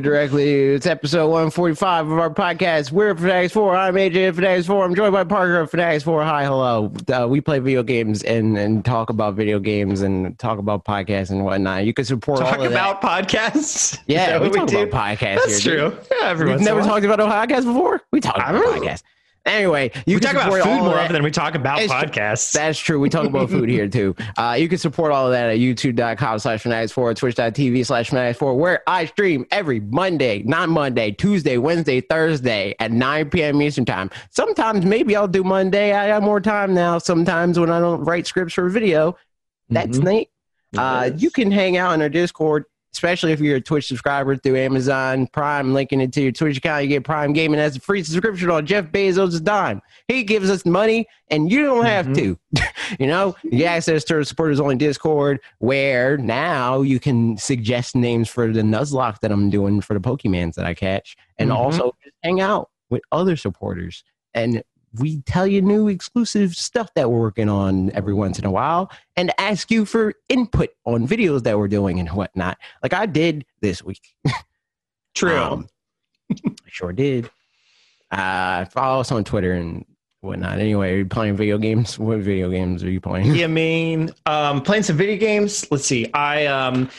it directly. It's episode 145 of our podcast. We're Fanatics 4. I'm AJ of Fanatics 4. I'm joined by Parker of Fanatics 4. Hi, hello. Uh, we play video games and, and talk about video games and talk about podcasts and whatnot. You can support Talk all of about that. podcasts. Yeah, that we talk do? about podcasts That's here. true. dude. Yeah, We've everyone's never talked about a podcast before. We talk about podcasts. Anyway, you We can talk about food more often than we talk about It's podcasts. That's true. We talk about food here too. Uh, you can support all of that at youtube.com slash fanatics 4 twitch.tv slash fanatics 4 where I stream every Monday, not Monday, Tuesday, Wednesday, Thursday at 9 p.m. Eastern time. Sometimes maybe I'll do Monday. I got more time now. Sometimes when I don't write scripts for video, that's Mhm. neat. Uh, you can hang out in our Discord, especially if you're a Twitch subscriber through Amazon Prime, linking it to your Twitch account. You get Prime Gaming as a free subscription on Jeff Bezos' dime. He gives us money, and you don't have to. you know, you get access to our supporters only Discord, where now you can suggest names for the Nuzlocke that I'm doing for the Pokemans that I catch, and Mhm. also hang out with other supporters. And we tell you new exclusive stuff that we're working on every once in a while and ask you for input on videos that we're doing and whatnot. Like I did this week. True. Um, I sure did. Uh, follow us on Twitter and whatnot. Anyway, are you playing video games? What video games are you playing? you mean um, playing some video games? Let's see. I um,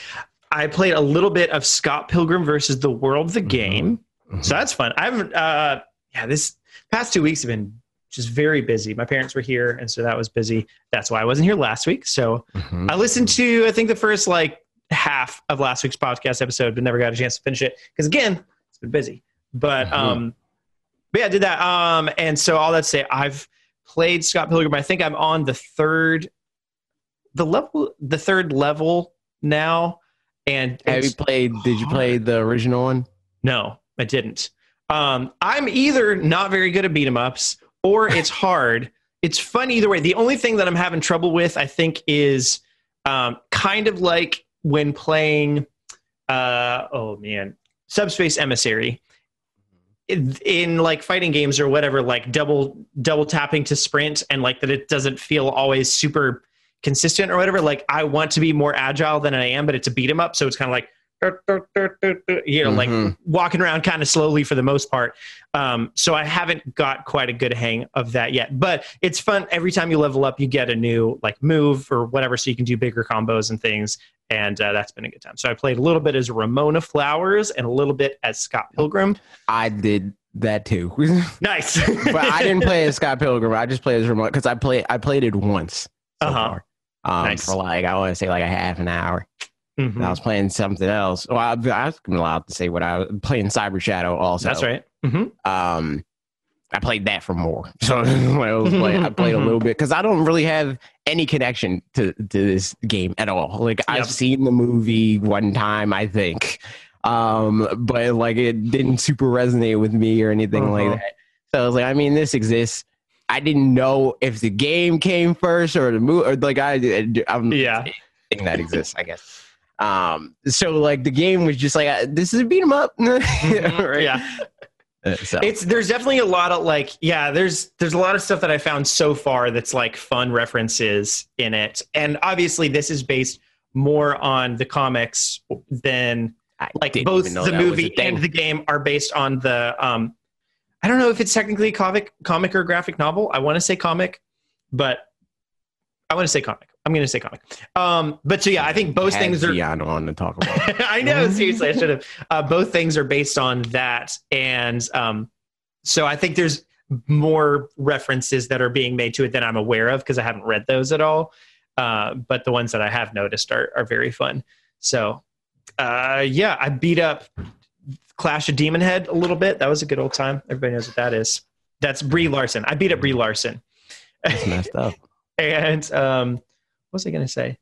I played a little bit of Scott Pilgrim versus the World, the Mhm. game. Mhm. So that's fun. I haven't. Uh, yeah, this past two weeks have been just very busy. My parents were here, and so that was busy. That's why I wasn't here last week. So Mhm. I listened to I think the first like half of last week's podcast episode, but never got a chance to finish it because again, it's been busy. But Mhm. um, but yeah, I did that. Um, and so all that to say, I've played Scott Pilgrim. I think I'm on the third, the level, the third level now. And Have you played? Did you play the original one? No, I didn't. Um, I'm either not very good at beat 'em ups or it's hard. it's fun either way. The only thing that I'm having trouble with, I think, is um, kind of like when playing, uh, oh man, Subspace Emissary. In, like fighting games or whatever, like double double tapping to sprint, and like that it doesn't feel always super consistent or whatever. Like I want to be more agile than I am, but it's a beat 'em up, so it's kind of like you know, like Mhm. walking around kind of slowly for the most part. Um, so I haven't got quite a good hang of that yet. But it's fun. Every time you level up, you get a new like move or whatever, so you can do bigger combos and things. And uh, that's been a good time. So I played a little bit as Ramona Flowers and a little bit as Scott Pilgrim. I did that too. Nice. but I didn't play as Scott Pilgrim. I just played as Ramona because I played I played it once so Uh-huh. Um, Nice. for like I want to say like a half an hour. Mhm. And I was playing something else. Well, I, I was allowed to say what I was playing. Cyber Shadow also. That's right. hmm Um, I played that for more. So when I was playing, I played a little bit because I don't really have any connection to to this game at all. Like Yep. I've seen the movie one time, I think, um, but like it didn't super resonate with me or anything Uh-huh. like that. So I was like, I mean, this exists. I didn't know if the game came first or the movie. Or like I, I'm Yeah. that exists, I guess. Um, so like the game was just like uh, this is a beat 'em up, right? Yeah. Uh, so. It's there's definitely a lot of like yeah there's there's a lot of stuff that I found so far that's like fun references in it. And obviously this is based more on the comics than like both the that was a movie and the game are based on the um I don't know if it's technically a comic comic or graphic novel. I want to say comic but I want to say comic I'm going to say comic um but so yeah I think both Had things are on to talk about. I know, seriously, I should have. Uh, both things are based on that, and um, so I think there's more references that are being made to it than I'm aware of because I haven't read those at all. Uh, but the ones that I have noticed are are very fun. So, uh, yeah, I beat up Clash at Demonhead a little bit. That was a good old time. Everybody knows what that is. That's Brie Larson. I beat up Brie Larson. It's messed up. and um was i gonna say?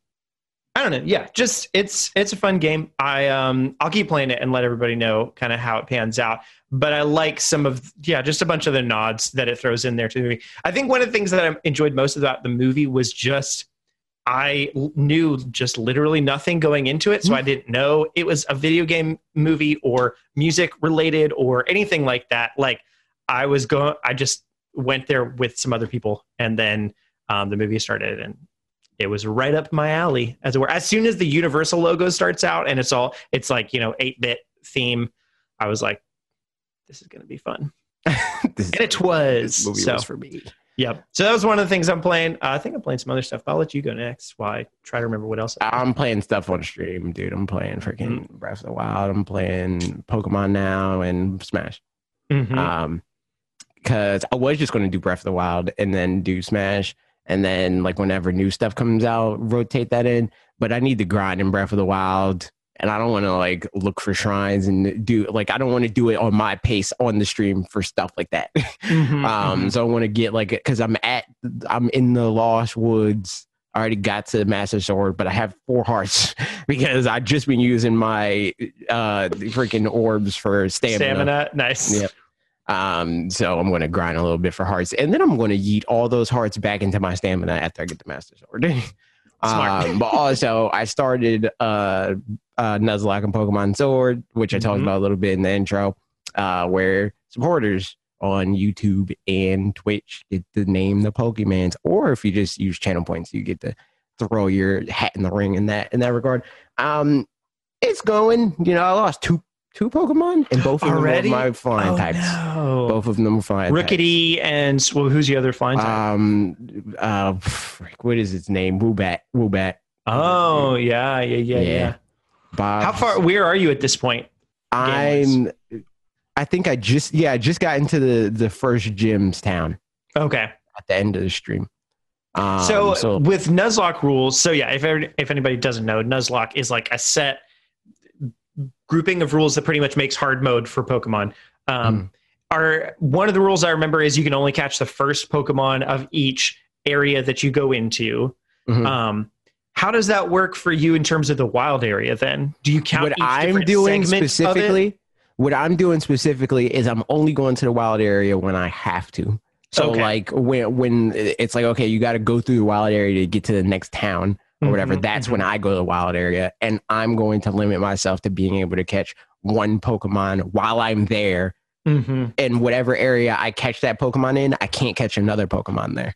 I don't know. Yeah just it's it's a fun game. I um i'll keep playing it and let everybody know kind of how it pans out. But i like some of yeah just a bunch of the nods that it throws in there to the movie i think one of the things that i enjoyed most about the movie was just i knew just literally nothing going into it so i didn't know it was a video game movie or music related or anything like that. Like i was going i just went there with some other people and then um, the movie started and it was right up my alley as it were as soon as the universal logo starts out and it's all it's like you know 8-bit theme I was like, this is going to be fun. This- And it was. movie So, was for me. yep. So that was one of the things I'm playing. Uh, I think I'm playing some other stuff, but I'll let you go next while I try to remember what else. I I'm playing stuff on stream, dude. I'm playing freaking Mm-hmm. Breath of the Wild. I'm playing Pokemon now and Smash. Mhm. Um, because I was just going to do Breath of the Wild and then do Smash, and then like whenever new stuff comes out, rotate that in. But I need to grind in Breath of the Wild, and I don't want to like look for shrines and do like I don't want to do it on my pace on the stream for stuff like that. Mhm, um, mhm. so I want to get like because I'm at I'm in the Lost Woods. I already got to the Master Sword, but I have four hearts because I just been using my uh freaking orbs for stamina. stamina. Nice. Yep. Um, so I'm going to grind a little bit for hearts, and then I'm going to yeet all those hearts back into my stamina after I get the Master Sword. Smart. um, but also, I started uh, uh, Nuzlocke and Pokemon Sword, which I talked Mhm. about a little bit in the intro, uh, where supporters on YouTube and Twitch get to name the Pokemons, or if you just use channel points, you get to throw your hat in the ring in that in that regard. Um, it's going. You know, I lost two two Pokemon, and both of Already? them are my flying Oh, types. no. Both of them are flying. types. Rookidee and well, who's the other flying type? Um, uh, frick, what is its name? Woobat. Woobat. oh, yeah, yeah, yeah, yeah. yeah. Bob. How far? Where are you at this point? I'm. I think I just yeah I just got into the the first gym's town Okay. at the end of the stream. Um, so, with Nuzlocke rules, so yeah, if if anybody doesn't know, Nuzlocke is like a set grouping of rules that pretty much makes hard mode for Pokemon. Um, Hmm. Are one of the rules I remember is you can only catch the first Pokemon of each area that you go into. Mhm. Um, how does that work for you in terms of the wild area? Then do you count what I'm doing segment of it? specifically, what I'm doing specifically is I'm only going to the wild area when I have to. So Okay. like when when it's like okay, you got to go through the wild area to get to the next town or whatever. Mhm, That's when I go to the wild area, and I'm going to limit myself to being able to catch one Pokemon while I'm there. Mhm. In whatever area I catch that Pokemon in, I can't catch another Pokemon there.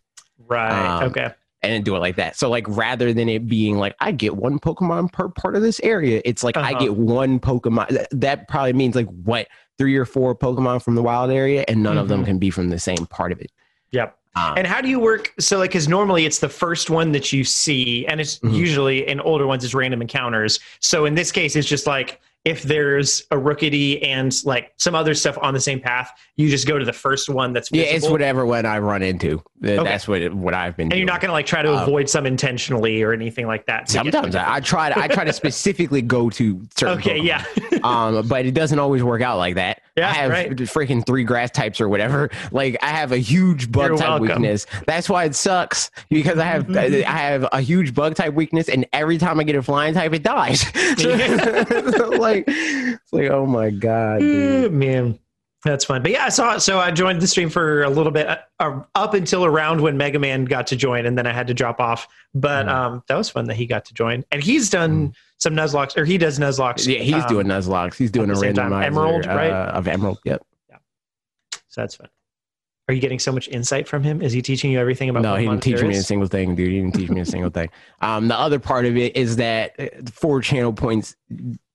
Right. Um, okay. and then do it like that. So like rather than it being like I get one Pokemon per part of this area, it's like I Uh-huh. get one Pokemon. That probably means like what three or four Pokemon from the wild area, and none of them Mhm. can be from the same part of it. Yep. Um, And how do you work? So, like, because normally it's the first one that you see, and it's Mhm. usually in older ones, it's random encounters. So, in this case, it's just like if there's a Rookidee and like some other stuff on the same path, you just go to the first one that's yeah, it's whatever one I run into. Okay. That's what it, what I've been. and you're not going to like try to Um, avoid some intentionally or anything like that. to get to Sometimes I, I try to I try to specifically go to certain. Okay, Pokemon. yeah. um, but it doesn't always work out like that. Yeah, I have right. freaking three grass types or whatever. Like I have a huge bug You're type welcome. weakness. That's why it sucks because I have mm-hmm. I have a huge bug type weakness, and every time I get a flying type, it dies. like it's like oh my god, dude. Man, that's fun. But yeah, I saw it. So I joined the stream for a little bit uh, up until around when Mega Man got to join, and then I had to drop off. But Mm. um, that was fun that he got to join, and he's done some Nuzlockes, or he does Nuzlockes. Yeah, he's um, doing Nuzlockes. He's doing a the same time. randomizer Emerald, right? uh, of Emerald. Yep. Yeah. So that's fun. Are you getting so much insight from him? Is he teaching you everything about? No, he didn't teach me a single thing, dude. He didn't teach me a single thing. Um, the other part of it is that uh, four channel points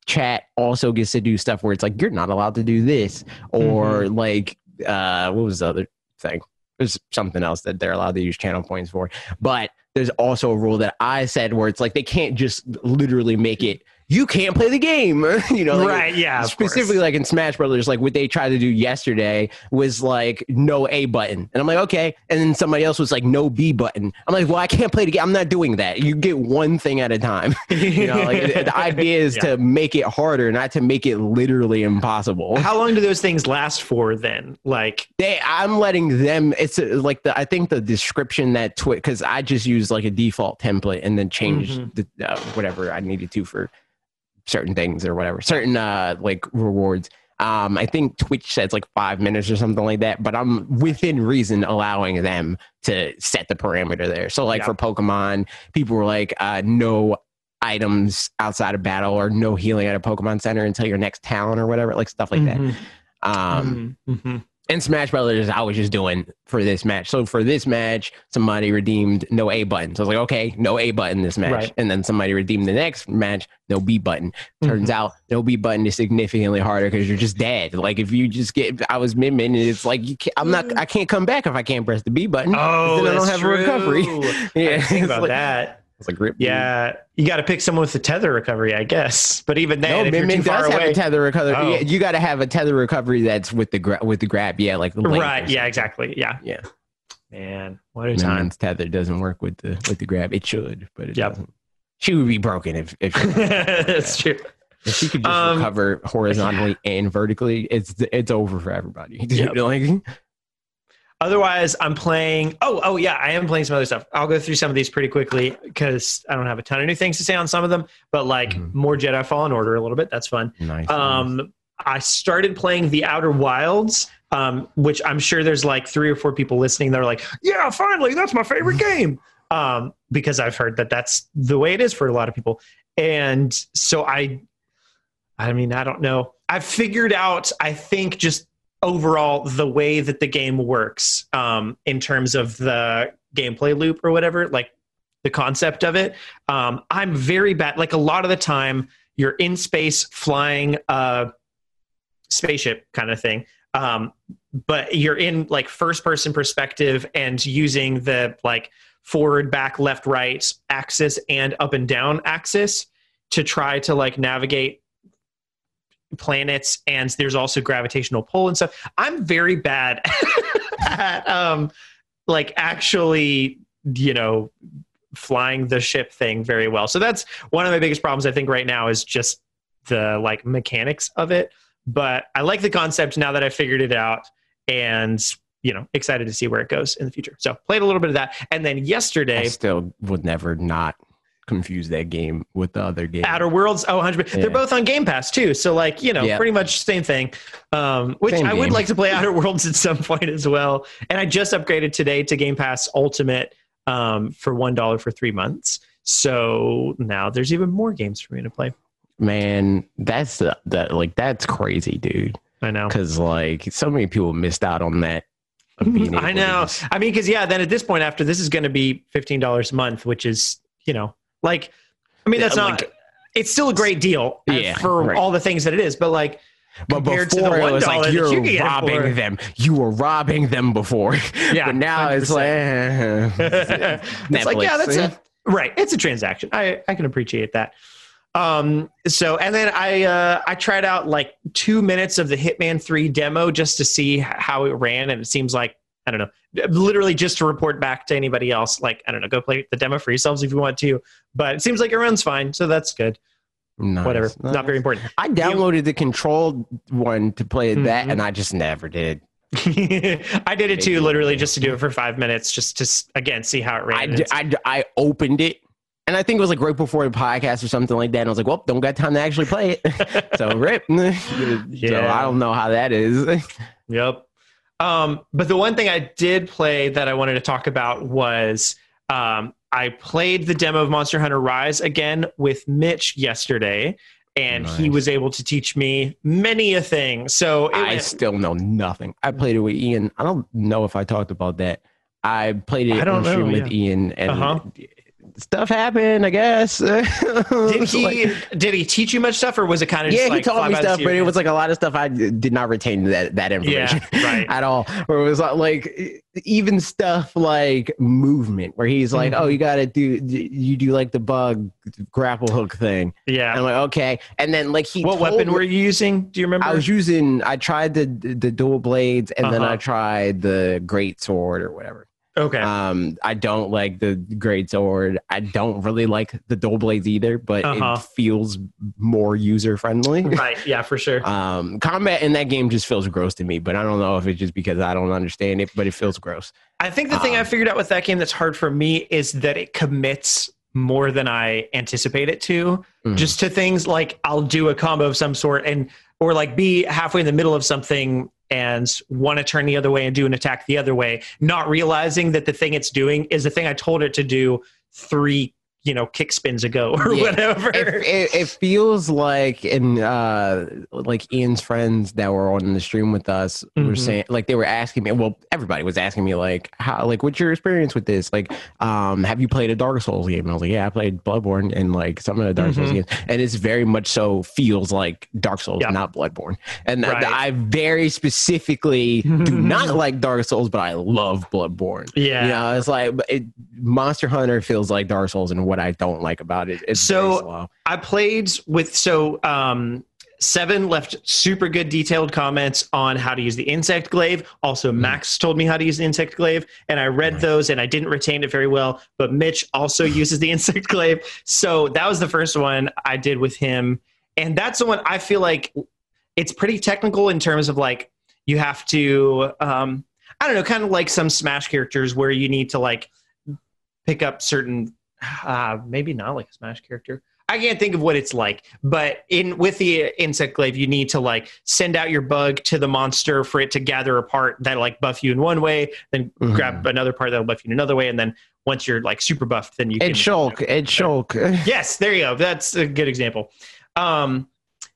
chat also gets to do stuff where it's like you're not allowed to do this, or Mm-hmm. like uh, what was the other thing? There's something else that they're allowed to use channel points for, but there's also a rule that I said where it's like they can't just literally make it you can't play the game, you know, like, right? Yeah, course. specifically like in Smash Brothers, like what they tried to do yesterday was like no A button, and I'm like okay, and then somebody else was like no B button. I'm like, well, I can't play the game. I'm not doing that. You get one thing at a time. you know, like the- idea is Yeah. to make it harder, not to make it literally impossible. How long do those things last for then? Like, They, I'm letting them. It's uh, like the I think the description that Twit because I just use like a default template and then change Mhm. the uh, whatever I needed to for certain things or whatever certain uh like rewards. Um, I think Twitch says like five minutes or something like that, but I'm within reason allowing them to set the parameter there. So like Yeah. for Pokemon, people were like, uh, no items outside of battle or no healing at a Pokemon Center until your next town or whatever, like stuff like that. Mhm, Um, mhm, mhm. And Smash Brothers, I was just doing for this match. So for this match, somebody redeemed no A button. So I was like, okay, no A button this match. Right. And then somebody redeemed the next match, no B button. Turns out no B button is significantly harder because you're just dead. Like if you just get, I was mid and it's like you can't, I'm not, I can't come back if I can't press the B button. Oh, then I don't have a recovery. true. Yeah, think about like- that. Like. Yeah, you got to pick someone with the tether recovery, I guess. But even then, No, if Min you're Min does have away, a tether recovery. Oh. Yeah, you got to have a tether recovery that's with the gra- with the grab. Yeah, like the link or right? Yeah, exactly. Yeah, Yeah. man, what a Min time. Min's tether doesn't work with the with the grab. It should, but it Yep. doesn't. She would be broken if if she, That's true. if she could just Um, recover horizontally and vertically. It's it's over for everybody. Yep. like, Otherwise, I'm playing. Oh, oh yeah, I am playing some other stuff. I'll go through some of these pretty quickly because I don't have a ton of new things to say on some of them. But like Mhm. more Jedi Fallen Order a little bit. That's fun. nice. Um, I started playing The Outer Wilds, um, which I'm sure there's like three or four people listening that are like, "Yeah, finally, that's my favorite game," um, because I've heard that that's the way it is for a lot of people. And so I, I mean, I don't know. I've figured out. I think just overall the way that the game works um, in terms of the gameplay loop or whatever, like the concept of it. Um, I'm very bad. Like a lot of the time, you're in space flying a spaceship kind of thing. Um, but you're in like first person perspective and using the like forward, back, left, right axis and up and down axis to try to like navigate planets and there's also gravitational pull and stuff. I'm very bad at um like actually, you know, flying the ship thing very well. So that's one of my biggest problems I think right now is just the like mechanics of it. But I like the concept now that I figured it out and you know, excited to see where it goes in the future. So played a little bit of that. And then yesterday I still would never not confuse that game with the other game. Outer Worlds, oh, 100 Yeah. They're both on Game Pass too. So like, you know, Yeah. pretty much same thing. Um, which Same I would like to play Outer Worlds at some point as well. And I just upgraded today to Game Pass Ultimate um, for $1 for 3 months. So now there's even more games for me to play. Man, that's the, that like that's crazy, dude. I know. Because like so many people missed out on that. able I know. I mean, because yeah, then at this point, after this is going to be fifteen dollars a month, which is you know, like, I mean, that's Yeah, not. like- it's still a great deal uh, Yeah, for right. all the things that it is, but like, But compared to the before it was $1 like you're you robbing for. them. You were robbing them before. Yeah, but now it's like eh, it's like yeah, that's it. Right, it's a transaction. I I can appreciate that. Um. So and then I uh I tried out like two minutes of the Hitman Three demo just to see how it ran, and it seems like I don't know, literally just to report back to anybody else. Like I don't know, go play the demo for yourselves if you want to. But it seems like it runs fine, so that's good. Nice, Whatever, nice. not very important. I downloaded the controlled one to play that, Mhm. and I just never did. I did it too, literally just to do it for five minutes, just to again see how it ran. I, d- I, d- I opened it, and I think it was like right before the podcast or something like that. And I was like, "Well, don't got time to actually play it." so rip. So I don't know how that is. Yep. Um, but the one thing I did play that I wanted to talk about was um, I played the demo of Monster Hunter Rise again with Mitch yesterday, and he was able to teach me many a thing. So I went- still know nothing. I played it with Ian. I don't know if I talked about that. I played it I don't know, with Ian, and Uh-huh. Stuff happened. I guess. did he like- did he teach you much stuff, or was it kind of yeah, just he like taught me stuff, but it was like a lot of stuff I did not retain that that information right. at all. Where it was like, like even stuff like movement, where he's like, Mhm. "Oh, you got to do you do like the bug grapple hook thing," and yeah? I'm like, "Okay," and then like he What weapon me- were you using? Do you remember? I was using. I tried the the dual blades, and then Uh-huh. I tried the great sword or whatever. Okay. Um, I don't like the great sword. I don't really like the dual blades either, but Uh-huh. it feels more user friendly. right. Yeah, for sure. Um, combat in that game just feels gross to me, but I don't know if it's just because I don't understand it, but it feels gross. I think the thing I Um, figured out with that game that's hard for me is that it commits more than I anticipate it to. Mhm. Just to things like I'll do a combo of some sort and or like be halfway in the middle of something and want to turn the other way and do an attack the other way, not realizing that the thing it's doing is the thing I told it to do three, you know kick spins ago or Yeah. whatever. it, it, it feels like and uh like ian's friends that were on the stream with us were Mhm. saying like they were asking me well everybody was asking me like how like what's your experience with this like um have you played a dark souls game and i was like yeah i played bloodborne and like some of the dark souls Mhm. games and it's very much so feels like dark souls Yeah. not bloodborne and Right. i very specifically do not like dark souls but i love bloodborne yeah. you know, it's like it, Monster Hunter feels like Dark Souls, and what I don't like about it, it's So-. I played with so um Seven left super good detailed comments on how to use the insect glaive. Also, Max told me how to use the insect glaive, and I read those and I didn't retain it very well. But Mitch also uses the insect glaive. So that was the first one I did with him. And that's the one I feel like it's pretty technical in terms of like you have to um I don't know, kind of like some Smash characters where you need to like pick up certain uh maybe not like a Smash character. I can't think of what it's like, but in with the insect glaive, you need to like send out your bug to the monster for it to gather a part that like buff you in one way, then Mhm. grab another part that'll buff you in another way, and then once you're like super buffed, then you can It's Shulk. It's Shulk. yes, there you go. That's a good example. Um,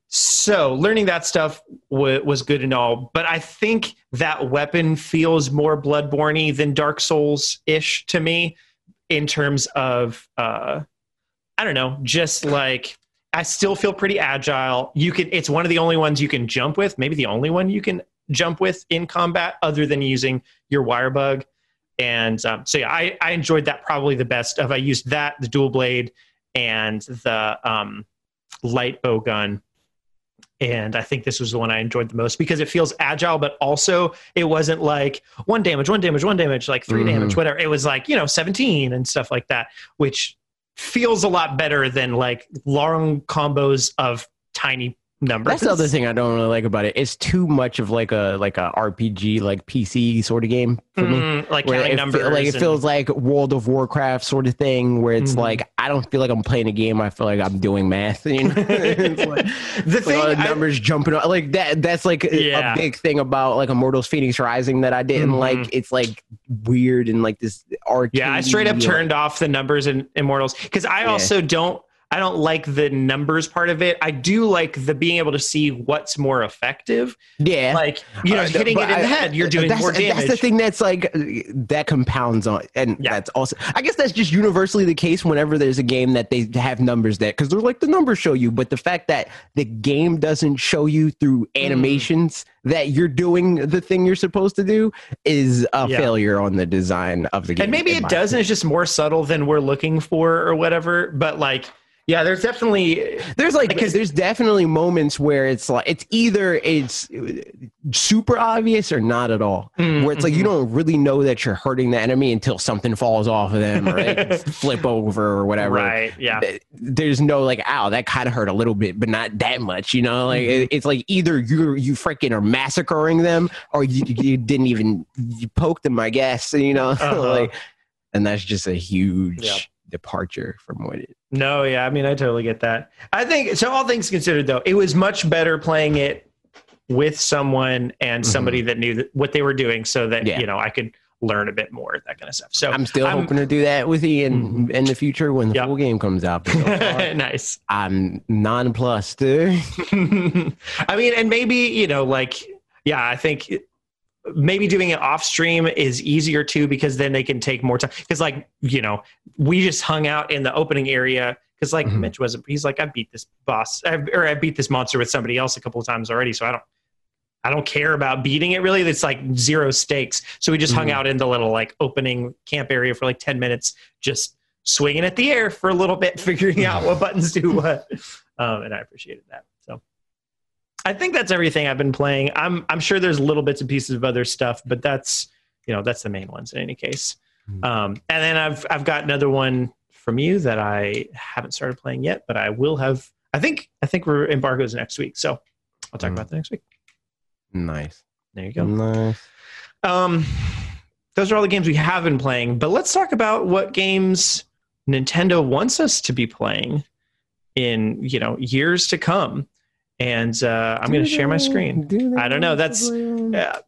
so learning that stuff w- was good and all, but I think that weapon feels more Bloodborne than Dark Souls ish to me in terms of uh, I don't know, just like I still feel pretty agile. You can. It's one of the only ones you can jump with. Maybe the only one you can jump with in combat, other than using your wirebug. And um, so yeah, I, I enjoyed that probably the best. Of I used that, the dual blade, and the um, light bowgun. And I think this was the one I enjoyed the most because it feels agile, but also it wasn't like one damage, one damage, one damage, like 3 Mhm. damage, whatever. It was like, you know, 17 and stuff like that, which feels a lot better than like long combos of tiny numbers. That's the other thing I don't really like about it. It's too much of like a like a RPG like PC sort of game for me. Mm, like Where counting it, numbers. feel, like it and- feels like World of Warcraft sort of thing, where it's Mhm. like I don't feel like I'm playing a game. I feel like I'm doing math. You know? like, the thing the I- numbers jumping up like that. That's like a- Yeah. a big thing about like Immortals Fenyx Rising that I didn't Mhm. like. It's like weird and like this arcade. Yeah, I straight up like- turned off the numbers in Immortals because I Yeah. also don't. I don't like the numbers part of it. I do like the being able to see what's more effective. Yeah, Like you know, Uh, hitting it in the head, you're doing more damage. That's the thing that's like uh, that compounds on, and Yeah. that's also. I guess that's just universally the case whenever there's a game that they have numbers that because they're like the numbers show you, but the fact that the game doesn't show you through Mm. animations that you're doing the thing you're supposed to do is a Yeah. failure on the design of the game. and maybe it my does, and it's just more subtle than we're looking for, or whatever. But like, yeah, there's definitely There's like Because- there's definitely moments where it's like it's either it's super obvious or not at all. Mm, Where it's like you mhm. don't really know that you're hurting the enemy until something falls off of them or they flip over or whatever. right. Yeah, There's no like, ow, that kind of hurt a little bit, but not that much. You know, like Mhm. it's like either you you freaking are massacring them or you, you didn't even you poked them. I guess you know, Uh-huh. like, and that's just a huge Yeah. Departure from what it. No, yeah, I mean, I totally get that. I think so. All things considered, though, it was much better playing it with someone and Mhm. somebody that knew that, what they were doing, so that Yeah. you know I could learn a bit more that kind of stuff. So I'm still I'm- hoping to do that with Ian in the future when the Yeah. full game comes out. So far, nice. I'm nonplussed. I mean, and maybe you know, like, yeah, I think maybe doing it off stream is easier too because then they can take more time. Because like you know, we just hung out in the opening area because like Mhm. Mitch wasn't. He's like, I beat this boss I, or I beat this monster with somebody else a couple of times already, so I don't. I don't care about beating it really. It's like zero stakes. So we just hung Mhm. out in the little like opening camp area for like 10 minutes, just swinging at the air for a little bit, figuring out what buttons do what. Um, and I appreciated that. I think that's everything I've been playing. I'm I'm sure there's little bits and pieces of other stuff, but that's you know that's the main ones in any case. Mhm. Um, and then I've I've got another one from you that I haven't started playing yet, but I will have. I think I think we're embargoes next week, so I'll talk Mm. about that next week. Nice. There you go. Nice. Um, those are all the games we have been playing, but let's talk about what games Nintendo wants us to be playing in you know years to come. And uh, I'm going to share my screen. I don't know, that's- Yeah,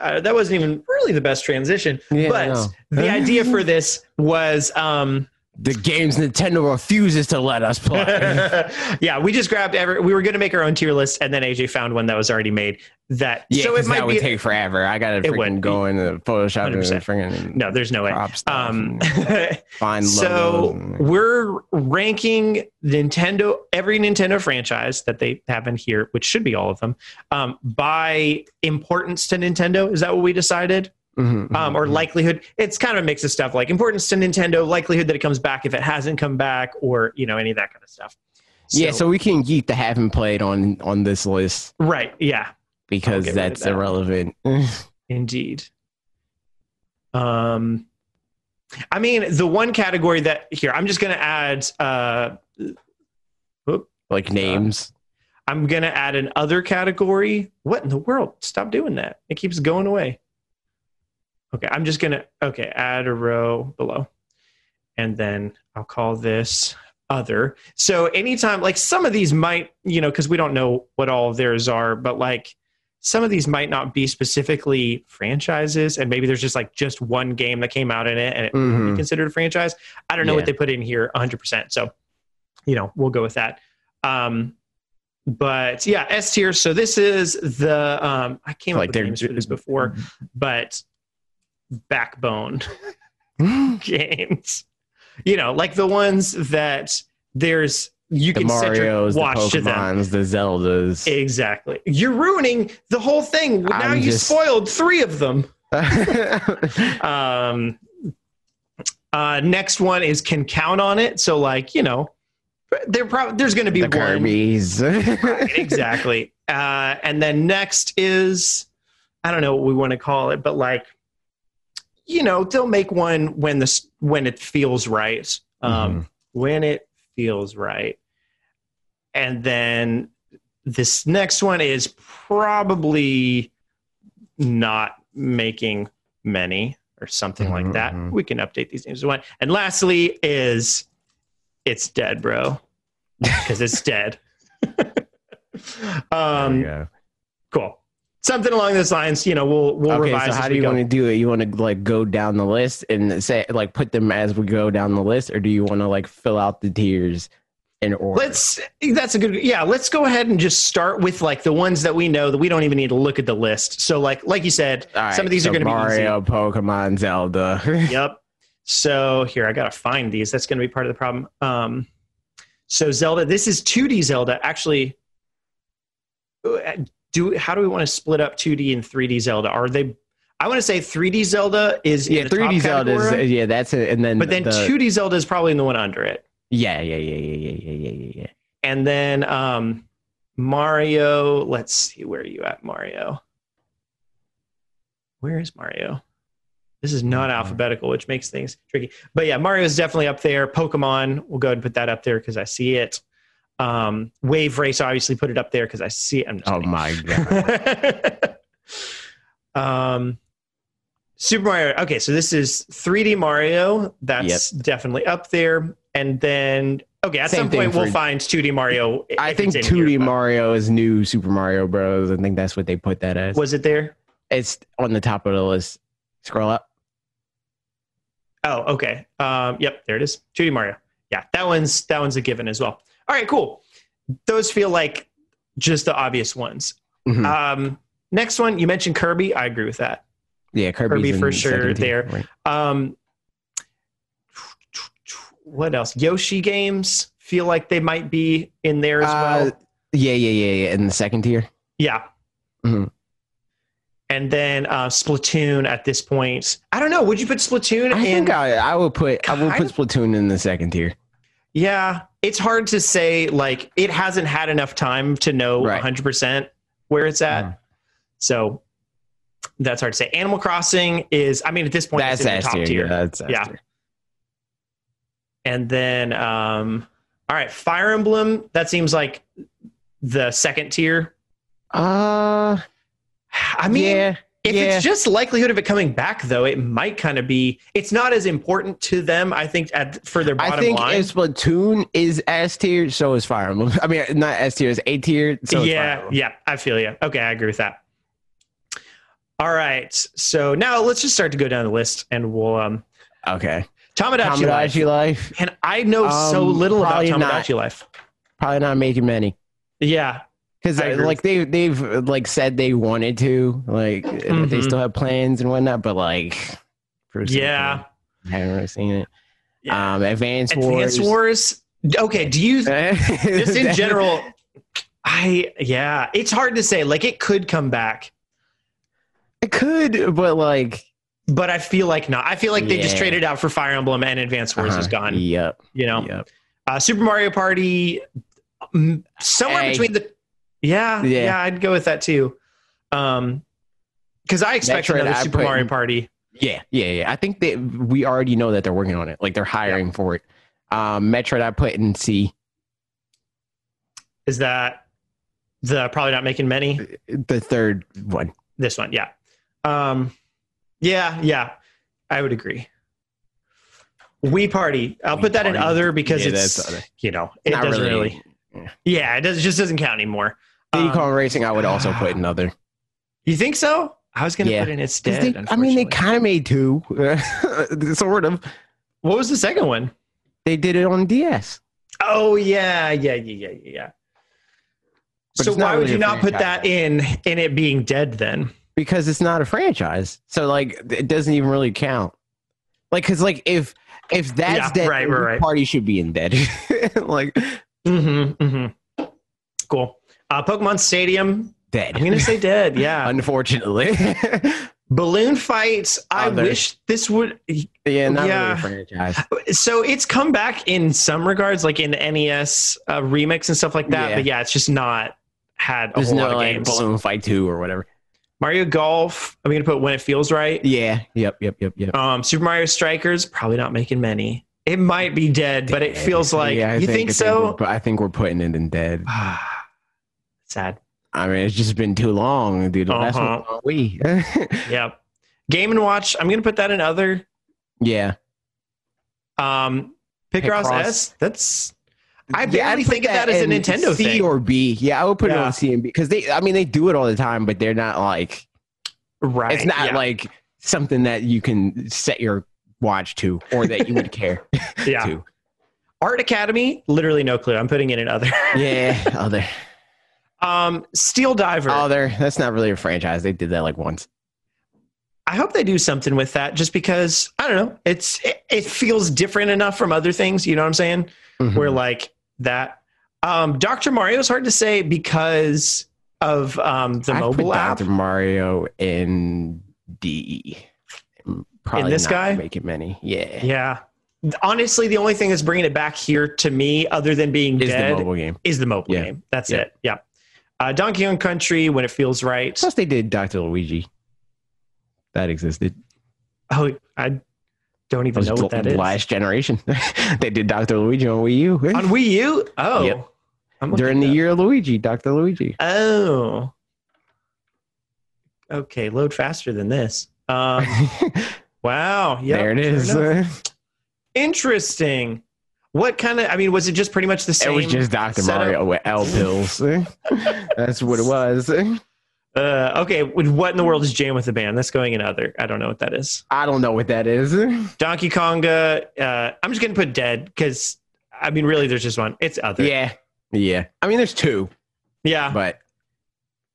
uh, that wasn't even really the best transition. Yeah, but know. the idea for this was um, the games Nintendo refuses to let us play. yeah, we just grabbed every. We were going to make our own tier list, and then AJ found one that was already made. That yeah, so it might be. would take forever. I gotta It freaking go into Photoshop and 100%. freaking no, there's no way. Um, and find so and- we're ranking Nintendo every Nintendo franchise that they have in here, which should be all of them, um, by importance to Nintendo. Is that what we decided? Mhm, um, or mhm. likelihood. It's kind of a mix of stuff like importance to Nintendo, likelihood that it comes back if it hasn't come back, or you know any of that kind of stuff. yeah, so we can yeet the haven't played on on this list right, yeah, because get rid of that's that. irrelevant. indeed. Um, I mean, the one category that here I'm just going to add. Uh, like names. I'm going to add an other category. What in the world? Stop doing that. It keeps going away. Okay, I'm just to okay, add a row below. And then I'll call this other. So anytime like some of these might, you know, cuz we don't know what all of theirs are, but like some of these might not be specifically franchises and maybe there's just like just one game that came out in it and it Mhm. be considered a franchise. I don't know Yeah. what they put in here 100%. So, you know, we'll go with that. Um but yeah, S tier. So this is the um I came Like up with names for this before, but backbone games. You know, like the ones that there's you the can Mario's, the watch to them. Pokemons, the Zeldas. Exactly. You're ruining the whole thing. Now I'm you just- spoiled three of them. Um, uh, next one is can count on it. So like you know, there probably there's going to be the one exactly. Uh, and then next is I don't know what we want to call it, but like you know they'll make one when this when it feels right. Um, Mm-hmm. When it feels right, and then this next one is probably not making many or something like that. Mhm. We can update these names as well. And lastly is it's dead, bro, because it's dead. um, cool. Something along those lines. You know, we'll we'll we go. revise. Okay, so how do you go. want to do it? You want to like go down the list and say like put them as we go down the list, or do you want to like fill out the tiers in order? Let's. That's a good. Yeah, let's go ahead and just start with like the ones that we know that we don't even need to look at the list. So like like you said, right, some of these so are going to be easy. Mario, Pokemon, Zelda. yep. So here I gotta find these. That's gonna be part of the problem. Um, so Zelda, this is 2D Zelda. Actually, uh, do how do we want to split up 2D and 3D Zelda? Are they I want to say 3D Zelda is yeah, 3D Zelda category, is yeah, that's it. And then but then the, 2D Zelda is probably in the one under it. Yeah, yeah, yeah, yeah, yeah, yeah, yeah, yeah. And then um, Mario, let's see where are you at, Mario? Where is Mario? This is not mm-hmm. alphabetical, which makes things tricky. But yeah, Mario is definitely up there. Pokemon, we'll go and put that up there because I see it. Um, Wave Race, obviously, put it up there because I see it. I'm just Oh kidding. my god. um, Super Mario. Okay, so this is 3D Mario. That's definitely up there. And then, okay, at Same some point we'll find 2D Mario. I think 2D here, Mario is new Super Mario Bros. I think that's what they put that as. Was it there? It's on the top of the list. Scroll up. Oh, okay. Um, yep, there it is. 2D Mario. Yeah, that one's that one's a given as well. All right, cool. Those feel like just the obvious ones. Mhm. Um, next one, you mentioned Kirby. I agree with that. yeah, Kirby's Kirby for sure second tier, there. right. Um, what else? Yoshi games feel like they might be in there as well. Uh, yeah, yeah, yeah, yeah. In the second tier. Yeah. Mhm. And then uh, Splatoon at this point. I don't know. Would you put Splatoon I in? think I, I would put I would put Splatoon in the second tier. Yeah, it's hard to say. Like, it hasn't had enough time to know Right. 100% where it's at. Mhm. So that's hard to say. Animal Crossing is, I mean, at this point, That's it's in the top tier. tier. Yeah, that's Yeah. tier. And then, um, all right, Fire Emblem, that seems like the second tier. Uh, I mean, yeah, if yeah. it's just likelihood of it coming back, though, it might kind of be. It's not as important to them, I think, at for their bottom line. I think line. Splatoon is S tier, so is Fire Emblem. I mean, not S tier, it's A tier. So yeah, yeah, I feel you. Okay, I agree with that. All right, so now let's just start to go down the list, and we'll. um Okay. Tomodachi, Life. Tomodachi Life. And I know so Um, little about probably not. Life. Probably not making many. Yeah. Because like they they've like said they wanted to like they Mhm. still have plans and whatnot, but like for Yeah. I haven't really seen it. Yeah. Um, Advance Advance Wars. Wars. Okay. Do you just in general? I yeah. It's hard to say. Like it could come back, it could, but like but I feel like not. I feel like they just traded out for Fire Emblem and Advance Wars is uh-huh, gone. Yep. You know. Yep. Uh, Super Mario Party, somewhere between the. Yeah, yeah, Yeah. I'd go with that too. Um, because I expect Metroid, another Super put Mario Party. Yeah, yeah, yeah. I think that we already know that they're working on it. Like they're hiring for it. Um, Metroid, I put in C. Is that the probably not making many? The third one. This one, yeah, um, yeah, yeah. I would agree. Wii Party. I'll Wii put that in other because Yeah, it's other. you know it Not doesn't really- really. Yeah, it does. It just doesn't count anymore. Diddy Um, Kong Racing, I would also put another. you think so? I was gonna Yeah. put in its 'Cause dead. they- I mean, they kind of made two, sort of. what was the second one? They did it on DS. Oh yeah, yeah, yeah, yeah, yeah. But so why would you not put that in in it being dead then? because it's not a franchise. So like it doesn't even really count. Like cuz like if if that's Yeah, dead, right, right, right. party should be in dead. like Mm-hmm. Mm-hmm. Cool. Uh, Pokemon Stadium. dead. I'm gonna say dead. Yeah. unfortunately. Balloon fights. I wish this would. yeah, not Yeah. really a franchise. So it's come back in some regards, like in the NES uh, remix and stuff like that. Yeah. But yeah, it's just not had a There's whole no lot of like games. balloon fight 2 or whatever. Mario Golf. I'm gonna put when it feels right. Yeah, yep, yep, yep, yep. Um, Super Mario Strikers. Probably not making many. It might be dead, but it feels like Yeah, you think, I so. But I think we're putting it in dead. Sad. I mean, it's just been too long, dude. The last Uh-huh. one, we. Yep. Game and Watch. I'm gonna put that in other. yeah. Um, Picross Picross. S. That's. I barely I'd think of that as a Nintendo C thing. or B. Yeah, I would put it on C and B because they. I mean, they do it all the time, but they're not like. right. It's not yeah. like something that you can set your watch to or that you would care yeah. to. Art Academy. Literally no clue. I'm putting it in other. Yeah, other, um, Steel Diver. Oh, there. That's not really a franchise. They did that like once. I hope they do something with that, just because I don't know. It's it, it feels different enough from other things. You know what I'm saying? Mhm. Where like that. Um, Doctor Mario is hard to say because of um, the put mobile app. Dr. Mario in D. Probably this not guy? making many. Yeah, Yeah. Honestly, the only thing that's bringing it back here to me, other than being is dead, the mobile game. is the mobile Yeah. game. That's Yeah. it. Yeah. Uh, Donkey Kong Country, when it feels right. Plus, they did Dr. Luigi. That existed. Oh, I don't even know what that is. last generation. they did Dr. Luigi on Wii U. On Wii U? Oh. Yep. During the up. year of Luigi, Dr. Luigi. Oh. Okay, load faster than this. Um, wow. Yep, there it is. Interesting. What kind of? I mean, was it just pretty much the same? it was just Dr. Mario with L pills. That's what it was. Uh, okay, what in the world is Jam with the Band? That's going in other. I don't know what that is. I don't know what that is. Donkey Konga. Uh, I'm just gonna put dead because I mean, really, there's just one. It's other. Yeah. Yeah. I mean, there's two, Yeah. but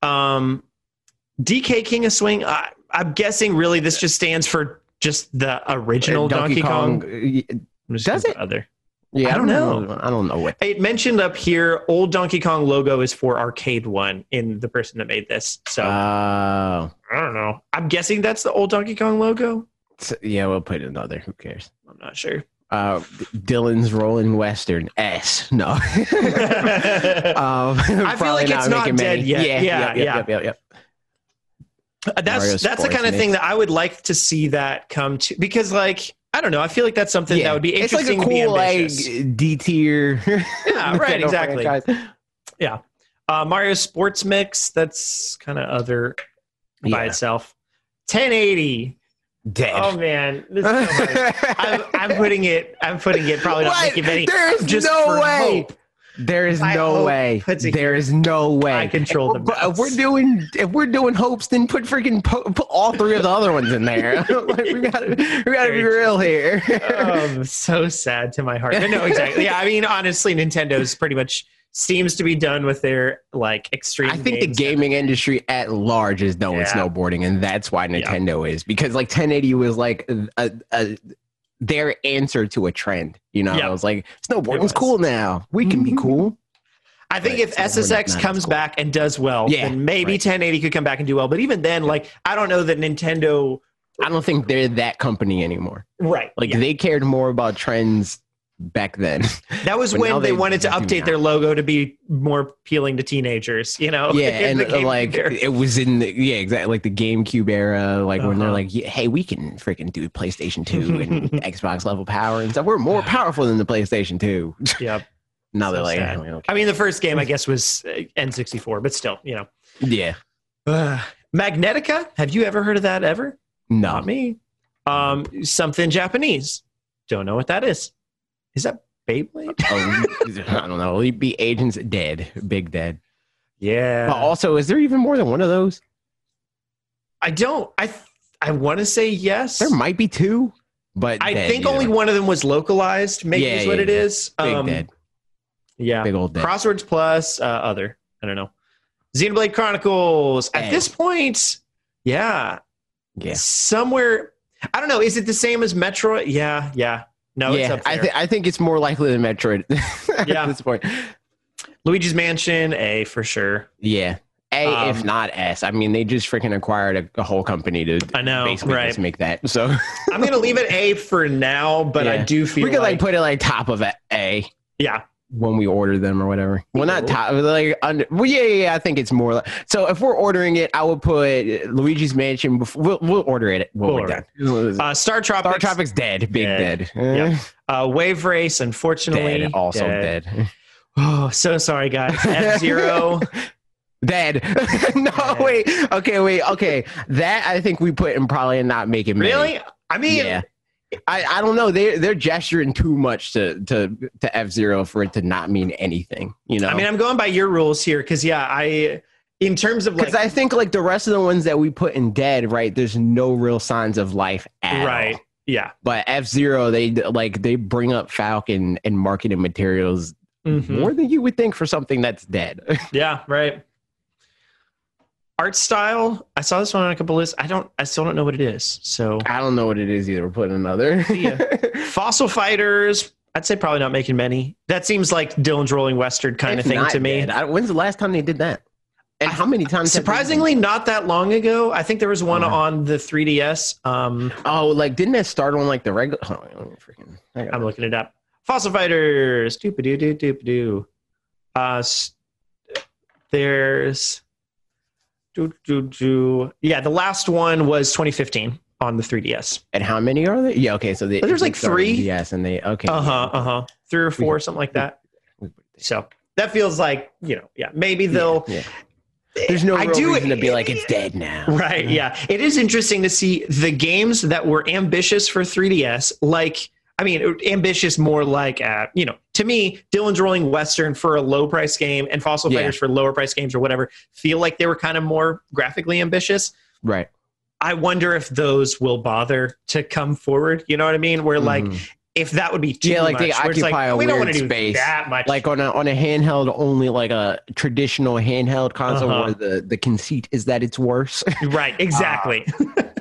Um, DK King of Swing. I, I'm guessing really this just stands for just the original Donkey, Kong. y- I'm just Does it? Other. Yeah, I I don't don't know. know. I don't know what. It mentioned up here, old Donkey Kong logo is for Arcade One in the person that made this. So Oh, I don't know. I'm guessing that's the old Donkey Kong logo. yeah, we'll put another. Who cares? I'm not sure. Uh, Dillon's Rolling Western S. No. um, I feel like it's not dead yet. Yeah, yep, yep, yeah. Yep, yep, yep. Uh, That's Mario that's the kind of thing that I would like to see that come to because like I don't know. I feel like that's something that would be interesting. It's like a interesting to be cool like. D tier. Yeah, right, exactly. franchise. Uh, Mario Sports Mix. That's kind of other by Yeah. itself. 1080. Dead. Oh man, this is so. I'm, I'm putting it. I'm putting it. Probably not making many. There's just no way. hope. There is I no way. There is no way. I control the If we're- If we're doing if we're doing hopes, then put freaking po- put all three of the other ones in there. like, we gotta we gotta be real here. um, so sad to my heart. But no, exactly. Yeah, I mean, honestly, Nintendo's pretty much seems to be done with their like extreme. I think the gaming industry at large is done with Yeah. snowboarding, and that's why Yeah. Nintendo is because like 1080 was like a, a, their answer to a trend. You know, Yeah. I was like, snowboarding's was. cool now. We can be Mhm. cool. I think if SSX comes cool. back and does well, Yeah, then maybe right. 1080 could come back and do well. But even then, like, I don't know that Nintendo. I don't think they're that company anymore. Right. Like yeah. they cared more about trends back then. that was when they, they wanted to update their logo to be more appealing to teenagers. You know. yeah, and uh, like era. it was in the yeah exactly like the GameCube era, like when they're Uh-huh. like, hey, we can freaking do PlayStation Two and Xbox level power and stuff. We're more powerful than the PlayStation Two. Yep. now So they're like, sad. "Eh, we I mean, the first game I guess was uh, N64, but still, you know. Yeah. Uh, Magnetica. Have you ever heard of that ever? No. Not me. Um, something Japanese. Don't know what that is. Is that Beyblade? Oh, I don't know. Elite Beat Agents dead. Big dead. Yeah. But also, is there even more than one of those? I don't. I I want to say yes. There might be two, but I dead, think only one of them was localized. Maybe Yeah, is what yeah, it is. Big Um, dead. Yeah. Big old dead. Crosswords Plus. Uh, other. I don't know. Xenoblade Chronicles. At Eh. this point, yeah, yeah. somewhere. I don't know. Is it the same as Metroid? Yeah. Yeah. No, it's yeah. I, th- I think it's more likely than Metroid Yeah. at this point. Luigi's Mansion. A for sure. Yeah. A, if Um, not S. I mean, they just freaking acquired a, a whole company to I know, basically right. just make that. So I'm gonna leave it A for now, but I do feel we could like like, put it like top of a yeah, when we order them or whatever. Well, not top, like under. Well, yeah, yeah, yeah. I think it's more. Like, so if we're ordering it, I would put Luigi's Mansion. Before, we'll, we'll order it We'll we're order done. uh, Star Tropics, Star Tropic's dead. Big Dead. dead. Yep. uh, Wave Race, unfortunately, Dead. Also dead. dead. Oh, so sorry, guys. F Zero. Dead. no, Dead. wait. Okay, wait. Okay, that I think we put in probably not making many. really? I mean, Yeah. I, I don't know. They they're gesturing too much to to to F Zero for it to not mean anything. You know. I mean, I'm going by your rules here because yeah, I in terms of like because I think like the rest of the ones that we put in dead, right? There's no real signs of life at right, all. yeah, But F Zero, they like they bring up Falcon and marketing materials Mhm. more than you would think for something that's dead. yeah, right. Art style. I saw this one on a couple lists. I don't. I still don't know what it is. So I don't know what it is either. We're putting another. Yeah. Fossil Fighters. I'd say probably not making many. That seems like Dillon's Rolling Western kind It's of thing to me. I, when's the last time they did that? And how many times? have Surprisingly, not that long ago. I think there was one Uh-huh. on the 3DS. Um, Oh, like didn't that start on like the regular? Oh, freaking. I I'm looking it up. Fossil Fighters. Doop doo doo doop doo. Uh, there's. Doo, doo, doo. Yeah, the last one was 2015 on the 3DS. and how many are there? Yeah, okay. So they, There's like three. Yes, and they okay. Uh huh. Uh huh. Three or four, something like that. So that feels like you know, yeah, maybe they'll. Yeah, yeah. There's no I real do- reason to be like it's dead now. Right. Yeah. It is interesting to see the games that were ambitious for 3DS. Like, I mean, ambitious more like, uh, you know, to me, Dillon's Rolling Western for a low price game and Fossil Yeah. Fighters for lower price games or whatever feel like they were kind of more graphically ambitious. Right. I wonder if those will bother to come forward. You know what I mean? Where like, Mhm. if that would be too Yeah, like much, they occupy a we don't weird want to do space. that much. like on a on a handheld only like a traditional handheld console Uh-huh. where the the conceit is that it's worse. right. Exactly.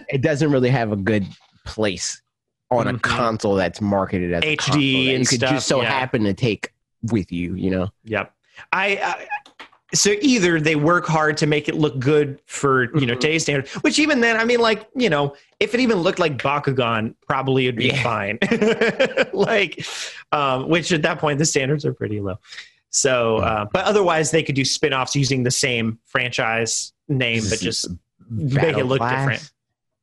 it doesn't really have a good place on a Mhm. console that's marketed as a HD that you and could stuff, just so yeah. happen to take with you. You know. Yep. I, I so either they work hard to make it look good for you know Mhm. today's standard, which even then, I mean, like you know, if it even looked like Bakugan, probably it'd be Yeah. fine. like, um, which at that point the standards are pretty low. So, uh, but otherwise they could do spin-offs using the same franchise name, but just make it look Class? different.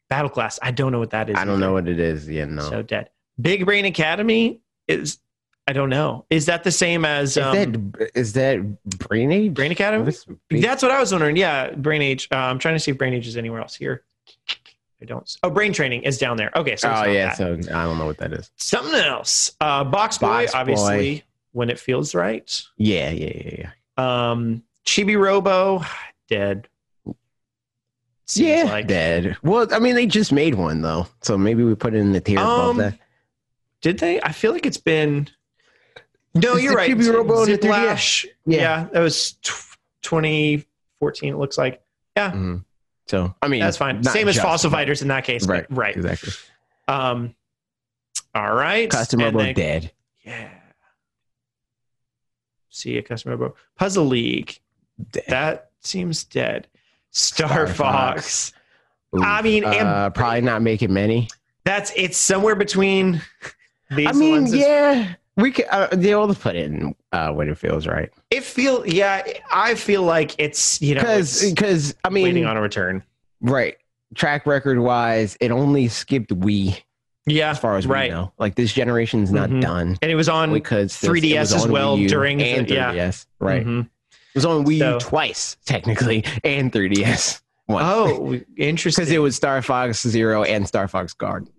Battle Class. I don't know what that is. I don't either. know what it is. Yeah, no. So dead. Big Brain Academy is. I don't know. Is that the same as is um, that is that Brain Age? Brain Academy? Brain- That's what I was wondering. Yeah, Brain Age. Uh, I'm trying to see if Brain Age is anywhere else here. I don't. Oh, Brain Training is down there. Okay, so oh yeah, that. so I don't know what that is. something else. Uh, Box Boy, Box Boy. obviously, when it feels right. Yeah, yeah, yeah, yeah. Um, Chibi Robo, dead. Seems yeah, like- dead. Well, I mean, they just made one though, so maybe we put it in the tier above Um, that. Did they? I feel like it's been. No, Is you're the right. Chibi Robo in the 3DS? Zip Lash. Yeah. Yeah. that was tw 2014. It looks like. Mhm. So I mean, That's fine. Same as Fossil Fighters in that case. Right, Right. Right. Exactly. Um. All right. Custom And Robo then- dead. Yeah. See a custom robo puzzle league. Dead. That seems dead. Star, Star Fox. Fox. Oof. I mean, and- uh, probably not making many. That's it's somewhere between these I mean, yeah, we could. Uh, they all put it in uh, when it feels right. It feel yeah. I feel like it's you know Because, because I mean, waiting on a return. right. Track record wise, it only skipped Wii Yeah, as far as right. we know. Like this generation's not Mhm. done and it was on because 3DS it was as well Wii U during and the- yeah. 3DS. Right. Mhm. It was on Wii So- U twice technically and 3DS. Once. Oh, interesting. because it was Star Fox Zero and Star Fox Guard,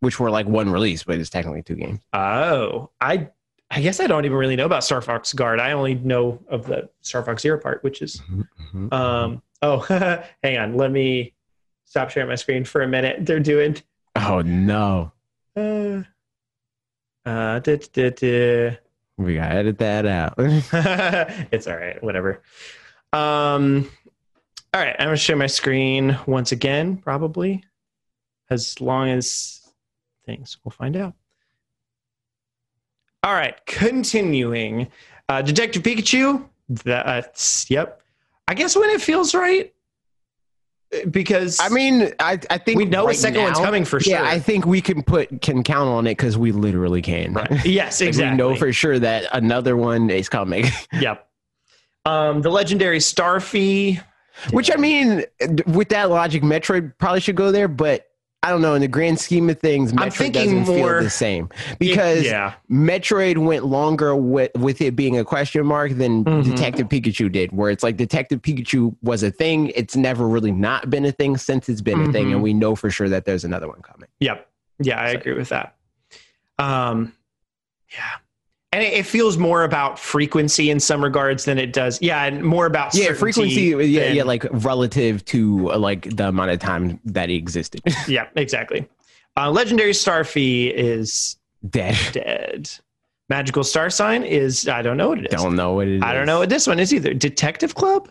which were like one release, but it's technically two games. Oh, I I guess I don't even really know about Star Fox Guard. I only know of the Star Fox Zero part, which is Mm-hmm. um. Oh, hang on. Let me stop sharing my screen for a minute. They're doing. oh no, Uh, uh, da, da, da. We gotta edit that out. it's all right. Whatever. Um. All right. I'm gonna share my screen once again, probably, as long as things. We'll find out. All right. Continuing. Uh, Detective Pikachu. That's yep. I guess when it feels right, because I mean, I I think we know a right second one's coming for sure. Yeah, I think we can put can count on it because we literally can. Right. Yes, exactly. We know for sure that another one is coming. Yep. Um, the legendary Starfy. Which I mean, with that logic, Metroid probably should go there, but I don't know. In the grand scheme of things, Metroid thinking doesn't more- feel the same because yeah, Metroid went longer with, with it being a question mark than Mhm. Detective Pikachu did, where it's like Detective Pikachu was a thing. It's never really not been a thing since it's been a thing, and we know for sure that there's another one coming. yep, yeah, I So- agree with that. Um, yeah, and it, it feels more about frequency in some regards than it does. Yeah, and more about Yeah, frequency. Yeah, than- yeah, like relative to uh, like the amount of time that he existed. yeah, exactly. Uh, legendary Starfy is Dead. dead. Magical Star Sign is I don't know what it is. Don't know what it is. I don't know what this one is either. Detective Club.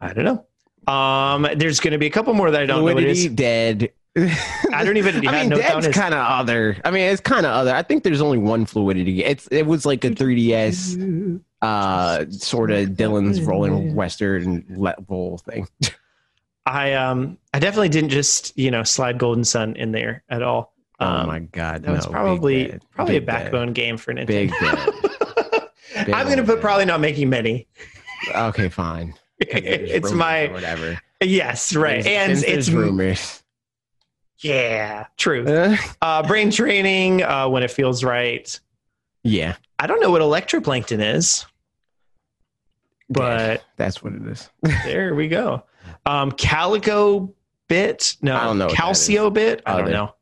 I don't know. Um, there's going to be a couple more that I don't know what it is dead. I don't even. I mean, that's kind of other. I mean, it's kind of other. I think there's only one fluidity. It's it was like a 3ds uh sort of Dillon's rolling western level thing. I um I definitely didn't just you know slide Golden Sun in there at all. oh Um, my god, that was no, big probably probably a Big dead. backbone game for Nintendo. Big. Big I'm gonna put probably not making many. Okay, fine. it's my whatever. yes right, There's- and it's rumors. Yeah true. Uh, Uh, brain training uh, when it feels right. yeah, I don't know what electroplankton is, but dead. that's what it is. there we go. Um, Calico bit, no, I don't know what Calciobit. I don't Other. know.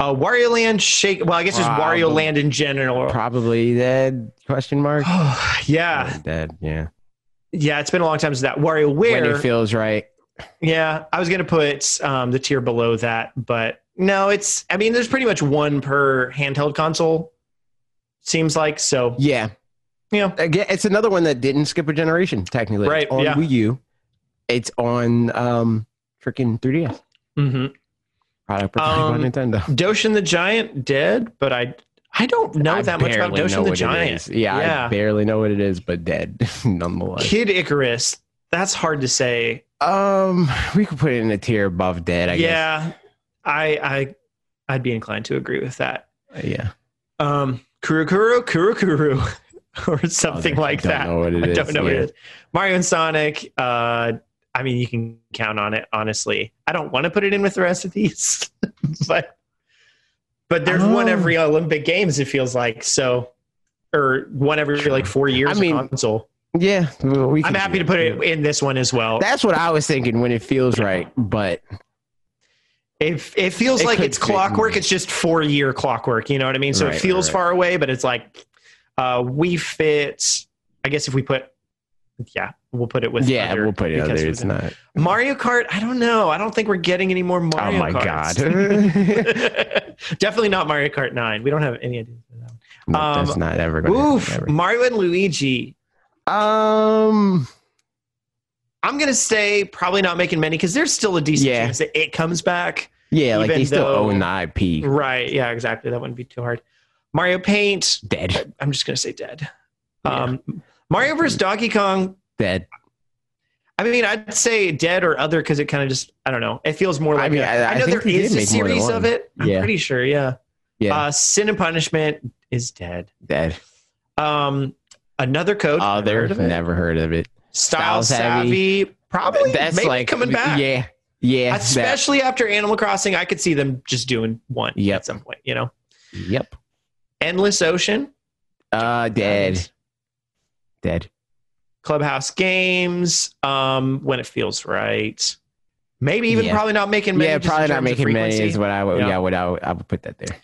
Uh, Wario Land shake. Well, I guess just Wario Land in general. Probably dead? Question mark. yeah, Probably dead. Yeah. yeah. It's been a long time since that Wario When Where. it feels right. Yeah, I was gonna put um, the tier below that, but no, it's. I mean, there's pretty much one per handheld console. Seems like so. Yeah. Know, Again, it's another one that didn't skip a generation. Technically, Right, It's on yeah. Wii U. It's on um freaking 3DS. hmm Product Um, by Nintendo. Doshin the Giant dead, but I I don't know I that much about Doshin the Giant. Yeah, Yeah. I barely know what it is, but dead nonetheless. Kid Icarus. That's hard to say. Um, we could put it in a tier above dead. I guess. yeah, I I I'd be inclined to agree with that. guess. Yeah. Um, Kurukuru, Kurukuru, or something Oh, I like don't that. know what it I is. don't know what it is. Mario and Sonic. Uh, I mean, you can count on it. Honestly, I don't want to put it in with the rest of these, but but there's one Oh. every Olympic Games. It feels like so, or one every like four years. I mean, console. Yeah. we I'm happy to put it in this one as well. That's what I was thinking when it feels right, but It, it feels It like it's clockwork. It's just four year clockwork. You know what I mean? So Right, it feels right. far away, but it's like, Uh, we fit. I guess if we put, yeah, we'll put it with. yeah, we'll put it other. It's not. Mario Kart. I don't know. I don't think we're getting any more Mario. oh my Karts. god. Definitely not Mario Kart Nine. We don't have any idea. For that one. No, Um, that's not ever going to Oof, happen. Mario and Luigi. Um. I'm gonna say probably not making many because there's still a decent Yeah. chance that it comes back. Yeah, like they still though- own the IP. Right. Yeah. Exactly. That wouldn't be too hard. Mario Paint. Dead. I'm just gonna say dead. Yeah. Um, Mario vs Donkey Kong. Dead. I mean, I'd say dead or other because it kind of just I don't know. It feels more I like mean, a- I- I I know there is a make more than series of it. I'm Yeah. pretty sure. Yeah. Yeah. Uh, Sin and Punishment is dead. Dead. Um, another code. Oh, never they're heard of it. never heard of it. Style Style Savvy. Savvy. Probably. That's maybe like coming back. Yeah. Yeah. that- Especially after Animal Crossing, I could see them just doing one Yep. at some point. You know, Yep. Endless Ocean, Uh, dead. Dead. Clubhouse Games, um, when it feels right. Maybe even Yeah. probably not making many. yeah, probably not making many is what I would. Yeah. Yeah, what I would, I would put that there.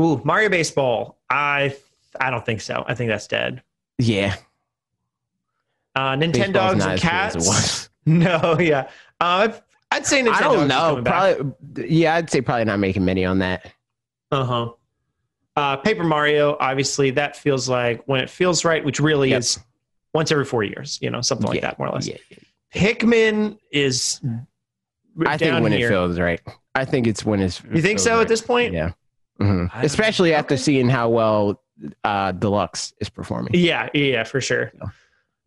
Ooh, Mario Baseball. I I don't think so. I think that's dead. Yeah. Uh, Nintendogs not and as cool as it Cats. No, yeah. Uh, I'd say Nintendo. I don't know. Probably. Yeah, I'd say probably not making many on that. Uh huh. Uh, Paper Mario, obviously, that feels like when it feels right, which really Yep. is once every four years, you know, something like Yeah, that, more or less. Yeah. Pikmin is. I think when here. it feels right. I think it's when it's. You think so right. at this point? Yeah. Mhm. Don't- Especially after okay. seeing how well uh, Deluxe is performing. Yeah, yeah, for sure.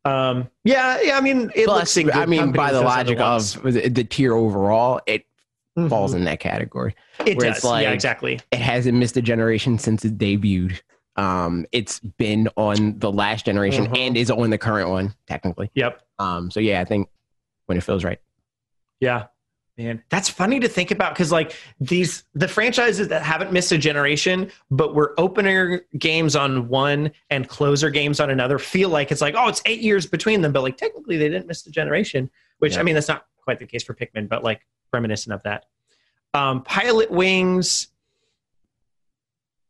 Um, yeah, yeah. I mean, it. Plus, good I mean, by the logic of the, the tier overall, it Mhm. falls in that category. it does. it's like- yeah, exactly. It hasn't missed a generation since it debuted. Um, it's been on the last generation Mhm. and is on the current one technically. Yep. Um, so yeah, I think when it feels right. Yeah. Man, that's funny to think about because like these the franchises that haven't missed a generation, but were opener games on one and closer games on another feel like it's like, oh, it's eight years between them, but like technically they didn't miss a generation, which Yeah. I mean that's not quite the case for Pikmin, but like reminiscent of that. Um, Pilot Wings.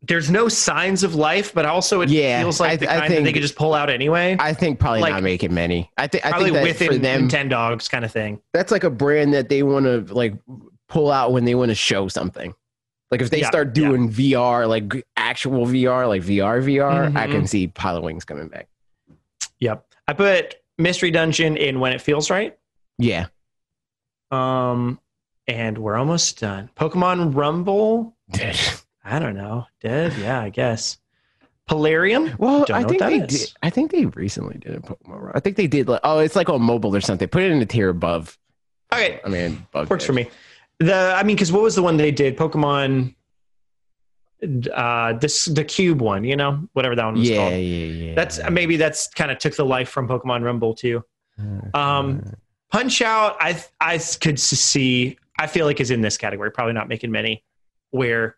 There's no signs of life, but also it Yeah, feels like I- the I kind that they could just pull out anyway. I think probably Like, not making many. I think I Probably think within for them, ten dogs kind of thing. that's like a brand that they want to like pull out when they want to show something. Like if they Yeah, start yeah. doing VR, like actual VR, like VR VR, I Mhm. can see Pilot Wings coming back. Yep. I put Mystery Dungeon in when it feels right. Yeah. Um, and we're almost done. Pokemon Rumble. I don't know. Dead. Yeah, I guess. Polarium. well, Don't I think they that did. I think they recently did a Pokemon. I think they did. Like, oh, it's like on mobile or something. Put it in the tier above. Okay, I mean, above works there. for me. The I mean, because what was the one they did? Pokemon. Uh, this the cube one. You know, whatever that one was Yeah, called. yeah, yeah. Yeah. That's maybe that's kind of took the life from Pokemon Rumble too. Um, Punch Out, I I could see. I feel like is in this category. Probably not making many. Where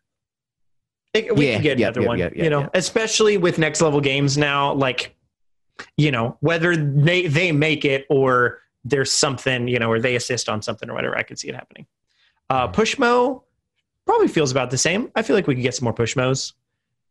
it, we Yeah, can get yep, another yep, one. you know, especially with next level games now. Like, you know, whether they they make it or there's something you know, or they assist on something or whatever. I could see it happening. Uh, Pushmo probably feels about the same. I feel like we could get some more Pushmos.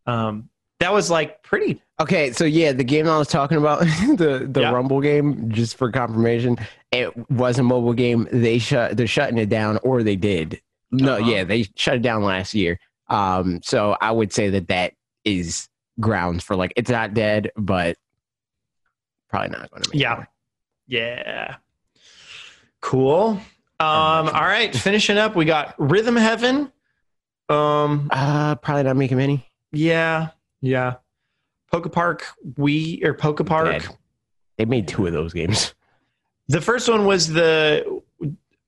Um, that was like pretty. Okay, so yeah, the game I was talking about, the the Yeah. Rumble game, just for confirmation, it was a mobile game. They shut they're shutting it down, or they did. No, Uh-huh. yeah, they shut it down last year. Um, so I would say that that is grounds for like it's not dead, but probably not going to. make Yeah. it. Yeah. Cool. Um, all right, finishing up, we got Rhythm Heaven. Um, Uh, probably not making many. yeah, yeah. Poke Park, we or Poke Park. They made two of those games. The first one was the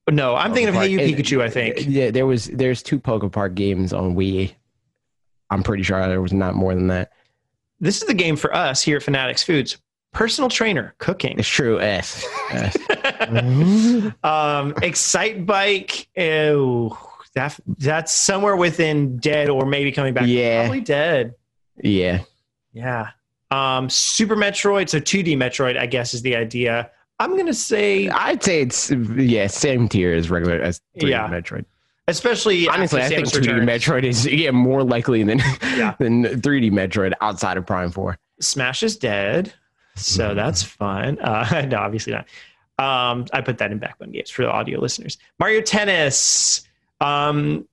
no, I'm thinking of Hey You Park. Pikachu. I think Yeah, there was there's two Poke Park games on Wii. I'm pretty sure there was not more than that. this is the game for us here at Fanatics Foods. Personal trainer cooking. It's true. S. S. um, Excite Bike. Ew, that that's somewhere within dead or maybe coming back. Yeah. probably dead. yeah. Yeah. Um, Super Metroid, so 2D Metroid, I guess, is the idea. I'm gonna say, I'd say it's yeah, same tier as regular as 3D Yeah. Metroid. especially Honestly, I think Samus 2D Returns. Metroid is yeah more likely than Yeah. than 3D Metroid outside of Prime Four. Smash is dead, so Mhm. that's fun. Uh, no, obviously not. Um, I put that in backbone games for the audio listeners. Mario Tennis. Um,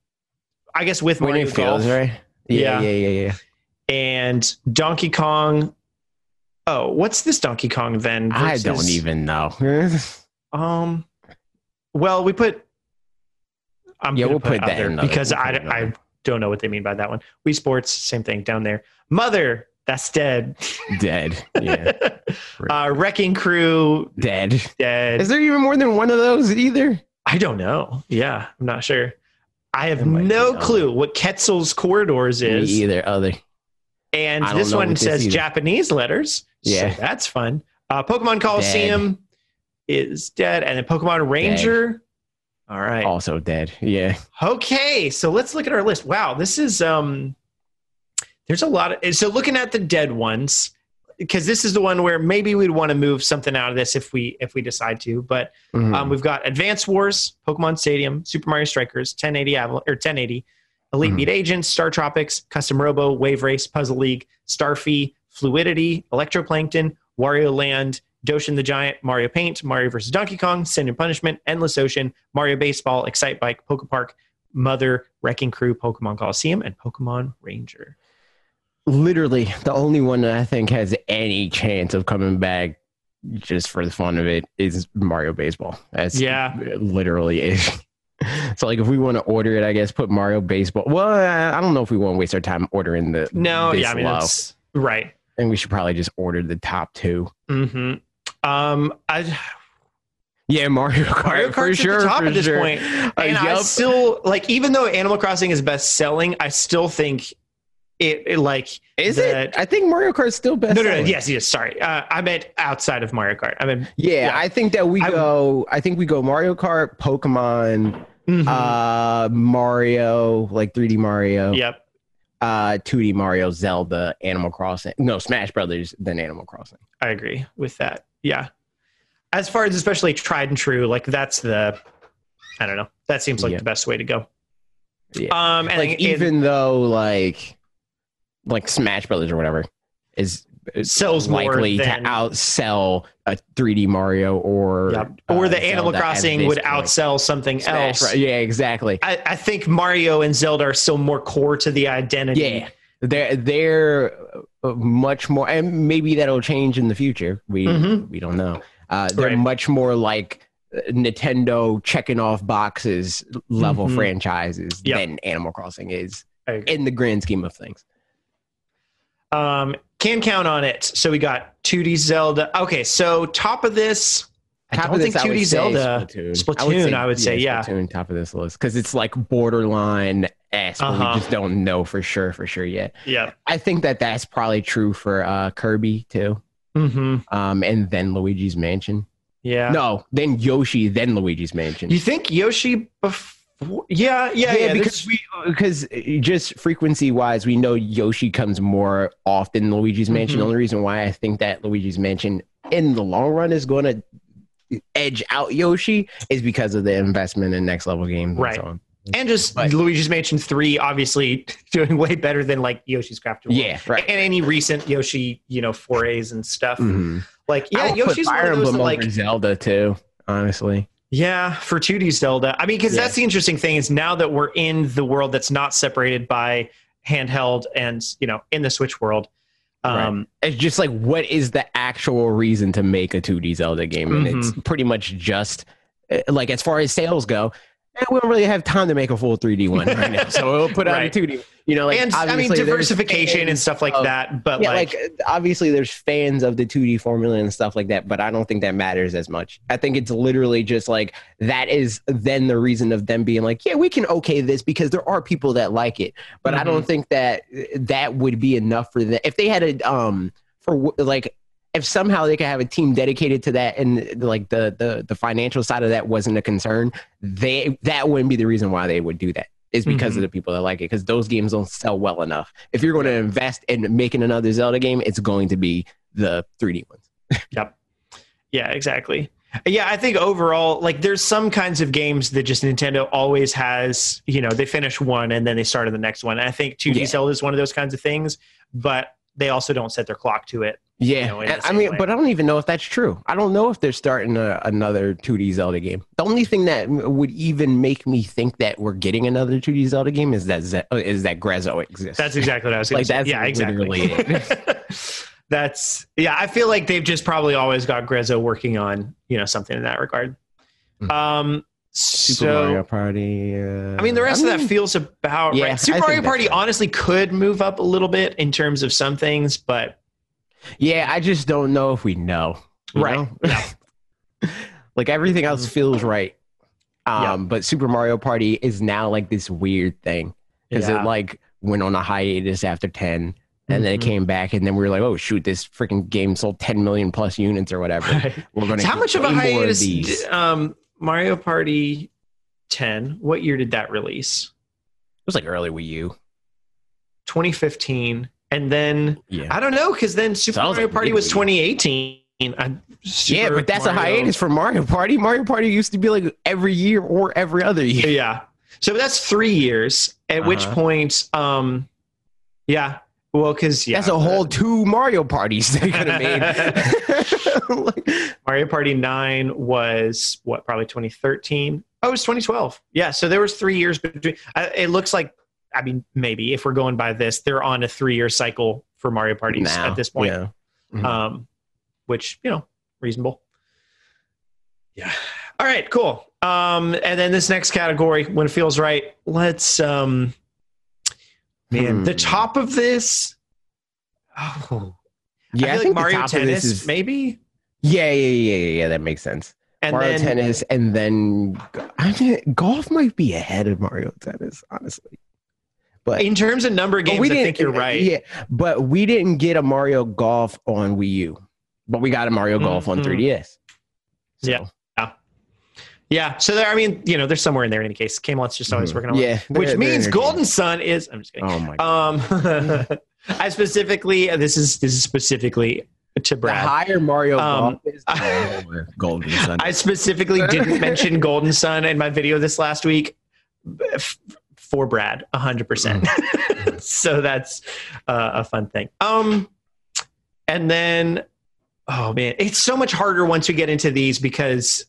I guess with Mario Golf fields, right? Yeah, Yeah. yeah, yeah, yeah. and Donkey Kong. Oh, what's this Donkey Kong then? I don't even know. Um, well, we put. I'm Yeah, we'll put, put that there because we'll I, it I don't know what they mean by that one. We Sports, same thing down there. Mother, that's dead. Dead. Yeah, uh, Wrecking Crew, dead. dead. Is there even more than one of those either? I don't know. Yeah, I'm not sure. I have no clue what Quetzal's Corridors Me is. either. Other. And this one this says. Japanese letters. Yeah. So that's fun. Uh, Pokemon Colosseum is dead. And then Pokemon Ranger. All right. Also dead. Yeah. Okay. So let's look at our list. Wow. This is, um, there's a lot of, so looking at the dead ones, because this is the one where maybe we'd want to move something out of this if we if we decide to. But Mhm. um, we've got Advance Wars, Pokemon Stadium, Super Mario Strikers, 1080 Aval- or 1080, Elite Mhm. Beat Agents, Star Tropics, Custom Robo, Wave Race, Puzzle League, Starfy, Fluidity, Electroplankton, Wario Land, Doshin the Giant, Mario Paint, Mario vs. Donkey Kong, Sin and Punishment, Endless Ocean, Mario Baseball, Excite Bike, Poke Park, Mother, Wrecking Crew, Pokemon Colosseum, and Pokemon Ranger. literally the only one that I think has any chance of coming back just for the fun of it is Mario Baseball. That's Yeah. literally it. So like if we want to order it, I guess put Mario Baseball. Well, I I don't know if we want to waste our time ordering the No, yeah, I mean, that's right. and we should probably just order the top two. Mm-hmm. Um, I, Yeah, Mario Kart Mario for Kart's sure. at the top for at this sure. point. Uh, and I yup. still like, even though Animal Crossing is best selling, I still think it, it like is that- it? I think Mario Kart's still best. no, no, no, yes, yes. Sorry, uh, I meant outside of Mario Kart. I mean, Yeah, Yeah. I think that we I- go. I think we go Mario Kart, Pokemon, mhm. uh, Mario, like 3D Mario, yep. uh, 2D Mario, Zelda, Animal Crossing. No, Smash Brothers, then Animal Crossing. I agree with that. Yeah. As far as especially tried and true, like that's the, I don't know. That seems like Yeah. the best way to go. Yeah. Um, and Like it- even though like like Smash Brothers or whatever is Sells more likely than- to outsell a 3D Mario or Yep. or uh, the Animal Zelda Crossing would point. outsell something Smash else. Bro- Yeah, exactly. I, I think Mario and Zelda are still more core to the identity. Yeah. They're they're much more, and maybe that'll change in the future. We Mhm. we don't know. Uh, they're Right. much more like uh, Nintendo checking off boxes level Mhm. franchises Yep. than Animal Crossing is in the grand scheme of things. Um, can count on it. So we got 2D Zelda. Okay, so top of this, I Top don't of think this, I 2D Zelda. Splatoon. Splatoon, I would say, yeah. Splatoon top of this list because it's like borderline S. but Uh-huh. We just don't know for sure, for sure yet. Yeah. I think that that's probably true for uh, Kirby too, hmm um, and then Luigi's Mansion. Yeah. No, then Yoshi, then Luigi's Mansion. You think Yoshi before? Yeah, yeah, yeah. because we because just frequency wise, we know Yoshi comes more often than Luigi's Mansion. Mhm. The only reason why I think that Luigi's Mansion in the long run is going to edge out Yoshi is because of the investment in next level games. Right. And so on. and just But- Luigi's Mansion 3 obviously doing way better than like Yoshi's Crafted World. Yeah, right. And any recent Yoshi, you know, forays and stuff. Mhm. Like, yeah, Yoshi's Fire Emblem that, like over Zelda too. Honestly, Yeah, for 2D Zelda. I mean, because Yeah. that's the interesting thing is now that we're in the world that's not separated by handheld and you know in the Switch world. Um, it's just like what is the actual reason to make a 2D Zelda game, and it's Mm-hmm. pretty much just uh, like as far as sales go. Eh, We don't really have time to make a full 3D one right now, so we'll put out Right. a 2D. You know, like and I mean obviously diversification and stuff like of- that. But yeah, like, like, obviously there's fans of the 2D formula and stuff like that, but I don't think that matters as much. I think it's literally just like that is then the reason of them being like, yeah, we can okay this because there are people that like it, but I Mm-hmm. don't think that that would be enough for them if they had a um for like if somehow they could have a team dedicated to that and like the the the financial side of that wasn't a concern, they that wouldn't be the reason why they would do that. Is because Mhm. of the people that like it, because those games don't sell well enough. If you're going to invest in making another Zelda game, it's going to be the 3D ones. Yep. Yeah, exactly. Yeah, I think overall, like, there's some kinds of games that just Nintendo always has. You know, they finish one and then they start on the next one. And I think 2D Yeah. Zelda is one of those kinds of things. But they also don't set their clock to it. Yeah, you know, in the and I mean, way. but I don't even know if that's true. I don't know if they're starting a, another 2D Zelda game. The only thing that would even make me think that we're getting another 2D Zelda game is that Ze- uh, is that Grezzo exists. That's exactly what I was Like, say. that's Yeah, exactly. that's yeah. I feel like they've just probably always got Grezzo working on you know something in that regard. Mhm. Um, Super so Mario Party. Uh, I mean, the rest I of that feels about Yeah, right. Super Mario Party right. honestly could move up a little bit in terms of some things, but yeah, I just don't know if we know. Right. know? like everything else feels right. Um, Yeah. but Super Mario Party is now like this weird thing because Yeah. it like went on a hiatus after 10 and then it Mhm. came back and then we were like, oh shoot, this freaking game sold 10 million plus units or whatever. Right. We're gonna So how much of a hiatus? d- um, Mario Party 10. What year did that release? It was like early Wii U. 2015, and then Yeah. I don't know because then Super Sounds Mario like Party was 2018. Super yeah, but that's a hiatus for Mario Party. Mario Party used to be like every year or every other year. Yeah. So that's three years. At which Uh-huh. point, um, yeah. Well, because yeah, That's a whole two Mario parties they could have made. Mario Party 9 was what, probably 2013? Oh, it was 2012. Yeah, so there was three years between. I, it looks like, I mean, maybe if we're going by this, they're on a three-year cycle for Mario parties now, at this point, yeah. Mhm. um, which you know, reasonable. Yeah. All right. Cool. Um, and then this next category, when it feels right, let's um, man, the Hmm. top of this. Oh, yeah, I feel like Mario Tennis, is maybe. yeah, yeah, yeah, yeah, yeah. That makes sense. And Mario then Tennis, and then I mean, golf might be ahead of Mario Tennis, honestly. But in terms of number of games, I think you're right. Yeah, but we didn't get a Mario Golf on Wii U, but we got a Mario Golf on Mhm. 3DS. So, Yeah. Yeah. So there, I mean, you know, they're somewhere in there in any case. Camelot's just always Mhm. working on. Yeah, Which means Golden Sun is I'm just kidding. Oh my god. Um I specifically this is this is specifically to the Brad. higher Mario Um, Golf is, Golden Sun. I specifically didn't mention Golden Sun in my video this last week for Brad a 100%. Mm-hmm. so that's uh, a fun thing. Um and then oh man, it's so much harder once we get into these because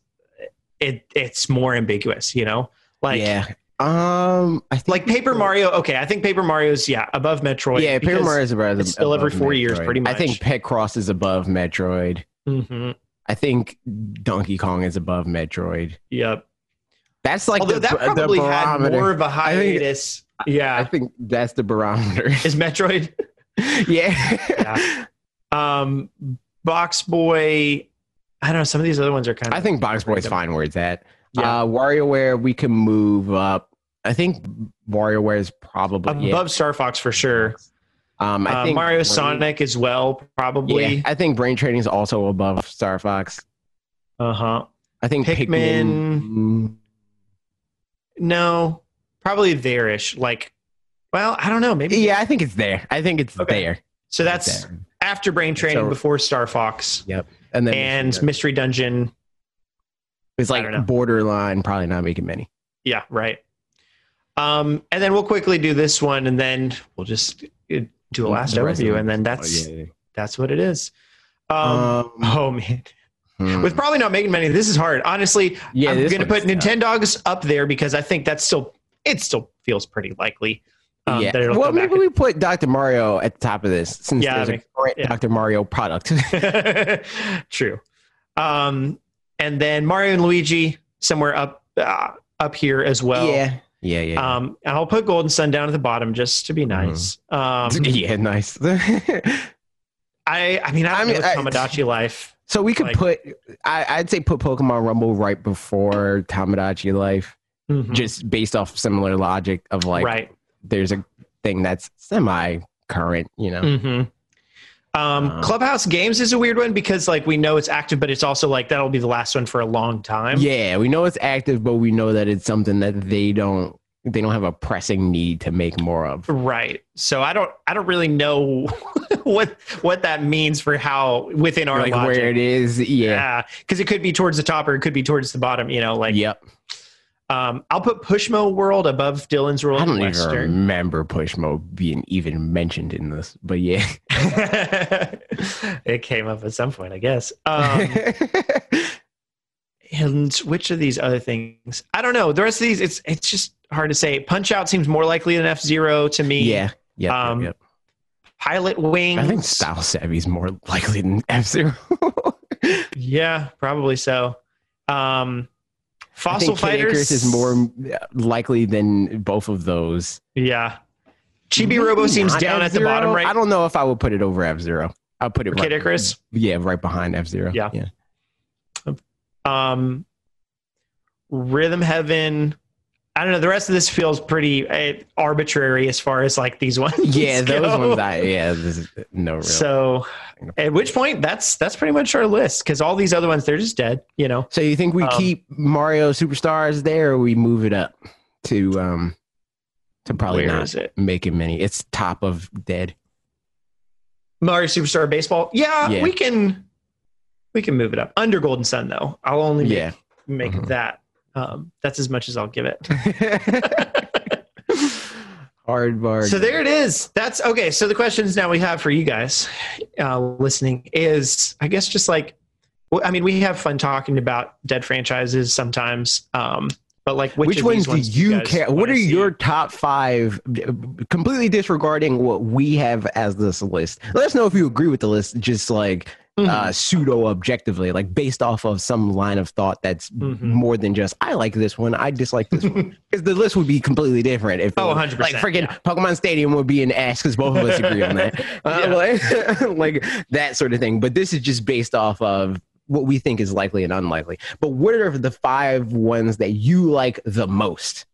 it it's more ambiguous, you know? Like yeah. Um, I think like Paper Mario, okay, I think Paper Mario's yeah, above Metroid. Yeah, Paper because- Mario is above. it's still every four years, pretty much. I think. Pet Cross is above Metroid. Mhm. I think Donkey Kong is above Metroid. Yep. That's like Although the, that probably had more of a think- hiatus. I yeah. I think that's the barometer. Is Metroid yeah. Yeah. um Box Boy I don't know, some of these other ones are kind of I think Box Boy's fine where it's at. Yeah. Uh, WarioWare, we can move up. I think WarioWare is probably above yeah. Star Fox for sure. Um, I Uh, think Mario Brain- Sonic as well, probably. Yeah, I think Brain Training is also above Star Fox. Uh-huh. I think Pikmin- Pikmin. Mm, No, probably there-ish. Like, well, I don't know. Maybe. yeah, I think it's there. I think it's Okay. there. So that's there. after Brain Training, So- before Star Fox, Yep. and then and Mystery Dungeon. it's I don't know. like borderline, probably not making many. Yeah, right. Um, and then we'll quickly do this one, and then we'll just do a last The overview, and then Oh, that's yeah, yeah. that's what it is. Um, Um, oh man, hmm. with probably not making money, this is hard. Honestly, yeah, I'm going to put. Nintendogs up there because I think that's still it still feels pretty likely. Um, yeah. that it'll Well, come back maybe we put Dr. Mario at the top of this since Yeah, there's I a mean, current yeah. Dr. Mario product. True. Um, and then Mario and Luigi somewhere up uh, up here as well. yeah. Yeah, yeah. Um, and I'll put Golden Sun down at the bottom just to be nice. Um, yeah, nice. I I mean I, I mean, I- Tomodachi Life. So we could Like- put, I, I'd say put Pokemon Rumble right before Tomodachi Life, Mhm. just based off similar logic of like, right. there's a thing that's semi current, you know? hmm Um, Uh, Clubhouse Games is a weird one because like we know it's active, but it's also like that'll be the last one for a long time. Yeah, we know it's active, but we know that it's something that they don't, they don't have a pressing need to make more of. Right. So I don't I don't really know what what that means for how within our Like logic. where it is, yeah. Yeah, because it could be towards the top or it could be towards the bottom. You know, like yep. um, I'll put Pushmo World above Dillon's World I don't Western. even remember Pushmo being even mentioned in this, but yeah. it came up at some point, I guess. Um, and which of these other things? I don't know. The rest of these, it's it's just hard to say. Punch Out seems more likely than F Zero to me. yeah. Yep, Um, yep, yep. Pilot Wings. I think Style Savvy is more likely than F Zero. Yeah, probably so. Um, I Fossil Kid Fighters is more likely than both of those. Yeah. Chibi Robo Maybe seems not down at the bottom right. I don't know if I would put it over F Zero. I'll put it Kid right, Icarus. Yeah, right behind F Zero. Yeah. yeah. Um, Rhythm Heaven. I don't know. The rest of this feels pretty uh, arbitrary as far as like these ones. Yeah, those go. ones. I yeah, no real. So, at which point, that's that's pretty much our list because all these other ones they're just dead. You know. So you think we Um, keep Mario Superstars there, or we move it up to um to probably not it? make it many? It's top of dead. Mario Superstar Baseball. Yeah, Yeah. we can we can move it up under Golden Sun though. I'll only make, Yeah. make Mhm. that. Um, that's as much as I'll give it. Hard bar. So there it is. That's okay. So the questions now we have for you guys uh, listening is, I guess, just like, I mean, we have fun talking about dead franchises sometimes, um, but like, which, Which ones these do you care? What are see? your top five? Completely disregarding what we have as this list. Let us know if you agree with the list. Just like Mhm. uh, pseudo objectively, like based off of some line of thought that's Mhm. more than just I like this one, I dislike this one. Because the list would be completely different if Oh, 100%, like freaking yeah. Pokemon Stadium would be an ass because both of us agree on that, uh, like, like that sort of thing. But this is just based off of what we think is likely and unlikely. But what are the five ones that you like the most?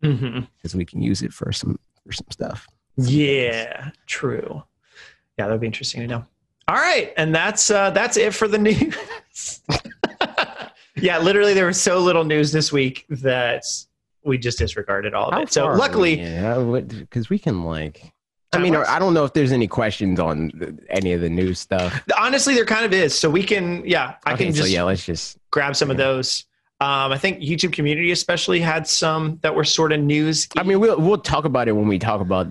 Because we can use it for some for some stuff. Yeah, true. Yeah, that'd be interesting to know. All right, and that's uh, that's it for the news. yeah, literally, there was so little news this week that we just disregarded all of it. So luckily, yeah, because we can like. I mean. I don't know if there's any questions on the- any of the news stuff. honestly, there kind of is. So we can, yeah, I okay, can so just yeah, let's just grab some of those. Um, I think YouTube community especially had some that were sort of news. I mean, we'll we'll talk about it when we talk about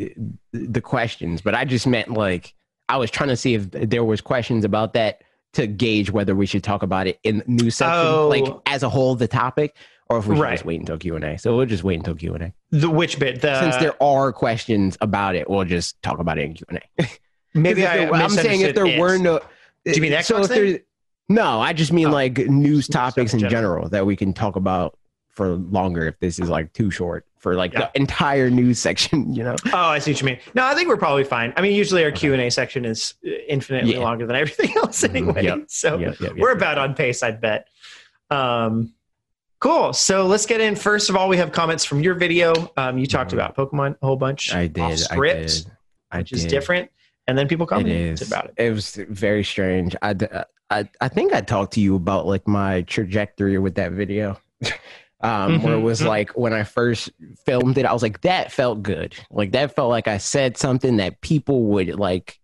uh, the questions, but I just meant like I was trying to see if there was questions about that to gauge whether we should talk about it in the news section, Oh. like as a whole, the topic, or if we should Right. just wait until Q and A. So we'll just wait until Q and A. the which bit? The Since there are questions about it, we'll just talk about it in Q and A. maybe I am saying if there misunderstood were no. Do you mean so Xbox if there- No, I just mean Oh. like news topics in in general. general that we can talk about for longer if this is like too short for like Yeah. the entire news section, you know. Oh, I see what you mean. No, I think we're probably fine. I mean, usually our Q and A section is infinitely Yeah. longer than everything else Mhm. anyway. Yep. So Yep, yep, we're about on pace, I'd bet. Um, cool. So let's get in. First of all, we have comments from your video. Um, you talked Mhm. about Pokemon a whole bunch. I did. Off I script, did. I which is different. And then people commented about it. It was very strange. I, I, I think I talked to you about like my trajectory with that video. Um, where it Mhm, was mhm. like when I first filmed it, I was like, that felt good. Like that felt like I said something that people would like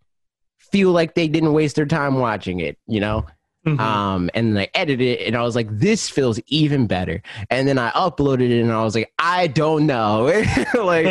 feel like they didn't waste their time watching it, you know? Mhm. Um, and then I edited it and I was like, this feels even better. And then I uploaded it and I was like, I don't know. like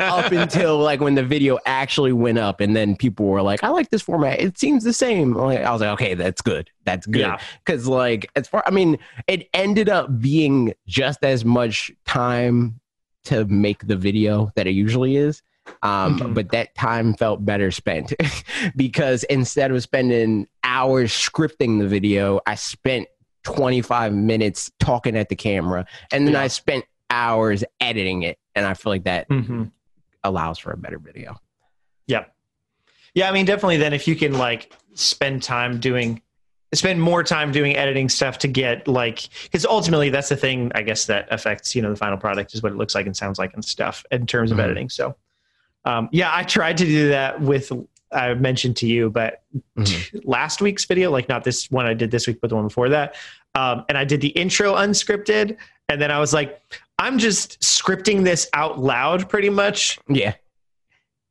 up until like when the video actually went up and then people were like, I like this format. It seems the same. Like, I was like, okay, that's good. That's good. Yeah. Cause like as far I mean, it ended up being just as much time to make the video that it usually is. Um, Mhm. but that time felt better spent because instead of spending hours scripting the video, I spent 25 minutes talking at the camera and then Yeah. I spent hours editing it. And I feel like that Mhm. allows for a better video. Yep. Yeah, I mean, definitely. Then if you can like spend time doing, spend more time doing editing stuff to get like, because ultimately that's the thing I guess that affects you know the final product is what it looks like and sounds like and stuff in terms of Mhm. editing. So, um, yeah, I tried to do that with I mentioned to you, but Mhm. last week's video, like not this one I did this week, but the one before that, um, and I did the intro unscripted, and then I was like, I'm just scripting this out loud pretty much Yeah.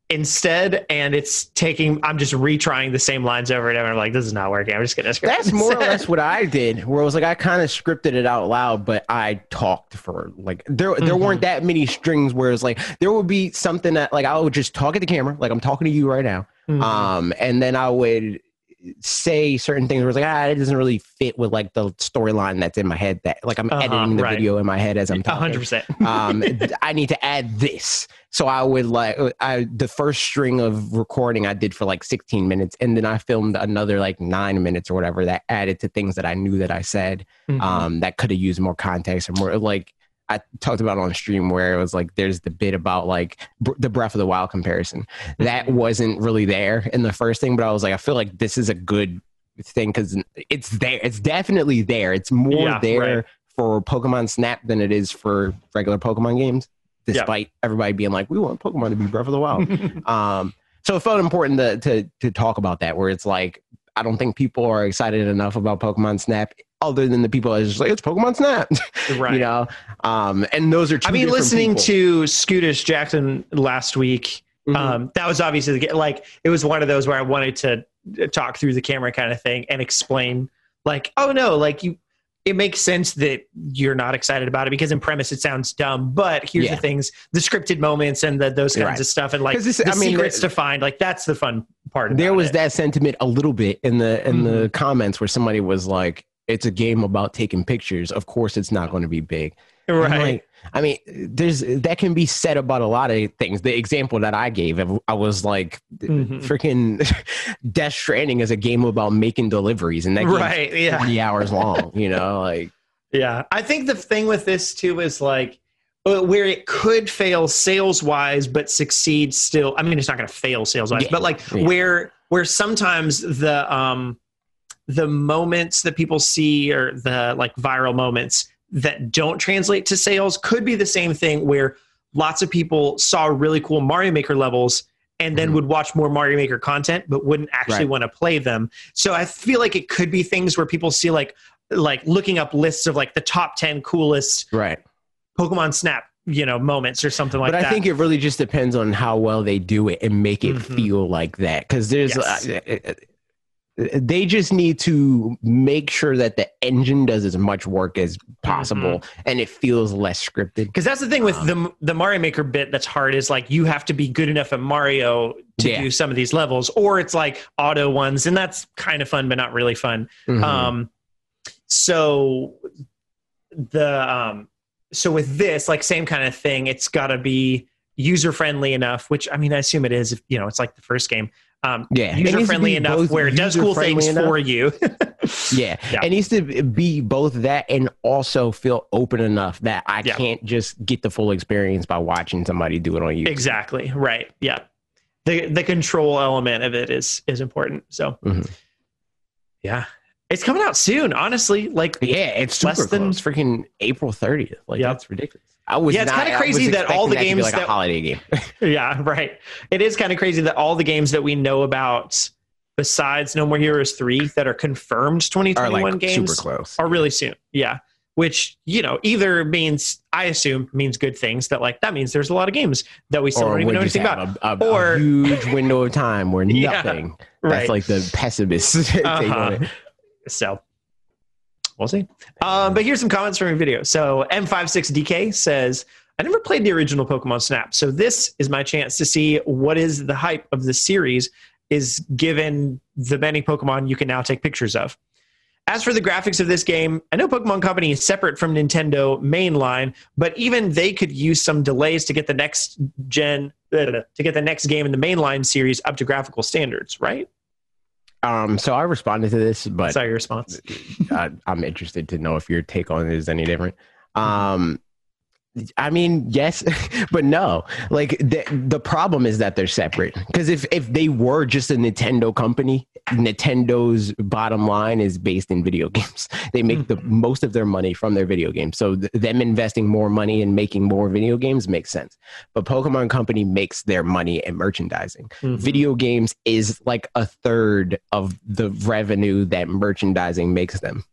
Instead and it's taking i'm just retrying the same lines over and over i'm like this is not working i'm just gonna script That's more or less what I did. Where it was like I kind of scripted it out loud, but I talked for like there there Mhm. weren't that many strings. Where it's like there would be something that like I would just talk at the camera, like I'm talking to you right now, Mhm. Um, and then I would say certain things where it's like, ah, it doesn't really fit with like the storyline that's in my head that like I'm Uh-huh, editing the right. video in my head as I'm talking. hundred percent. um, I need to add this. So I would like I the first string of recording I did for like 16 minutes, and then I filmed another like nine minutes or whatever that added to things that I knew that I said Mhm. um, that could have used more context or more like I talked about on stream where it was like there's the bit about like br- the Breath of the Wild comparison that Mhm. wasn't really there in the first thing, but I was like I feel like this is a good thing because it's there. It's definitely there. It's more Yeah, there right. for Pokemon Snap than it is for regular Pokemon games, Yeah. despite everybody being like, we want Pokemon to be Breath of the Wild. um, so it felt important to, to to talk about that, where it's like I don't think people are excited enough about Pokemon Snap, other than the people that are just like it's Pokemon Snap, right. you know. Um, and those are two I mean, listening people. to Scootish Jackson last week, Mhm. um, that was obviously the, like it was one of those where I wanted to talk through the camera kind of thing and explain, like, oh no, like you, it makes sense that you're not excited about it because in premise it sounds dumb, but here's Yeah. the things, the scripted moments and the, those kinds Right. of stuff, and like this- the I mean, secrets to find, like that's the fun part. there was it. that sentiment a little bit in the in Mm-hmm. the comments where somebody was like, "It's a game about taking pictures. Of course, it's not going to be big." Right. like, I mean, there's that can be said about a lot of things. The example that I gave, I was like, Mhm. freaking Death Stranding is a game about making deliveries, and that right. Yeah. 40 hours long. You know, like Yeah, I think the thing with this too is like uh, where it could fail sales wise, but succeed still. I mean, it's not going to fail sales wise, Yeah, but like yeah. where where sometimes the um the moments that people see or the like viral moments that don't translate to sales could be the same thing where lots of people saw really cool Mario Maker levels and then Mhm. would watch more Mario Maker content but wouldn't actually Right. want to play them. So I feel like it could be things where people see like like looking up lists of like the top 10 coolest right. Pokemon Snap, you know, moments or something like that. but I think it really just depends on how well they do it and make it Mhm. feel like that. Because there's, Yes. uh, uh, uh, they just need to make sure that the engine does as much work as possible Mm-hmm. and it feels less scripted. because that's the thing with the the Mario Maker bit that's hard is like you have to be good enough at Mario to Yeah. do some of these levels, or it's like auto ones, and that's kind of fun but not really fun. Mhm. Um, so the um, so with this, like same kind of thing, it's got to be user friendly enough. Which I mean, I assume it is. If, you know, it's like the first game. Um, yeah, It needs to user friendly enough where it does cool things enough- for you. Yeah. Yeah. It needs to be both that and also feel open enough that I Yeah. can't just get the full experience by watching somebody do it on YouTube. exactly right. Yeah, the the control element of it is is important. So Mhm. yeah, it's coming out soon. Honestly, like Yeah, it's Less than- close. Freaking April 30th. Like Yep. that's ridiculous. I was Yeah, it's kinda crazy that all the be games like that- a holiday game. Yeah, right. It is kind of crazy that all the games that we know about, besides No More Heroes 3, that are confirmed Are 2021 like games super close. are really soon. Yeah. Which, you know, either means, I assume, means good things that, like, that means there's a lot of games that we still or don't even know anything about. a, a, Or- a huge window of time where Yeah, nothing. Right. That's like the pessimist Uh-huh. So we'll see. Um, but here's some comments from your video. So M56DK says, I never played the original Pokemon Snap, so this is my chance to see what is the hype of the series is given the many Pokemon you can now take pictures of. As for the graphics of this game, I know Pokemon Company is separate from Nintendo mainline, but even they could use some delays to get the next gen to get the next game in the mainline series up to graphical standards, right? Um, so I responded to this, but That's your response. I, I'm interested to know if your take on it is any different. Um, I mean, yes, but no. Like the the problem is that they're separate. Because if if they were just a Nintendo company, Nintendo's bottom line is based in video games. They make the Mhm. most of their money from their video games. So th- them investing more money and making more video games makes sense. But Pokemon Company makes their money in merchandising Mhm. video games is like a third of the revenue that merchandising makes them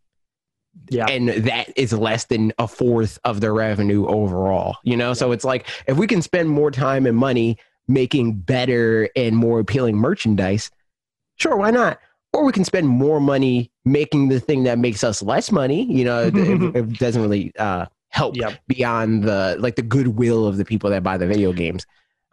Yeah. and that is less than a fourth of their revenue overall you know so it's like if we can spend more time and money making better and more appealing merchandise sure why not or we can spend more money making the thing that makes us less money you know it, it- doesn't really uh help Yep. beyond the like the goodwill of the people that buy the video games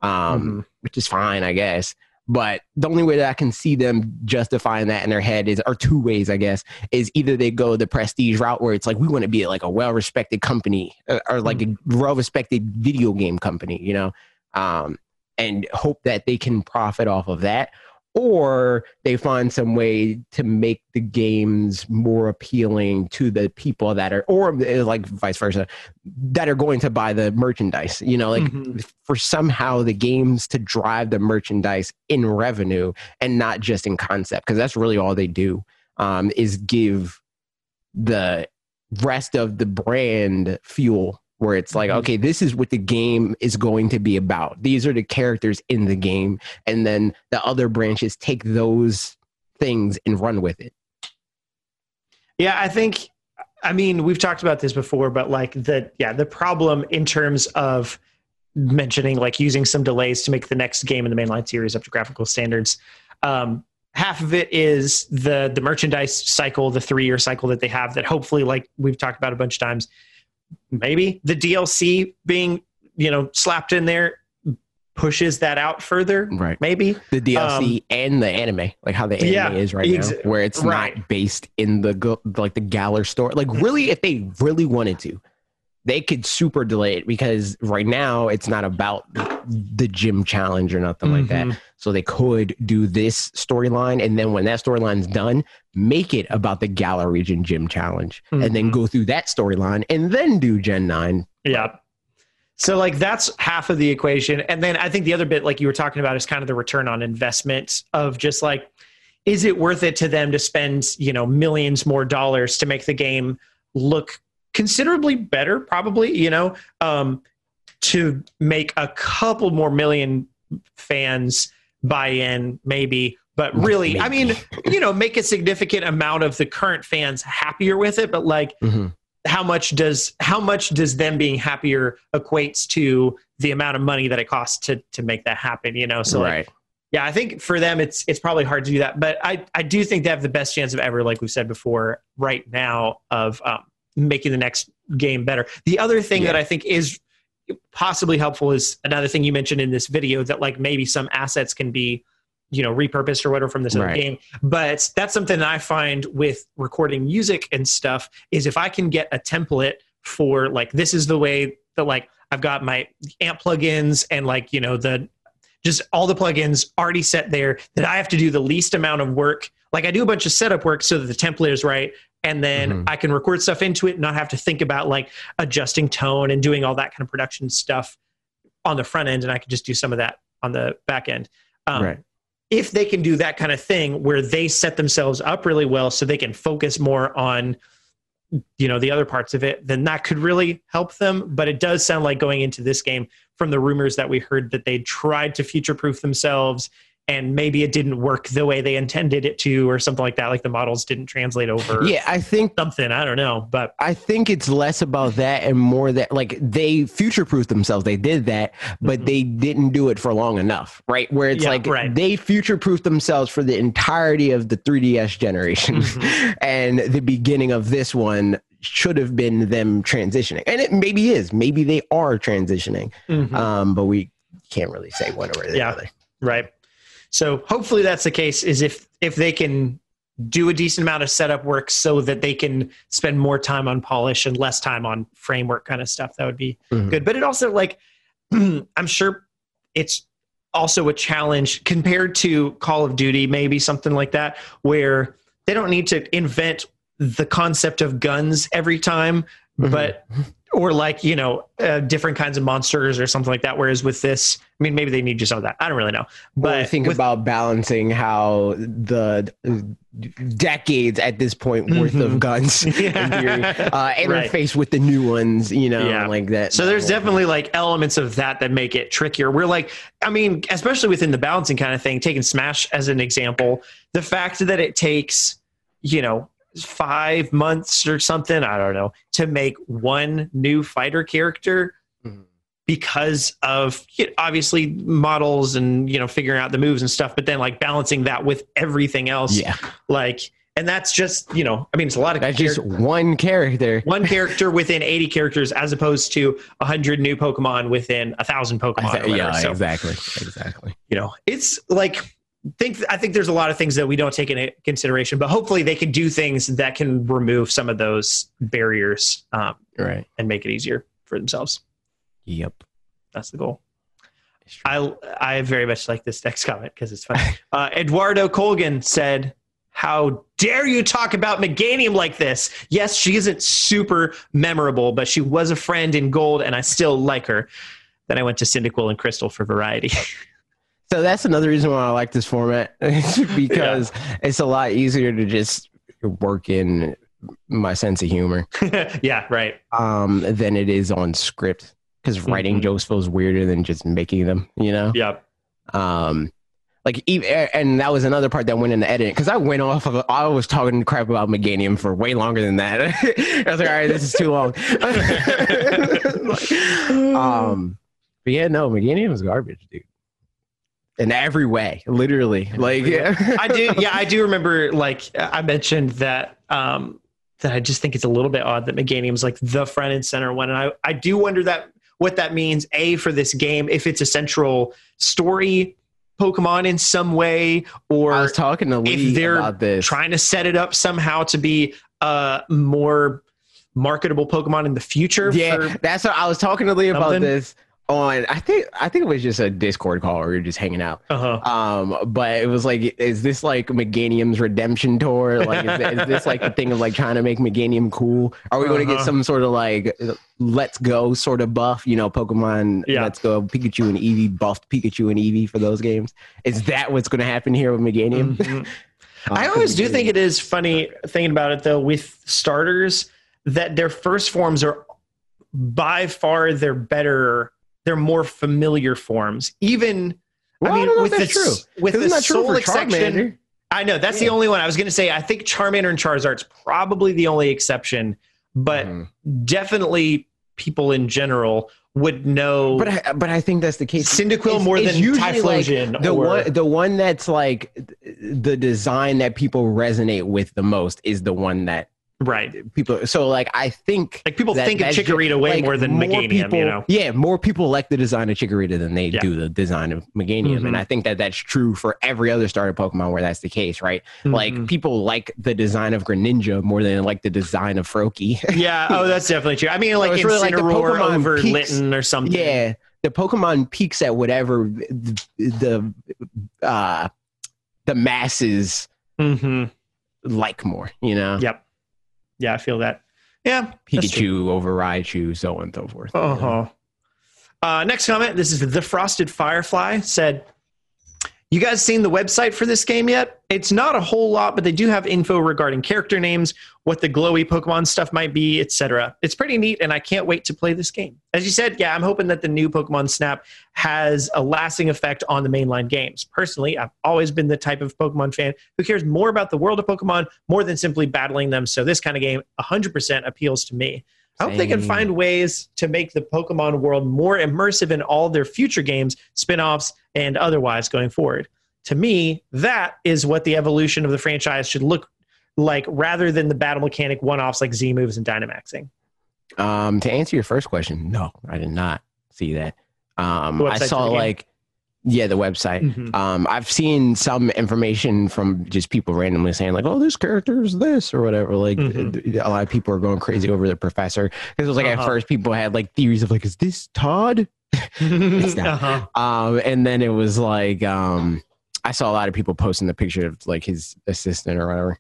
um Mhm. which is fine i guess But the only way that I can see them justifying that in their head is, or two ways, I guess, is either they go the prestige route where it's like we want to be like a well-respected company uh, or like a well-respected video game company, you know, um, and hope that they can profit off of that, or they find some way to make the games more appealing to the people that are or uh, like vice versa that are going to buy the merchandise you know like mm-hmm. for somehow the games to drive the merchandise in revenue and not just in concept because that's really all they do um, is give the rest of the brand fuel where it's like, mm-hmm. okay, this is what the game is going to be about. These are the characters in the game. And then the other branches take those things and run with it. Yeah, I think, I mean, we've talked about this before, but like the, yeah, the problem in terms of mentioning like using some delays to make the next game in the mainline series up to graphical standards. Um, half of it is the the merchandise cycle, the three year cycle that they have that hopefully, like we've talked about a bunch of times, maybe the DLC being you know slapped in there pushes that out further. Right. Maybe the DLC um, and the anime, like how the anime yeah, is right ex- now, where it's right. not based in the like the Galar story. Like really, if they really wanted to, they could super delay it because right now it's not about the gym challenge or nothing mm-hmm. like that. Mm-hmm. So they could do this storyline, and then when that storyline's done, make it about the Galar region gym challenge, mm-hmm. and then mm-hmm. go through that storyline, and then do Gen Nine. Yeah. So like that's half of the equation, and then I think the other bit, like you were talking about, is kind of the return on investment of just like, is it worth it to them to spend you know millions more dollars to make the game look considerably better, probably, you know, um, to make a couple more million fans buy in, maybe. But really. I mean, you know, make a significant amount of the current fans happier with it. But like, mm-hmm. how much does how much does them being happier equates to the amount of money that it costs to to make that happen? You know, so right. Like, yeah, I think for them it's it's probably hard to do that, but I I do think they have the best chance of ever, like we've said before, right now of um, making the next game better. The other thing yeah. that I think is possibly helpful is another thing you mentioned in this video that like maybe some assets can be you know repurposed or whatever from this other right. game but that's something that i find with recording music and stuff is if i can get a template for like this is the way that like i've got my amp plugins and like you know the just all the plugins already set there that i have to do the least amount of work like i do a bunch of setup work so that the template is right and then mm-hmm. I can record stuff into it, and not have to think about like adjusting tone and doing all that kind of production stuff on the front end, and I can just do some of that on the back end. Um, right. If they can do that kind of thing where they set themselves up really well, so they can focus more on you know the other parts of it then that could really help them but it does sound like going into this game from the rumors that we heard that they tried to future proof themselves and maybe it didn't work the way they intended it to or something like that like the models didn't translate over yeah i think something i don't know but i think it's less about that and more that like they future proofed themselves they did that but mm-hmm. they didn't do it for long enough right where it's yeah, like right. they future proofed themselves for the entirety of the 3ds generation mm-hmm. and the beginning of this one should have been them transitioning and it maybe is maybe they are transitioning mm-hmm. um, but we can't really say one or the yeah, other right so hopefully that's the case. Is if if they can do a decent amount of setup work so that they can spend more time on polish and less time on framework kind of stuff, that would be mm-hmm. good. But it also like I'm sure it's also a challenge compared to Call of Duty, maybe something like that, where they don't need to invent the concept of guns every time, mm-hmm. but or like you know uh, different kinds of monsters or something like that whereas with this i mean maybe they need just some of that i don't really know but well, think with, about balancing how the decades at this point worth mm-hmm. of guns yeah. uh, interface right. with the new ones you know yeah. like that so there's definitely like elements of that that make it trickier we're like i mean especially within the balancing kind of thing taking smash as an example the fact that it takes you know five months or something, I don't know, to make one new fighter character mm-hmm. because of you know, obviously models and you know figuring out the moves and stuff, but then like balancing that with everything else. Yeah. Like and that's just you know i mean it's a lot of that's char- just one character one character within 80 characters as opposed to 100 new pokemon within a thousand pokemon th- yeah so, exactly exactly you know, it's like think I think there's a lot of things that we don't take into consideration, but hopefully they can do things that can remove some of those barriers um, Right. and make it easier for themselves. Yep. That's the goal. I I very much like this next comment because it's funny. uh, Eduardo Colgan said, "How dare you talk about Meganium like this? Yes, she isn't super memorable, but she was a friend in gold, and I still like her." Then I went to Cyndaquil and Crystal for variety. So that's another reason why I like this format because it's a lot easier to just work in my sense of humor yeah, right. um, than it is on script because writing Mhm. jokes feels weirder than just making them, you know? Yep. Um, like, and that was another part that went in the edit because I went off of, I was talking crap about Meganium for way longer than that. I was like, all right, this is too long. um, but yeah, no, Meganium is garbage, dude. In every way, literally. Like, yeah. I do. Yeah, I do remember. Like I mentioned that. Um, that I just think it's a little bit odd that Meganium's like the front and center one, and I I do wonder that what that means. A for this game, if it's a central story Pokemon in some way, or I was talking to Lee they're about this. trying to set it up somehow to be a more marketable Pokemon in the future. Yeah, that's what I was talking to Lee about something. this on. I think I think it was just a Discord call where we were just hanging out. uh-huh. Um, but it was like, is this like Meganium's redemption tour? Like, is, is this like the thing of like trying to make Meganium cool? Are we going to get Uh-huh. some sort of like let's go sort of buff? You know, Pokemon Yeah. Let's Go Pikachu and Eevee buffed Pikachu and Eevee for those games. Is that what's going to happen here with Meganium? Mhm. I always do think it is funny thinking about it though with starters that their first forms are by far their better, they're more familiar forms. Even Well, I I mean don't know with if the true. with Isn't the for. Charmander? I know that's the only one I was going to say. I think Charmander and Charizard's probably the only exception, but Mhm. definitely people in general would know. But I, but I think that's the case. Cyndaquil It's- more it's than usually, like, Typhlosion the or one the one that's like the design that people resonate with the most is the one that right. people so like i think Like people that- think of Chikorita way like, more than Meganium, people, you know. yeah more people like the design of chikorita than they Yeah. do the design of meganium Mhm. and i think that that's true for every other starter pokemon where that's the case right like Mhm. people like the design of greninja more than like the design of froakie yeah, oh, that's definitely true. I mean, like it's really like the Pokemon over peaks- Litten or something. yeah the pokemon peaks at whatever the, the uh the masses hmm like more you know Yep. Yeah, I feel that. Yeah. that's true. pikachu over raichu so on and so forth Uh-huh. Uh, next comment. This is the Frosted Firefly said, "You guys seen the website for this game yet? It's not a whole lot, but they do have info regarding character names, what the glowy Pokemon stuff might be, etc. It's pretty neat, and I can't wait to play this game. As you said, yeah, I'm hoping that the new Pokemon Snap has a lasting effect on the mainline games. Personally, I've always been the type of Pokemon fan who cares more about the world of Pokemon more than simply battling them. So this kind of game 100% appeals to me." I hope they can find ways to make the Pokemon world more immersive in all their future games, spin offs, and otherwise going forward. To me, that is what the evolution of the franchise should look like rather than the battle mechanic one offs like Z moves and Dynamaxing. Um, to answer your first question, no, I did not see that. Um, I saw for the game? like, yeah, the website. Mhm. Um, I've seen some information from just people randomly saying like, "Oh, this character is this" or whatever. Like, Mhm. a lot of people are going crazy over the professor because it was like at Uh-huh. first people had like theories of like, "Is this Todd?" It's not. Uh-huh. Um, and then it was like, um, I saw a lot of people posting the picture of like his assistant or whatever.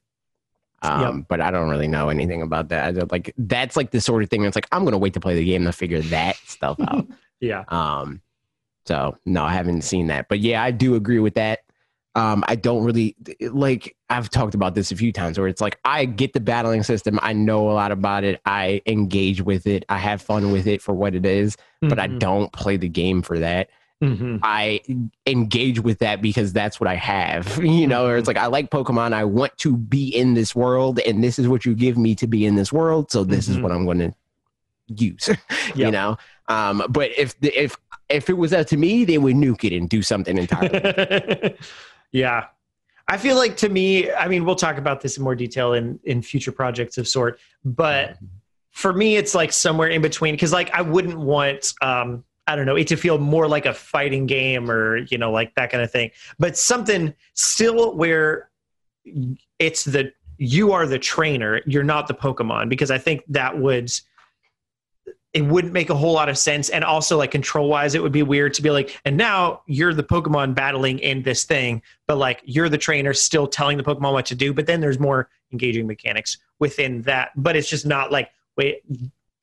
Um, but I don't really know anything about that. I like that's like the sort of thing that's like I'm gonna wait to play the game to figure that stuff out. Yeah. um, so no, I haven't seen that. But yeah, I do agree with that. Um, I don't really like. I've talked about this a few times where it's like I get the battling system. I know a lot about it. I engage with it. I have fun with it for what it is. But I Mhm. don't play the game for that. Mhm. I engage with that because that's what I have. You know, or it's like I like Pokemon. I want to be in this world, and this is what you give me to be in this world. So this is Mhm. what I'm going to use. you know, um, but if the, if if it was up to me, they would nuke it and do something entirely. yeah. I feel like to me, I mean, we'll talk about this in more detail in in future projects of sort, but for me it's like somewhere in between because like i wouldn't want um I don't know, it to feel more like a fighting game or, you know, like that kind of thing. But something still where it's the you are the trainer, you're not the Pokemon, because I think that would it wouldn't make a whole lot of sense. And also like control wise, it would be weird to be like, and now you're the Pokemon battling in this thing, but like you're the trainer still telling the Pokemon what to do. But then there's more engaging mechanics within that. But it's just not like wait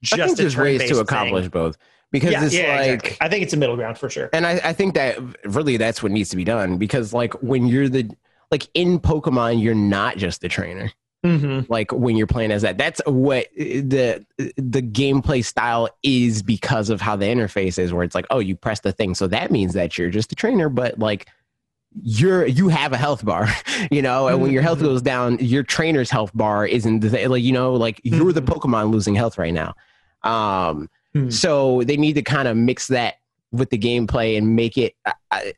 just I think there's ways to accomplish thing. both because yeah, it's yeah, like exactly. I think it's a middle ground for sure. And I, I think that really that's what needs to be done because like when you're the like in Pokemon, you're not just the trainer. Mm-hmm. Like when you're playing as that, that's what the the gameplay style is because of how the interface is. Where it's like, oh, you press the thing, so that means that you're just a trainer, but like you're you have a health bar, you know, and when your health mm-hmm. goes down, your trainer's health bar isn't the, like you know, like you're the mm-hmm. Pokemon losing health right now. Um, mm. so they need to kind of mix that with the gameplay and make it. I,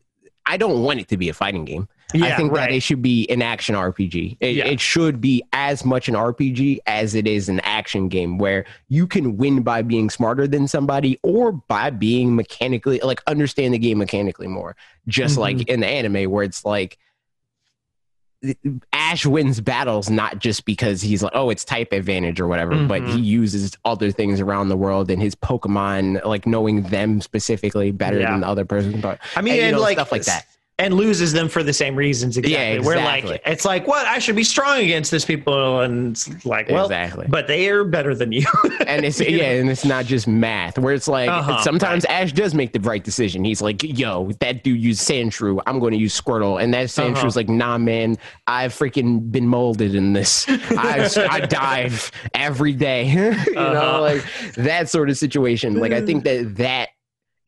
I don't want it to be a fighting game. Yeah, I think right. that it should be an action RPG. It, yeah. it, should be as much an RPG as it is an action game where you can win by being smarter than somebody or by being mechanically, like, understand the game mechanically more. Just mm-hmm. like in the anime where it's like, Ash wins battles not just because he's like, oh, it's type advantage or whatever, mm-hmm. but he uses other things around the world and his Pokemon, like knowing them specifically better yeah. than the other person. But I mean, and, and know, like stuff like that and loses them for the same reasons exactly. Yeah, exactly. We're like it's like what I should be strong against this people and it's like well exactly. but they are better than you. and it's yeah, and it's not just math where it's like uh-huh, sometimes right. Ash does make the right decision. He's like, "Yo, that dude used Sandshrew. I'm going to use Squirtle." And that Sandshrew uh-huh. like, "Nah, man, I've freaking been molded in this. I I dive every day." you uh-huh. know, like that sort of situation. Like I think that that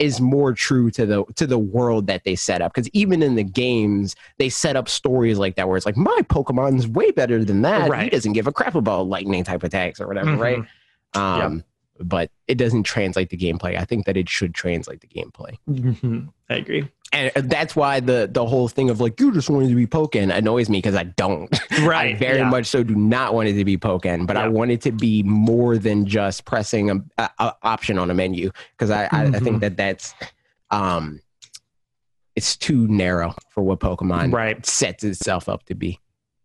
is more true to the to the world that they set up because even in the games they set up stories like that where it's like my pokemon's way better than that right. he doesn't give a crap about lightning type attacks or whatever mm-hmm. right um yep. But it doesn't translate the gameplay i think that it should translate the gameplay mm-hmm. i agree and that's why the the whole thing of like you just wanted to be Pokken annoys me because I don't. Right. I very yeah. much so do not want it to be Pokken, but yeah. I want it to be more than just pressing a, a, a option on a menu because I, mm-hmm. I, I think mm-hmm. that that's um it's too narrow for what Pokemon right. sets itself up to be.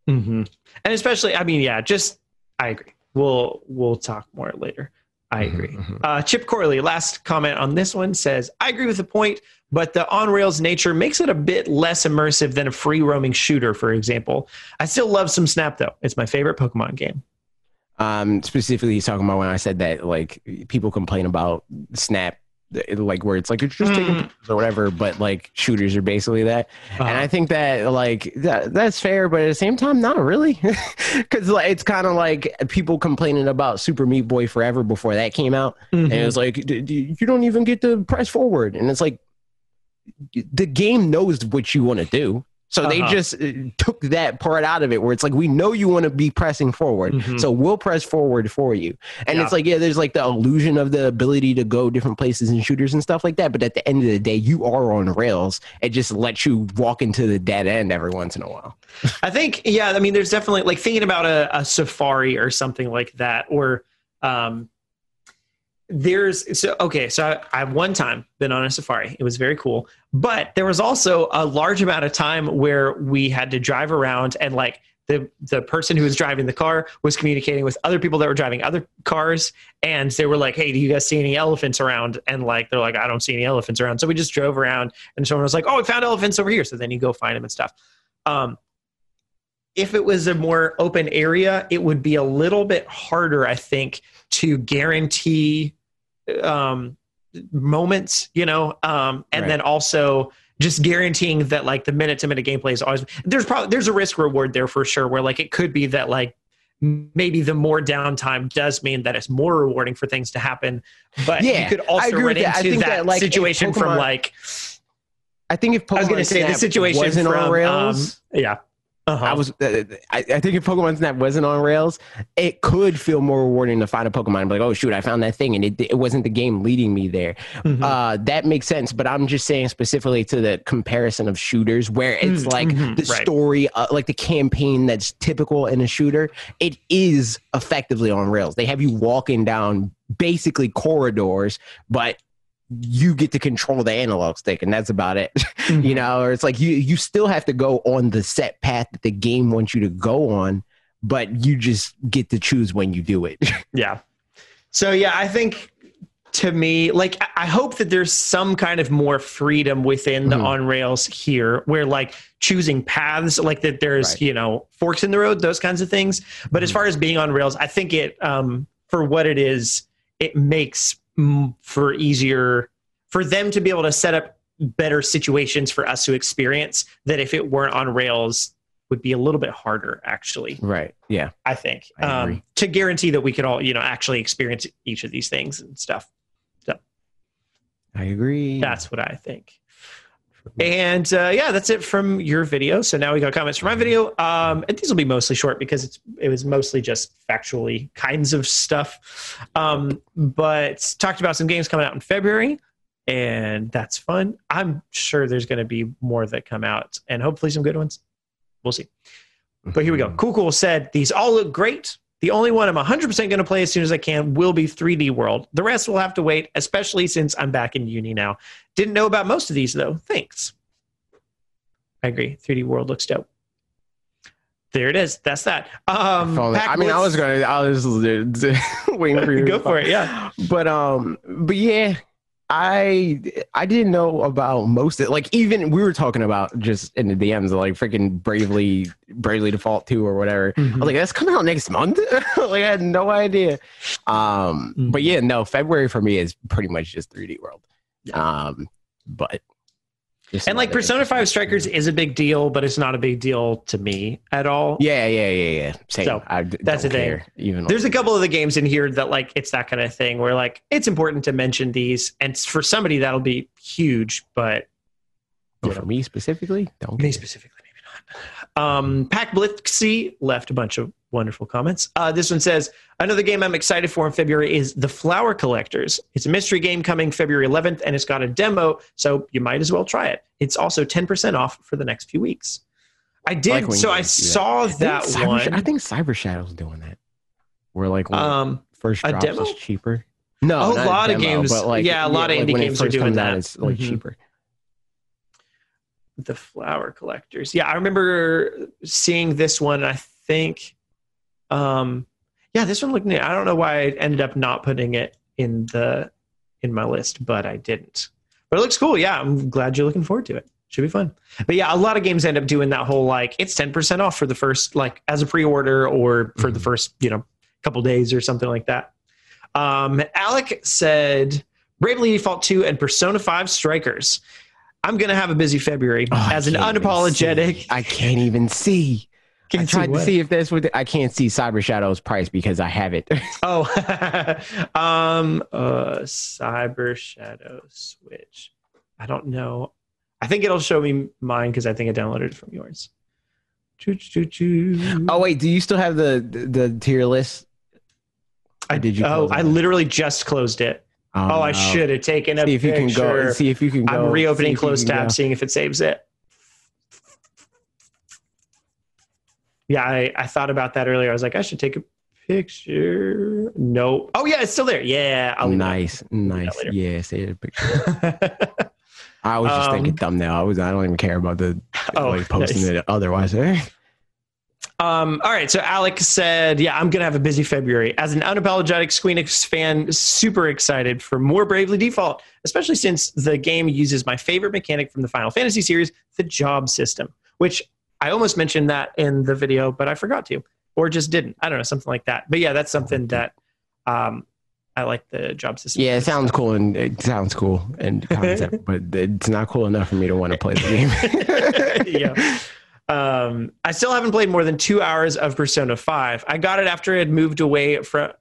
Mm-hmm. And especially, I mean, yeah, just I agree. We'll we'll talk more later. I mm-hmm, agree. Mm-hmm. Uh, Chip Corley, last comment on this one says, I agree with the point, but the on rails nature makes it a bit less immersive than a free roaming shooter, for example. I still love some Snap, though. It's my favorite Pokemon game. Um, specifically, he's talking about when I said that, like, people complain about Snap like where it's like it's just taking mm. or whatever but like shooters are basically that uh-huh. and i think that like that, that's fair but at the same time not really because like, it's kind of like people complaining about super meat boy forever before that came out mm-hmm. and it was like you don't even get to press forward and it's like the game knows what you want to do so uh-huh. they just uh, took that part out of it where it's like, we know you want to be pressing forward. Mm-hmm. So we'll press forward for you. And yeah. it's like, yeah, there's like the illusion of the ability to go different places and shooters and stuff like that. But at the end of the day, you are on rails. It just lets you walk into the dead end every once in a while. I think, yeah, I mean, there's definitely like thinking about a, a safari or something like that, or, um, there's so okay so I, have one time been on a safari. It was very cool. But there was also a large amount of time where we had to drive around and like the the person who was driving the car was communicating with other people that were driving other cars. And they were like hey do you guys see any elephants around? And like they're like i don't see any elephants around. So we just drove around and someone was like oh we found elephants over here. So then you go find them and stuff. Um, if it was a more open area it would be a little bit harder i think to guarantee um, moments, you know, um, and right. then also just guaranteeing that like the minute to minute gameplay is always there's probably there's a risk reward there for sure where like it could be that like maybe the more downtime does mean that it's more rewarding for things to happen but yeah, you could also run into that, that, like, situation Pokemon, from like I think if Pokemon I was going to say the situation from on rails, um, yeah uh-huh. I was, uh, I, I, think if Pokemon Snap wasn't on rails, it could feel more rewarding to find a Pokemon. Like, oh shoot, I found that thing, and it, it wasn't the game leading me there. Mm-hmm. Uh, that makes sense. But I'm just saying specifically to the comparison of shooters, where it's mm-hmm. like the right. story, uh, like the campaign that's typical in a shooter. It is effectively on rails. They have you walking down basically corridors, but you get to control the analog stick and that's about it. you know, or it's like you you still have to go on the set path that the game wants you to go on, but you just get to choose when you do it. Yeah. So yeah, I think to me, like I- hope that there's some kind of more freedom within the Mhm. on rails here, where like choosing paths, like that there's Right. you know forks in the road, those kinds of things. But as Mhm. far as being on rails, I think it um, for what it is, it makes for easier for them to be able to set up better situations for us to experience that if it weren't on rails would be a little bit harder actually right. Yeah. I think, I um, to guarantee that we could all, you know, actually experience each of these things and stuff. so I agree. That's what I think. And uh, yeah, that's it from your video. So now we got comments from my video. Um, and these will be mostly short because it's it was mostly just factually kinds of stuff. Um, but talked about some games coming out in February, and that's fun. I'm sure there's going to be more that come out, and hopefully some good ones. We'll see. But here we go. Cool Cool said these all look great. The only one I'm 100% going to play as soon as I can will be 3D World. The rest will have to wait, especially since I'm back in uni now. Didn't know about most of these though. Thanks. I agree. 3D World looks dope. There it is. That's that. Um, only- I mean, I was gonna, I was waiting for you. Go for it. Yeah. But um, but yeah, I I didn't know about most of like even we were talking about just in the DMs like freaking Bravely Bravely Default two or whatever. I was like, that's coming out next month. like I had no idea. Um, Mhm. but yeah, no, February for me is pretty much just 3D World. Um, but and like Persona 5 Strikers mm. is a big deal, but it's not a big deal to me at all. Yeah, yeah, yeah, yeah. Same. So, I d- that's the thing. Even There's a couple of the games in here that like it's that kind of thing where like it's important to mention these, and for somebody that'll be huge, but oh, But for me specifically, don't me care. specifically maybe not. Um, Pack Blitzky left a bunch of wonderful comments. Uh, this one says another game I'm excited for in February is The Flower Collectors. It's a mystery game coming February 11th, and it's got a demo, so you might as well try it. It's also 10% off for the next few weeks. I did, like so I do that. saw I that Cyber one. I think Cyber Shadow's doing that. Where like when um, first a drops demo? is cheaper. No, Oh, a lot of games- like yeah, a lot of indie it games are doing out, that. It's like Mhm. cheaper. The flower collectors. Yeah i remember seeing this one i think um yeah this one looked neat. I don't know why i ended up not putting it in the in my list but i didn't. But it looks cool. Yeah i'm glad you're looking forward to it. Should be fun. But yeah a lot of games end up doing that whole like it's 10% off for the first like as a pre-order or for the Mhm. first you know couple days or something like that. Um alec said bravely default 2 and persona 5 strikers i'm gonna have a busy february Oh, as an unapologetic. I can't even see. Can't I see to see if that's what the- I can't see Cyber Shadow's price because I have it. Oh, um, uh, Cyber Shadow Switch. I don't know. I think it'll show me mine because I think I downloaded it from yours. Choo, choo, choo. oh wait, do you still have the the, the tier list? I did you Oh, I literally just closed it. Oh, I should have taken a See if you picture. can go. See if you can go. I'm reopening closed tab, go. seeing if it saves it. Yeah, I, I thought about that earlier. I was like, I should take a picture. No. Oh yeah, it's still there. Yeah. I'll. Nice, nice. Yeah, see the picture. I was just thinking Um, thumbnail. I was. I don't even care about the Oh, like posting nice. it otherwise. eh? Um, all right, so Alex said, "Yeah, I'm gonna have a busy February. As an unapologetic Squeenix fan, super excited for more Bravely Default, especially since the game uses my favorite mechanic from the Final Fantasy series, the job system. Which I almost mentioned that in the video, but I forgot to, or just didn't. I don't know, something like that. But yeah, that's something that um, I like the job system. Yeah, it sounds cool and it sounds cool and concept, but it's not cool enough for me to want to play the game. yeah. Um, I still haven't played more than two hours of Persona 5. I got it after it had moved away from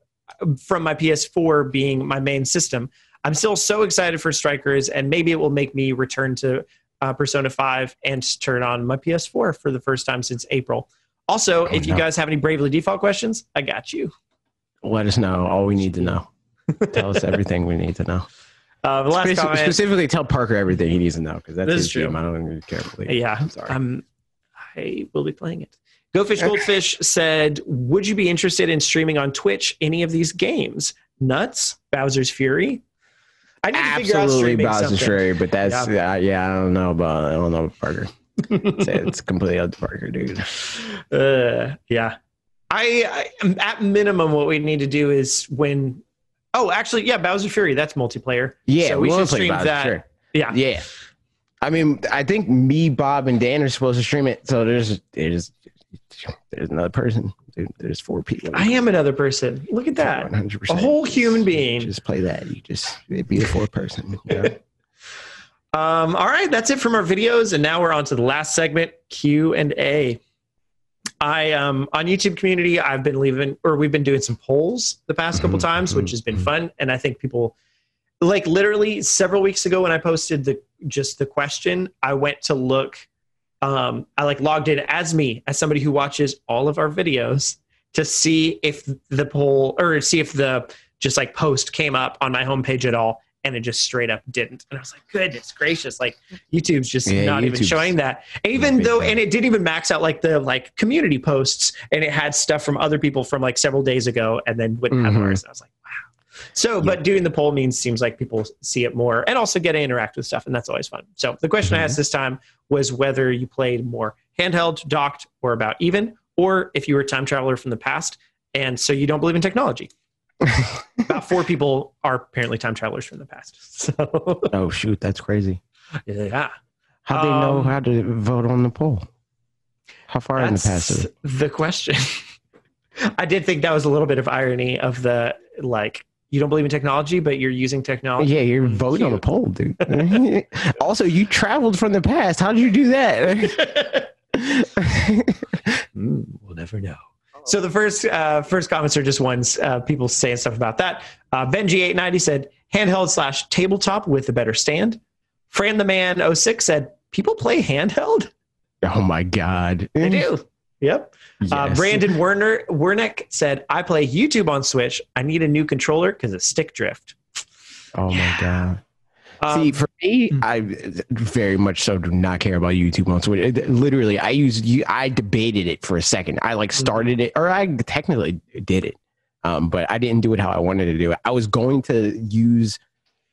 from my PS4 being my main system. I'm still so excited for Strikers, and maybe it will make me return to uh, Persona 5 and turn on my PS4 for the first time since April. Also, Oh, if you guys have any Bravely Default questions, I got you. Let us know all we need to know. Tell us everything we need to know. Uh, the last comment, specifically, tell Parker everything he needs to know because that's That is his true. game. I don't even care. Yeah, I'm sorry. I'm, I will be playing it. Go Fish Goldfish said, "Would you be interested in streaming on Twitch any of these games? Nuts, Bowser's Fury." I need to figure out absolutely streaming Bowser something. Stray, but that's yeah. yeah, I don't know about I don't know about Parker. it's, it's completely up to Parker, dude. Uh, yeah. I, I at minimum, what we need to do is when. Oh, actually, yeah, Bowser Fury. That's multiplayer. Yeah, so we wanna should play stream Bowser that. Stray. Yeah. Yeah. I mean, I think me, Bob, and Dan are supposed to stream it. So there's there's there's another person. Dude, there's four people. I am another person. Look at that. 100%. A whole human being. Just play that. You just be the fourth person. you know? Um, all right, that's it from our videos, and now we're on to the last segment, Q and A. I um on YouTube community, I've been leaving, or we've been doing some polls the past couple Mhm, times, which has been mhm. fun, and I think people like literally several weeks ago when I posted the just the question, I went to look. Um, I like logged in as me, as somebody who watches all of our videos to see if the poll or see if the just like post came up on my homepage at all, and it just straight up didn't. And I was like, goodness gracious, like YouTube's just Yeah, not even showing that. Even though, and it didn't even max out like the like community posts, and it had stuff from other people from like several days ago, and then wouldn't have Mhm. ours. I was like, So, but doing the poll means seems like people see it more and also get to interact with stuff, and that's always fun. So the question I Mhm. asked this time was whether you played more handheld, docked, or about even, or if you were a time traveler from the past, and so you don't believe in technology. about four people are apparently time travelers from the past. So oh shoot, that's crazy. yeah, How do they know Um, how to vote on the poll? How far in the past? Is it? the question. I did think that was a little bit of irony of the like you don't believe in technology, but you're using technology. Yeah, you're voting on a poll, dude. also, you traveled from the past. How did you do that? Mm, we'll never know. So the first uh, first comments are just ones uh, people saying stuff about that. Uh, Benji890 said handheld slash tabletop with a better stand. Fran the man 06 said people play handheld. Oh my god. They do. Yep. Uh, Brandon Werner Wernick said I play YouTube on Switch. I need a new controller because of stick drift. Oh Yeah. my god. Um, See, for me, hmm. I very much so do not care about YouTube on Switch. Literally, I used you. I debated it for a second. I like Mm-hmm. started it, or I technically did it, um, but I didn't do it how I wanted to do it. I was going to use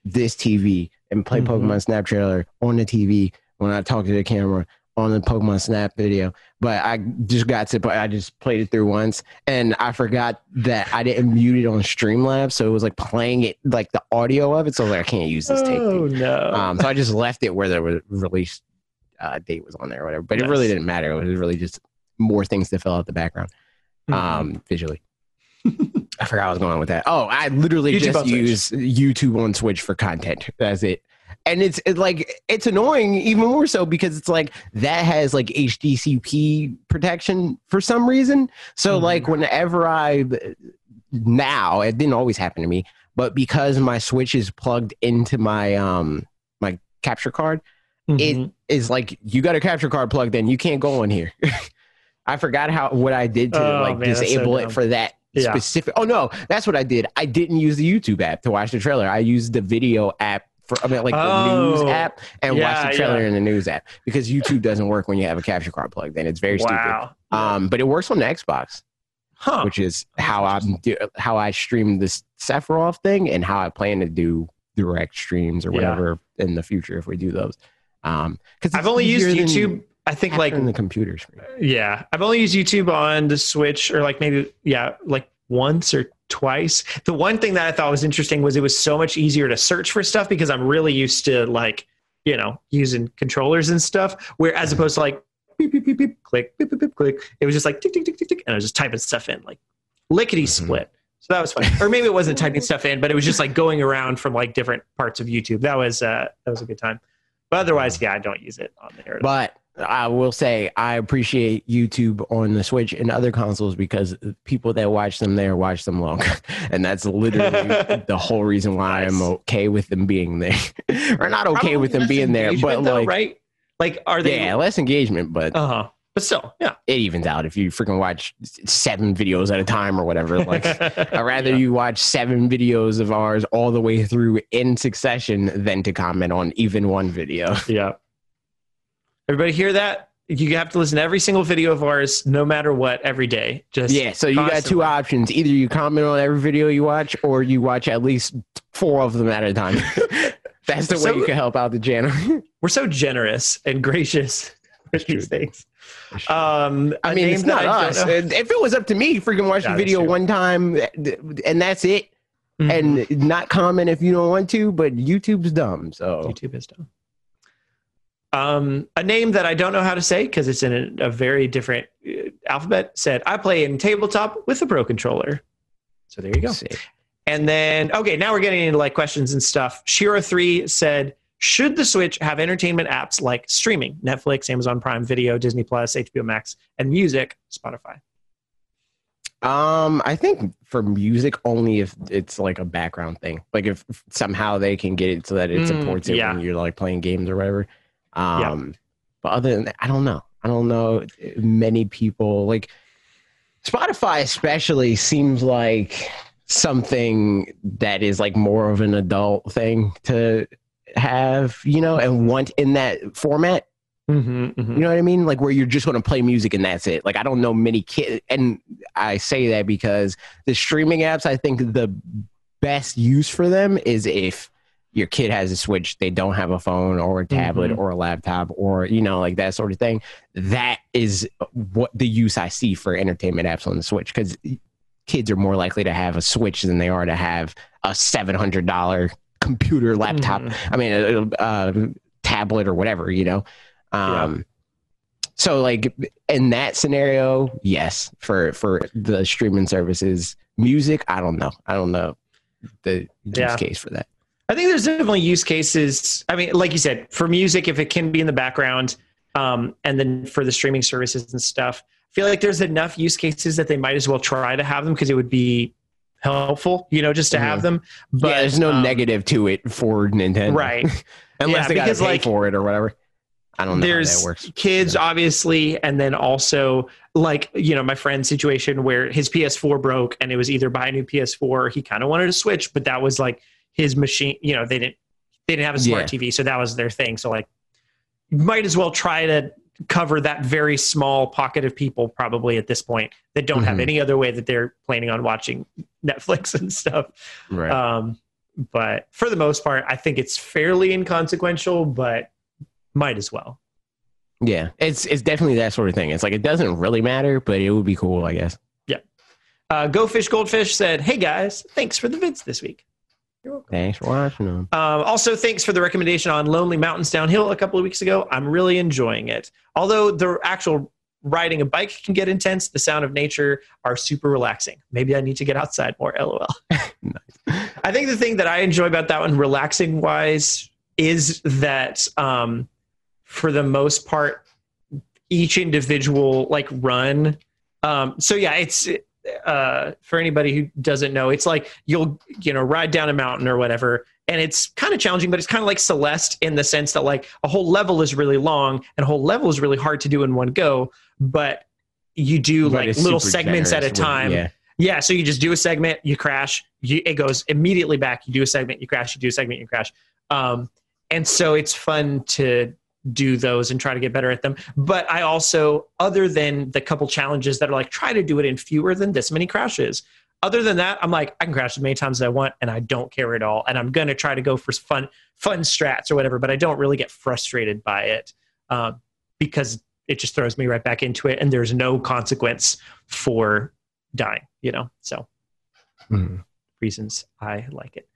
this TV and play Mhm. Pokemon Snap trailer on the TV when I talk to the camera on the Pokemon Snap video, but I just got to. I just played it through once, and I forgot that I didn't mute it on Streamlabs, so it was like playing it like the audio of it. So I was like, I can't use this tape. oh no. Um, so I just left it where the release uh, date was on there or whatever. But it really didn't matter. It was really just more things to fill out the background Mhm. um, visually. I forgot I was going with that. Oh, I literally YouTube just use YouTube on Switch for content. That's it. And it's, it's like it's annoying even more so because it's like that has like HDCP protection for some reason. So Mhm. like whenever I now it didn't always happen to me, but because my Switch is plugged into my um my capture card, it Mhm. is like you got a capture card plugged in. You can't go in here. I forgot how what I did to Oh, like man, that's so disable it for that Yeah. specific. Oh no, that's what I did. I didn't use the YouTube app to watch the trailer. I used the video app for I mean like the news Oh. app and Yeah, watch the trailer yeah. in the news app because YouTube doesn't work when you have a capture card plugged in. It's very stupid. wow. Um, but it works on the Xbox, huh. which is how I'm do, how I stream this Sephiroth thing and how I plan to do direct streams or Yeah. whatever in the future if we do those. Um, because I've only used YouTube. I think like in the computer screen. Yeah, I've only used YouTube on the Switch, or like maybe yeah, like once or twice. The one thing that I thought was interesting was it was so much easier to search for stuff because I'm really used to like you know using controllers and stuff. Where as opposed to like beep beep beep beep click beep beep beep click, it was just like tick tick tick tick tick, and I was just typing stuff in like lickety split. So that was fun. or maybe it wasn't typing stuff in, but it was just like going around from like different parts of YouTube. That was uh that was a good time. But otherwise, yeah, I don't use it on there. But I will say I appreciate YouTube on the Switch and other consoles because people that watch them there watch them longer, and that's literally the whole reason why I'm okay with them being there, or not okay Probably with them being there, but though, like right? Like, are they? yeah, less engagement, but Uh huh. But still, yeah. it evens out if you freaking watch seven videos at a time or whatever. Like. I'd rather Yeah. you watch seven videos of ours all the way through in succession than to comment on even one video. Yeah. Everybody hear that? you have to listen to every single video of ours, no matter what, every day. Just Yeah, so you got two options. Either you comment on every video you watch, or you watch at least four of them at a time. That's the way you can help out the channel. We're so generous and gracious with these things. Um, I mean, it's not us. If it was up to me, freaking watch Yeah, the video one time and that's it, Mhm. and not comment if you don't want to. But YouTube's dumb, so YouTube is dumb. Um, a name that I don't know how to say because it's in a, a very different uh, alphabet said, I play in tabletop with a pro controller. So there you go. And then, okay, now we're getting into like questions and stuff. Shiro3 said, should the Switch have entertainment apps like streaming, Netflix, Amazon Prime Video, Disney Plus, HBO Max, and music, Spotify? Um, I think for music only if it's like a background thing. Like if somehow they can get it so that it Mm, supports it when you're like playing games or whatever. Um, but other than that, I don't know. I don't know many people like Spotify especially seems like something that is like more of an adult thing to have, you know, and want in that format. Mm-hmm, You know what I mean? Like where you're just going to play music and that's it. Like I don't know many kids, and I say that because the streaming apps, I think the best use for them is if your kid has a Switch, they don't have a phone or a tablet Mhm. or a laptop or you know like that sort of thing. That is what the use I see for entertainment apps on the Switch because kids are more likely to have a Switch than they are to have a seven hundred dollar computer laptop. Mhm. I mean, a, a tablet or whatever, you know. Um, So, like in that scenario, yes, for for the streaming services, music, I don't know, I don't know the use Yeah. case for that. I think there's definitely use cases. I mean, like you said, for music, if it can be in the background, um, and then for the streaming services and stuff, I feel like there's enough use cases that they might as well try to have them because it would be helpful, you know, just to have them. But yeah, there's no um, negative to it for Nintendo, right? Unless Yeah, they got to because, pay like, for it or whatever. I don't know how there's that works. kids Yeah. obviously and then also like you know my friend's situation where his ps4 broke and it was either buy a new ps4 or he kind of wanted to switch but that was like his machine you know they didn't they didn't have a smart tv so that was their thing so like might as well try to cover that very small pocket of people probably at this point that don't have Mhm. any other way that they're planning on watching netflix and stuff Right. um, but for the most part i think it's fairly inconsequential but might as well yeah, it's it's definitely that sort of thing. It's like it doesn't really matter, but it would be cool, I guess. Yeah. Uh, Go Fish Goldfish said, "Hey guys, thanks for the vids this week. You're welcome. Thanks for watching them. Um, also, thanks for the recommendation on Lonely Mountains Downhill a couple of weeks ago. I'm really enjoying it. Although the actual riding a bike can get intense, the sound of nature are super relaxing. Maybe I need to get outside more. LOL. I think the thing that I enjoy about that one, relaxing wise, is that um, for the most part, each individual like run. Um, so yeah, it's uh, for anybody who doesn't know, it's like you'll you know ride down a mountain or whatever, and it's kind of challenging, but it's kind of like Celeste in the sense that like a whole level is really long and a whole level is really hard to do in one go, but you do But like little segments at a generous with- time. Yeah. Yeah, so you just do a segment, you crash, you, it goes immediately back. You do a segment, you crash, you do a segment, you crash. Um, and so it's fun to do those and try to get better at them. But I also, other than the couple challenges that are like, try to do it in fewer than this many crashes. Other than that, I'm like, I can crash as many times as I want, and I don't care at all. And I'm gonna try to go for fun, fun strats or whatever. But I don't really get frustrated by it um, because it just throws me right back into it, and there's no consequence for dying. You know, so Mhm. reasons I like it.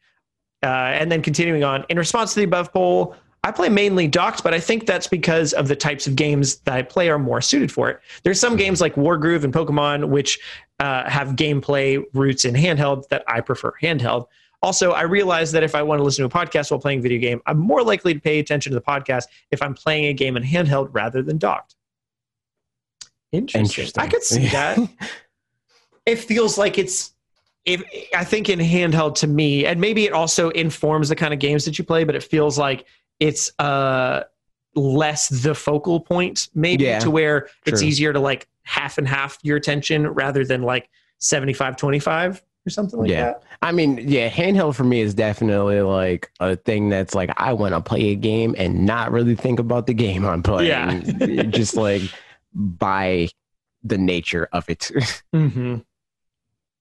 Uh, and then continuing on, in response to the above poll, I play mainly docked, but I think that's because of the types of games that I play are more suited for it. There's some games like Wargroove and Pokemon which uh, have gameplay roots in handheld that I prefer handheld. Also, I realize that if I want to listen to a podcast while playing a video game, I'm more likely to pay attention to the podcast if I'm playing a game in handheld rather than docked. Interesting. Interesting. I could see that it feels like it's if I think in handheld to me, and maybe it also informs the kind of games that you play, but it feels like it's uh less the focal point, maybe Yeah, to where it's true. easier to like half and half your attention rather than like 75 25. or something like Yeah. that. I mean, yeah, handheld for me is definitely like a thing that's like I want to play a game and not really think about the game I'm playing. Yeah. just like by the nature of it. Mm-hmm.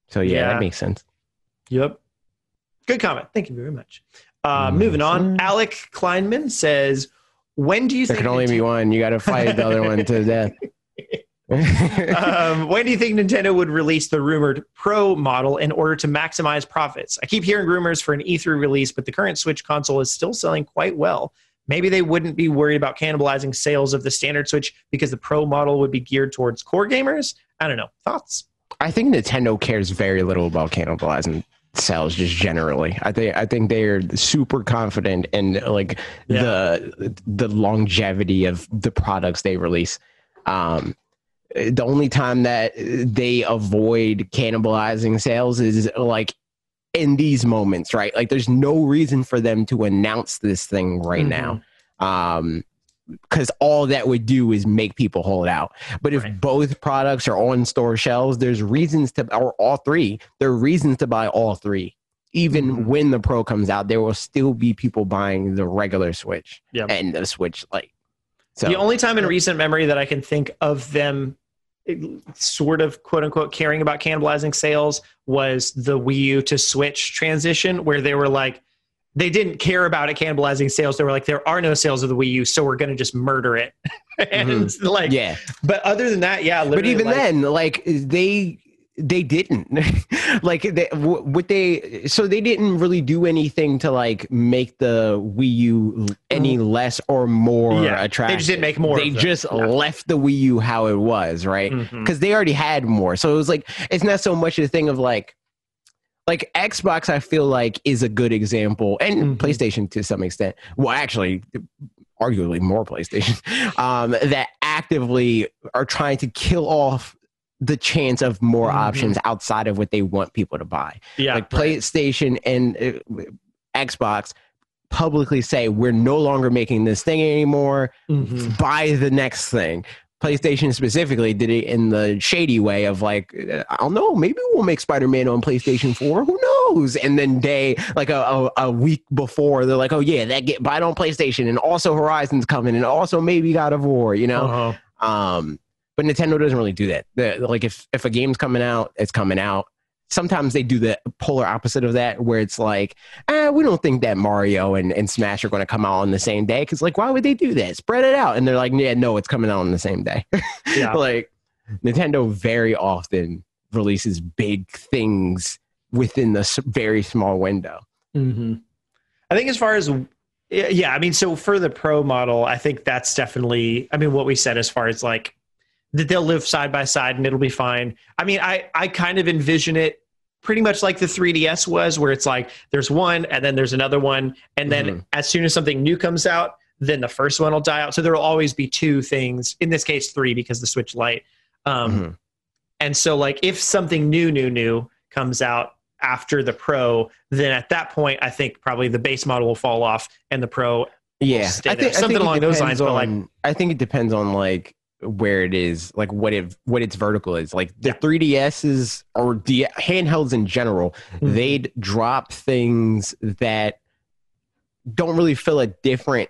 so yeah, Yeah. that makes sense. Yep. Good comment. Thank you very much. Uh, moving on. Alec Kleinman says, "When do you There think can only be one. You got to fight the other one to death. um, when do you think Nintendo would release the rumored Pro model in order to maximize profits? I keep hearing rumors for an E3 release, but the current Switch console is still selling quite well. Maybe they wouldn't be worried about cannibalizing sales of the standard Switch because the Pro model would be geared towards core gamers. I don't know. Thoughts? I think Nintendo cares very little about cannibalizing sales just generally. I think I think they're super confident in like Yeah. the the longevity of the products they release. Um the only time that they avoid cannibalizing sales is like in these moments, right? Like there's no reason for them to announce this thing right Mhm. now. Um because all that would do is make people hold out. But if Right. both products are on store shelves, there's reasons to, or all three, there are reasons to buy all three. Even Mhm. when the Pro comes out, there will still be people buying the regular Switch Yep. and the Switch Lite. So The only time in recent memory that I can think of them eh, sort of quote unquote caring about cannibalizing sales was the Wii U to Switch transition, where they were like, they didn't care about it cannibalizing sales. They were like, there are no sales of the Wii U, so we're going to just murder it. and mm-hmm. like, yeah, but other than that, yeah. but even like- then, like they they didn't like they wh- what they so they didn't really do anything to like make the Wii U any mm-hmm. less or more yeah, attractive. they just didn't make more. they just Yeah. left the Wii U how it was, right? Mm-hmm. Because they already had more. So it was like it's not so much a thing of like like Xbox, I feel like is a good example, and Mhm. PlayStation to some extent. Well, actually, arguably more PlayStation um, that actively are trying to kill off the chance of more Mhm. options outside of what they want people to buy yeah, like. PlayStation and uh, Xbox publicly say we're no longer making this thing anymore. Mhm. Buy the next thing. PlayStation specifically did it in the shady way of like, I don't know, maybe we'll make Spider-Man on PlayStation 4. Who knows? And then day like a, a, a week before, they're like, oh yeah, that get buy it on PlayStation, and also Horizon's coming, and also maybe God of War. You know, Uh-huh. um, but Nintendo doesn't really do that. The- like if if a game's coming out, it's coming out. Sometimes they do the polar opposite of that, where it's like, eh, we don't think that Mario and, and Smash are going to come out on the same day. Because like, why would they do that? Spread it out, and they're like, yeah, no, it's coming out on the same day. Yeah. like Nintendo very often releases big things within the very small window. hmm I think as far as yeah, I mean, so for the pro model, I think that's definitely. I mean, what we said as far as like that they'll live side by side and it'll be fine. I mean, I I kind of envision it pretty much like the 3DS was, where it's like there's one and then there's another one, and then Mhm. as soon as something new comes out, then the first one will die out. So there will always be two things. In this case, three because the Switch Lite. Um, Mhm. and so, like, if something new, new, new comes out after the Pro, then at that point, I think probably the base model will fall off and the Pro. Yeah, stay there. Something it along those lines, but, like- I think it depends on like where it is, like what it what its vertical is. Like the Yeah. 3DSs or the handhelds in general, Mhm. they'd drop things that don't really fill a different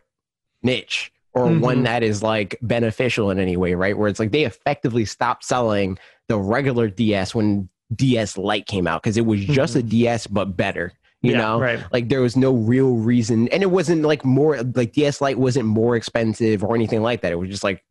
niche or Mhm. one that is like beneficial in any way, right? Where it's like they effectively stopped selling the regular DS when DS Lite came out because it was just a DS but better. You Yeah, know, right? like there was no real reason and it wasn't like more like ds lite wasn't more expensive or anything like that it was just like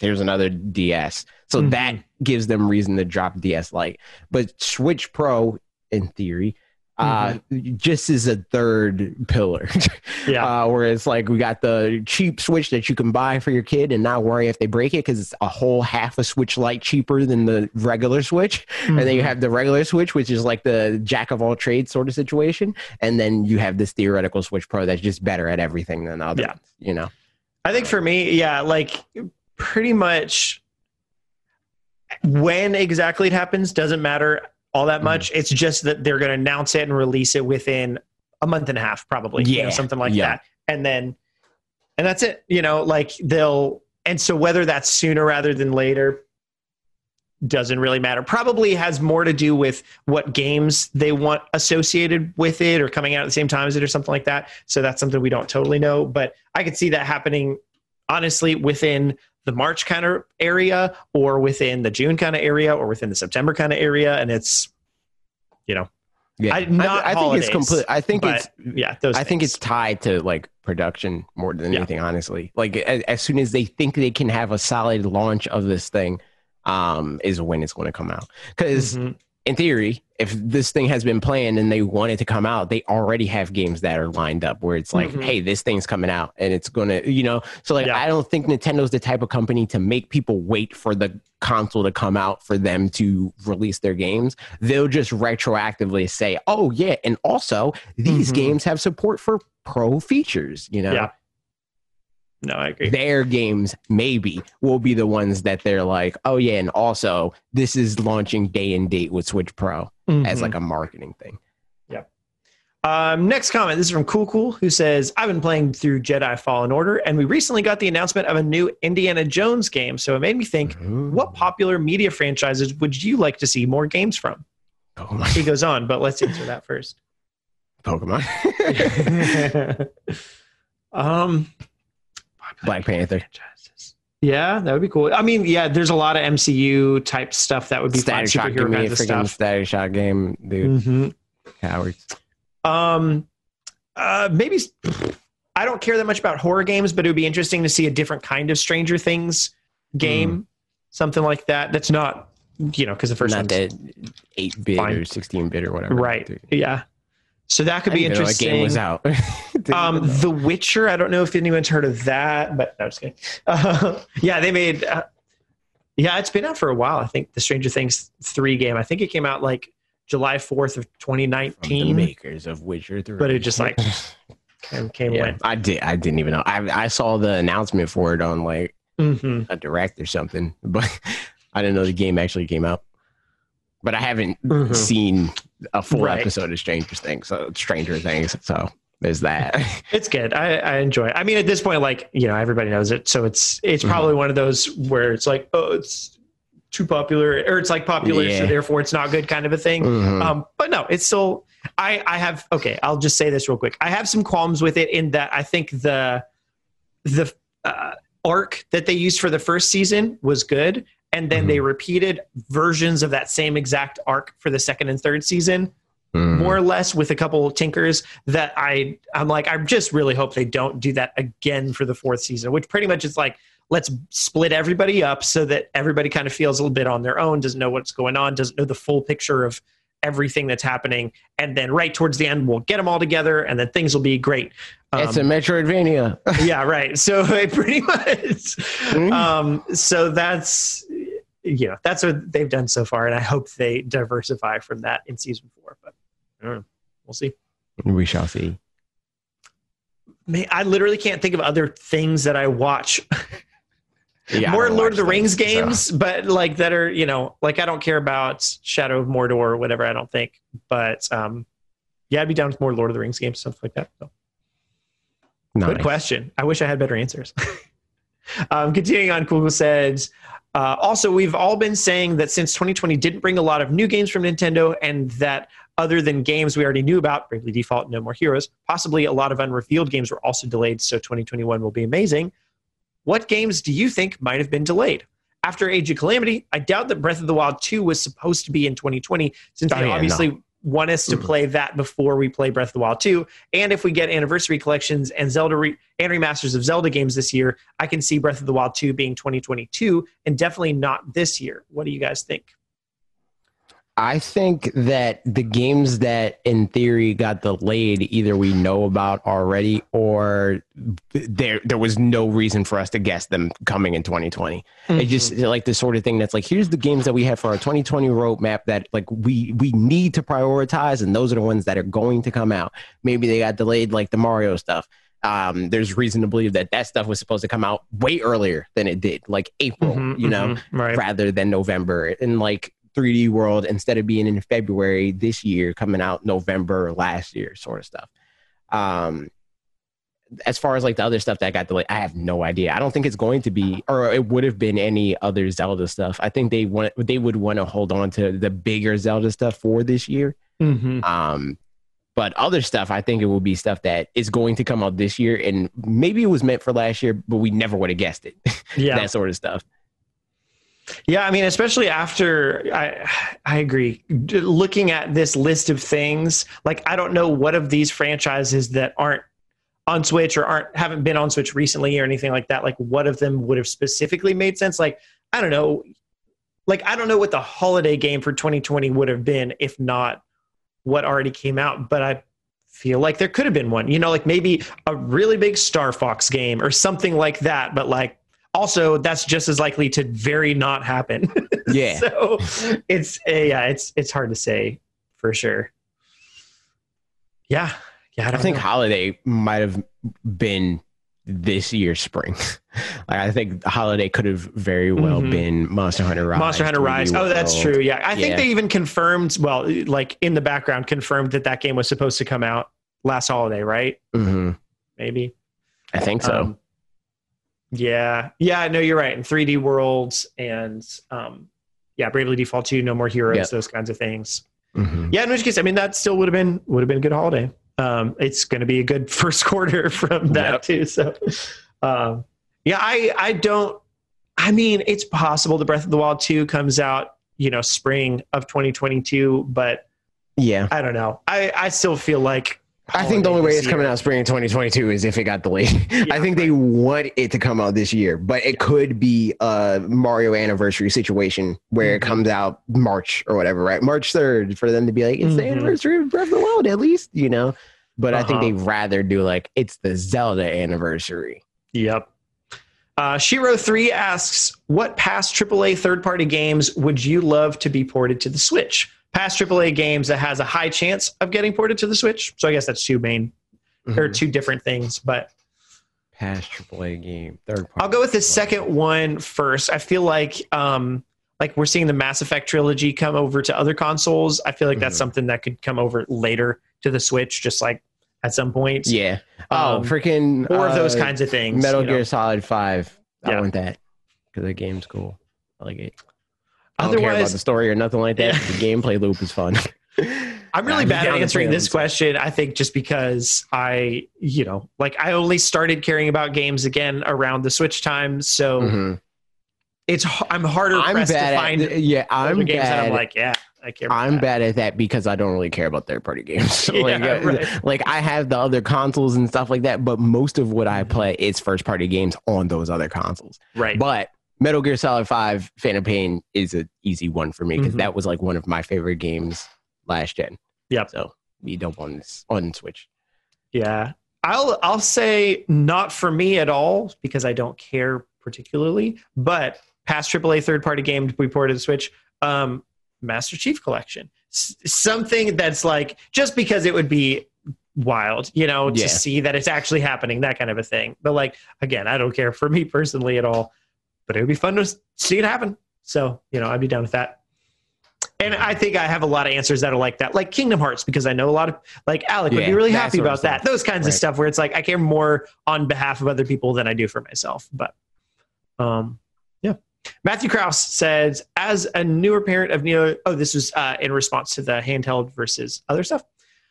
here's another ds so Mhm. that gives them reason to drop ds lite but switch pro in theory uh just is a third pillar Yeah. uh where it's like we got the cheap switch that you can buy for your kid and not worry if they break it because it's a whole half a switch light cheaper than the regular switch and then you Mhm. have the regular switch which is like the jack of all trades sort of situation and then you have this theoretical switch pro that's just better at everything than the other Yeah. ones, you know I think for me, yeah, like pretty much when exactly it happens doesn't matter all that mm-hmm. much. It's just that they're going to announce it and release it within a month and a half, probably, you know, something like yeah. that. And then, and that's it, you know, like they'll, and so whether that's sooner rather than later, doesn't really matter. Probably has more to do with what games they want associated with it or coming out at the same time as it or something like that. So that's something we don't totally know, but I could see that happening honestly within the March kind of area or within the June kind of area or within the September kind of area and it's you know Yeah, I- not I, I think it's complete. I think but it's. yeah, those I think it's tied to like production more than Yeah. anything. Honestly, like as, as soon as they think they can have a solid launch of this thing, um, is when it's going to come out. Because Mhm. in theory, if this thing has been planned and they want it to come out, they already have games that are lined up where it's like, Mhm. hey, this thing's coming out and it's gonna, you know. So like, Yeah. I don't think Nintendo's the type of company to make people wait for the console to come out for them to release their games. They'll just retroactively say, oh yeah, and also these Mhm. games have support for pro features. You know, Yeah. No, I agree. their games maybe will be the ones that they're like, oh yeah, and also this is launching day and date with Switch Pro as Mhm. like a marketing thing. Um, next comment. This is from Cool Cool, who says, "I've been playing through Jedi Fallen Order, and we recently got the announcement of a new Indiana Jones game. So it made me think, what popular media franchises would you like to see more games from?" Pokemon? He goes on, but let's answer that first. Pokemon. um, Black Panther. franchises. Yeah, that would be cool. I mean, yeah, there's a lot of MCU type stuff that would be fun, Shock, give me a freaking stuff. Static Shock game, dude. Mhm. Cowards. Um, uh, maybe I don't care that much about horror games, but it would be interesting to see a different kind of Stranger Things game, something like that. That's not, you know, because the first Not one's eight bit or sixteen bit or whatever. right. Dude. Yeah, so that could be know interesting. That game was out. Um. The Witcher. I don't know if anyone's heard of that, but no, just kidding. Uh, yeah, they made. Uh, yeah, it's been out for a while. I think the Stranger Things three game. I think it came out like July fourth of 2019. The makers of Witcher 3. but it just like came, came yeah, went. I did. I didn't even know. I I saw the announcement for it on like hmm a direct or something, but I didn't know the game actually came out. But I haven't Mhm. seen a full Right. episode of Stranger Things. So Stranger Things. So there's that. It's good. I, I enjoy it. I mean, at this point, like you know, everybody knows it, so it's it's Mhm. probably one of those where it's like, oh, it's too popular, or it's like popular, so therefore it's not good, kind of a thing. Mhm. Um, but no, it's still. I I have okay. I'll just say this real quick. I have some qualms with it in that I think the the uh, arc that they used for the first season was good, and then they repeated versions of that same exact arc for the second and third season Mhm. more or less with a couple tinkers that I I'm like I just really hope they don't do that again for the fourth season, which pretty much is like let's split everybody up so that everybody kind of feels a little bit on their own, doesn't know what's going on, doesn't know the full picture of everything that's happening, and then right towards the end we'll get them all together, and then things will be great. Um, it's a Metroidvania. yeah, right. So pretty much, Mhm. um, so that's you know that's what they've done so far, and I hope they diversify from that in season four. But I don't know. We'll see. we shall see. Man, I literally can't think of other things that I watch. Yeah, More Lord of the Rings things, so. games, but like that are you know like I don't care about Shadow of Mordor or whatever. I don't think, but um, yeah, I'd be down with more Lord of the Rings games, stuff like that. So. Good question. I wish I had better answers. um, continuing on, Google says, uh, also, we've all been saying that since 2020 didn't bring a lot of new games from Nintendo, and that other than games we already knew about, Bravely Default, No More Heroes, possibly a lot of unrevealed games were also delayed, so 2021 will be amazing. What games do you think might have been delayed? After Age of Calamity, I doubt that Breath of the Wild 2 was supposed to be in 2020, since Oh, they yeah, obviously want us to Mm. play that before we play Breath of the Wild 2. And if we get anniversary collections and Zelda re- and remasters of Zelda games this year, I can see Breath of the Wild 2 being 2022 and definitely not this year. What do you guys think? I think that the games that in theory got delayed, either we know about already or there there was no reason for us to guess them coming in 2020. It just like the sort of thing that's like, here's the games that we have for our 2020 roadmap that like we we need to prioritize, and those are the ones that are going to come out. Maybe they got delayed, like the Mario stuff. Um, there's reason to believe that that stuff was supposed to come out way earlier than it did, like April, Mhm, you know mhm, right? rather than November. And like 3D World, instead of being in February this year, coming out November last year, sort of stuff. Um, as far as like the other stuff that got delayed, I have no idea. I don't think it's going to be, or it would have been any other Zelda stuff. I think they want they would want to hold on to the bigger Zelda stuff for this year. Mm-hmm. Um, but other stuff, I think it will be stuff that is going to come out this year, and maybe it was meant for last year, but we never would have guessed it. Yeah. that sort of stuff. Yeah, I mean, especially after I, I agree. Looking at this list of things, like I don't know what of these franchises that aren't on Switch or aren't haven't been on Switch recently or anything like that. Like, what of them would have specifically made sense? Like, I don't know. Like, I don't know what the holiday game for 2020 would have been if not what already came out. But I feel like there could have been one. You know, like maybe a really big Star Fox game or something like that. But like, also that's just as likely to very not happen. Yeah. so it's uh, yeah, it's it's hard to say for sure. Yeah, yeah. I, I think know. holiday might have been this year's spring. like I think holiday could have very well Mhm. been Monster Hunter Rise. Monster Hunter Rise. Oh, that's true. Yeah, I think they even confirmed. Well, like in the background, confirmed that that game was supposed to come out last holiday, right? Mhm. Maybe. I think so. Um, yeah, yeah. No, you're right. In 3D worlds and um, yeah, Bravely Default 2, No More Heroes, Yep. those kinds of things. Mhm. Yeah, in which case, I mean, that still would have been would have been a good holiday. Um, it's going to be a good first quarter from that Yep. too. So, um, yeah, I I don't. I mean, it's possible the Breath of the Wild two comes out, you know, spring of 2022, but Yeah. I don't know. I I still feel like I think the only way it's this coming out spring of 2022 is if it got delayed. Yeah, I think they want it to come out this year, but it could be a Mario anniversary situation where it Mhm. comes out March or whatever, right? March 3rd for them to be like, it's the Mhm. anniversary of Breath of the Wild, at least, you know? But I think Uh-huh. they'd rather do like, it's the Zelda anniversary. Yep. Uh, Shiro three asks, "What past AAA third-party games would you love to be ported to the Switch? Past AAA games that has a high chance of getting ported to the Switch." So I guess that's two main or Mhm. two different things, but Past AAA game, third party. I'll go with the second one first. I feel like um, like we're seeing the Mass Effect trilogy come over to other consoles. I feel like that's Mhm. something that could come over later to the Switch, just like at some point. Yeah. Oh, Um, freaking. or of those uh, kinds of things. Metal you know. Gear Solid 5. I Yeah. want that because the game's cool. I like it. I don't care about Otherwise, the story or nothing like that. The gameplay loop is fun. I'm really bad at answering this question. I think just because I, you know, like I only started caring about games again around the Switch time, so Mhm. it's I'm harder I'm pressed to find at yeah. I'm games that I'm like, yeah, I care. I'm that. bad at that because I don't really care about third party games. Yeah, like, uh, right. like I have the other consoles and stuff like that, but most of what I play is first party games on those other consoles. Right. But Metal Gear Solid 5 Phantom Pain is an easy one for me because Mhm. that was like one of my favorite games last gen. Yep. So we don't on this on Switch. Yeah. I'll I'll say not for me at all because I don't care particularly, but past AAA third party game to be ported to Switch, um, Master Chief Collection. S- something that's like just because it would be wild, you know, to Yeah. see that it's actually happening, that kind of a thing. But like again, I don't care for me personally at all, but it would be fun to see it happen. So, you know, I'd be down with that. And I think I have a lot of answers that are like that, like Kingdom Hearts, because I know a lot of like Alec would be really happy about that. Those kinds of stuff where it's like I care more on behalf of other people than I do for myself. But um yeah. Matthew Krause says, as a newer parent of Neo, oh, this was uh, in response to the handheld versus other stuff.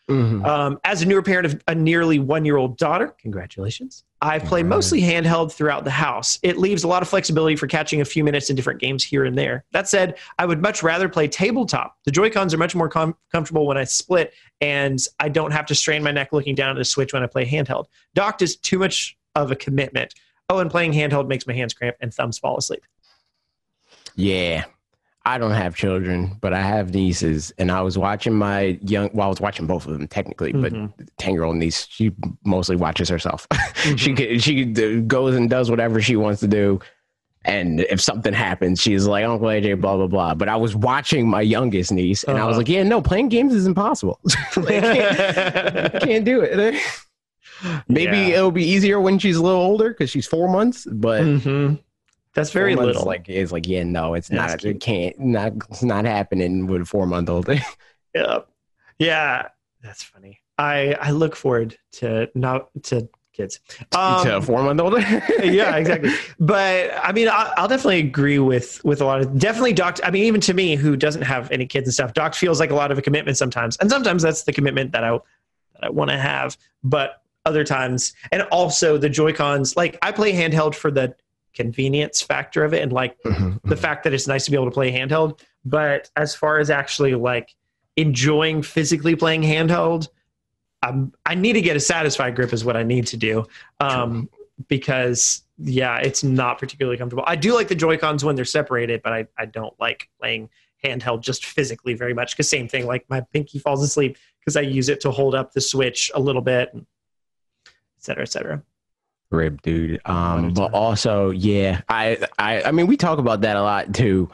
Mhm. Um, as a newer parent of a nearly one year old daughter, congratulations. I play Alright. mostly handheld throughout the house. It leaves a lot of flexibility for catching a few minutes in different games here and there. That said, I would much rather play tabletop. The Joy Cons are much more com- comfortable when I split, and I don't have to strain my neck looking down at the Switch when I play handheld. Docked is too much of a commitment. Oh, and playing handheld makes my hands cramp and thumbs fall asleep. Yeah. I don't have children, but I have nieces, and I was watching my young. Well, I was watching both of them technically, but Mhm. ten year old niece, she mostly watches herself. she Mhm. could, she goes and does whatever she wants to do, and if something happens, she's like, "Uncle AJ, blah blah blah." But I was watching my youngest niece, and I was Uh-huh. like, "Yeah, no, playing games is impossible. Like, can't, can't do it." Maybe Yeah. it'll be easier when she's a little older because she's four months, but Mhm. That's very four little. Like it's like, yeah, no, it's That's not. cute. It can't. Not. It's not happening with a four month old. Yeah. Yeah. That's funny. I I look forward to not to kids. to Um, a four month old. yeah, exactly. But I mean, I, I'll definitely agree with with a lot of definitely dock. I mean, even to me, who doesn't have any kids and stuff, dock feels like a lot of a commitment sometimes, and sometimes that's the commitment that I that I want to have. But other times, and also the Joy Cons, like I play handheld for the convenience factor of it, and like the fact that it's nice to be able to play handheld. But as far as actually like enjoying physically playing handheld, um, I need to get a Satisfye grip is what I need to do. Um, because yeah, it's not particularly comfortable. I do like the Joy Cons when they're separated, but I, I don't like playing handheld just physically very much. Because same thing, like my pinky falls asleep because I use it to hold up the Switch a little bit, et cetera, et cetera. Rib, dude. Um, but also, yeah, I, I, I mean, we talk about that a lot too.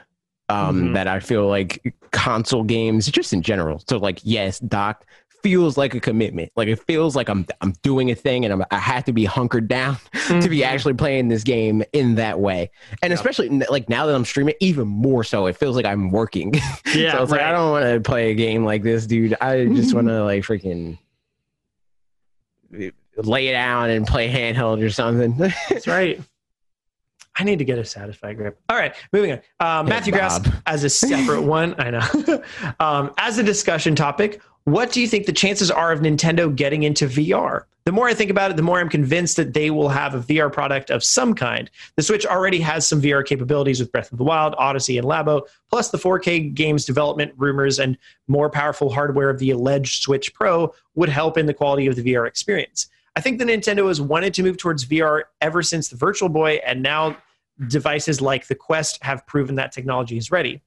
Um, Mhm. that I feel like console games, just in general. So, like, yes, Dock feels like a commitment. Like, it feels like I'm, I'm doing a thing, and I'm, I have to be hunkered down to be Mhm. actually playing this game in that way. And especially like now that I'm streaming, even more so, it feels like I'm working. Yeah, so it's like I don't want to play a game like this, dude. I just want to like freaking lay down and play handheld or something. That's right. I need to get a Satisfye grip. All right, moving on. Uh, Matthew Grass as a separate one. I know. um, as a discussion topic, what do you think the chances are of Nintendo getting into VR? The more I think about it, the more I'm convinced that they will have a VR product of some kind. The Switch already has some VR capabilities with Breath of the Wild, Odyssey, and Labo, plus the 4K games development rumors and more powerful hardware of the alleged Switch Pro would help in the quality of the VR experience. I think the Nintendo has wanted to move towards VR ever since the Virtual Boy, and now devices like the Quest have proven that technology is ready.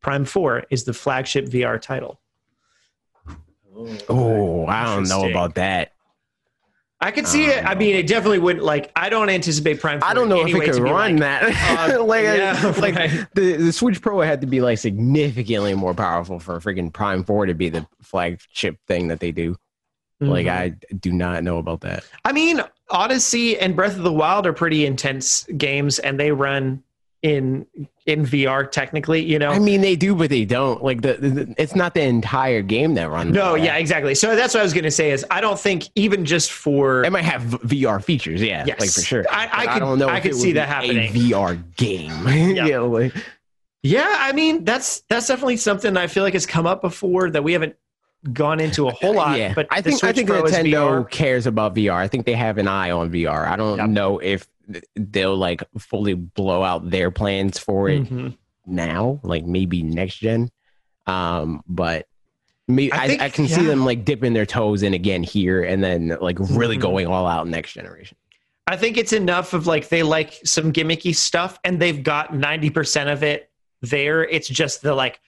Prime 4 is the flagship VR title. oh, I don't know about that. I could see I it. don't I mean, it definitely wouldn't like. I don't anticipate Prime. 4 I don't know if anyway it could to be run like, that. uh, like, yeah, like right. the, the Switch Pro had to be like significantly more powerful for a freaking Prime 4 to be the flagship thing that they do. Like, Mhm. I do not know about that. I mean, Odyssey and Breath of the Wild are pretty intense games, and they run in in VR. Technically, you know. I mean, they do, but they don't. Like, the, the it's not the entire game that runs. no, yeah, exactly. So that's what I was going to say. Is I don't think even just for It might have VR features, yeah, Yes. like for sure. I- I could- don't know. I if could see that happening. A VR game, Yeah. yeah. like, yeah, I mean that's that's definitely something I feel like has come up before that we haven't gone into a whole lot. yeah. But I think I think Pro Nintendo cares about VR. I think they have an eye on VR. I don't Yep. know if they'll like fully blow out their plans for it Mhm. now, like maybe next gen. Um, but me, I I, think- I, can see them like dipping their toes in again here, and then like really Mhm. going all out next generation. I think it's enough of like they like some gimmicky stuff and they've got 90% of it there. It's just the like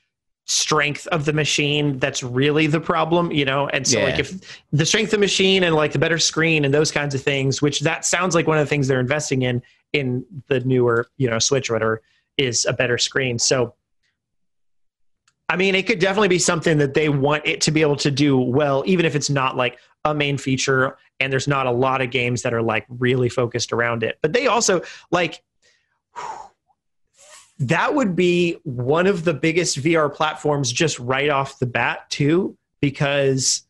strength of the machine that's really the problem, you know? And so Yeah. like if the strength of the machine and like the better screen and those kinds of things, which that sounds like one of the things they're investing in in the newer, you know, Switch or whatever is a better screen. So I mean, it could definitely be something that they want it to be able to do well, even if it's not like a main feature and there's not a lot of games that are like really focused around it. But they also like that would be one of the biggest VR platforms just right off the bat too, because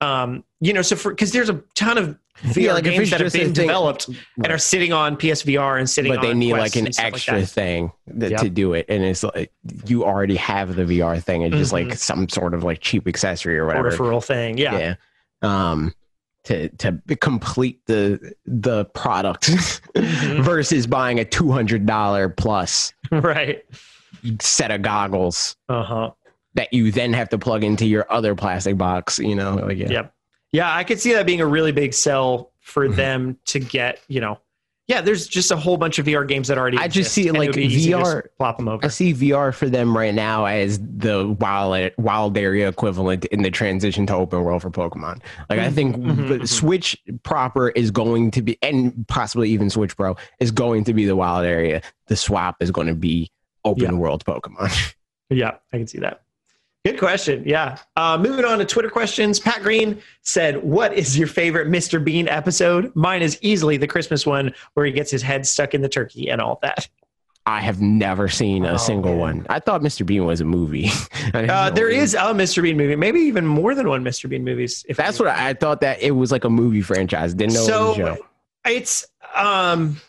um, you know, so for because there's a ton of VR Yeah, like, games that have just been thing- developed and are sitting on PSVR and sitting but they need Quests like an stuff like extra thing that, Yep. to do it and it's like you already have the vr thing and just Mhm. like some sort of like cheap accessory or whatever peripheral thing. Yeah. yeah um to to complete the the product Mhm. versus buying a $200 plus right. set of goggles Uh-huh. that you then have to plug into your other plastic box you know like yeah Yep. Yeah, I could see that being a really big sell for Mhm. them to get, you know. Yeah, there's just a whole bunch of VR games that already I just see like would be easy to just VR plop them over. I see VR for them right now as the wild wild area equivalent in the transition to open world for Pokemon. Like I think Mhm, the mhm. Switch proper is going to be, and possibly even Switch Pro is going to be the wild area. The swap is going to be open Yeah. world Pokemon. Yeah, I can see that. Good question. Yeah. Uh, moving on to Twitter questions. Pat Green said, What is your favorite Mr. Bean episode? Mine is easily the Christmas one where he gets his head stuck in the turkey and all that. I have never seen a Oh, single man. one. I thought Mr. Bean was a movie. Uh, there is a Mr. Bean movie, maybe even more than one Mr. Bean movies. If That's what I, I thought that it was like a movie franchise. Didn't know it was a so it's um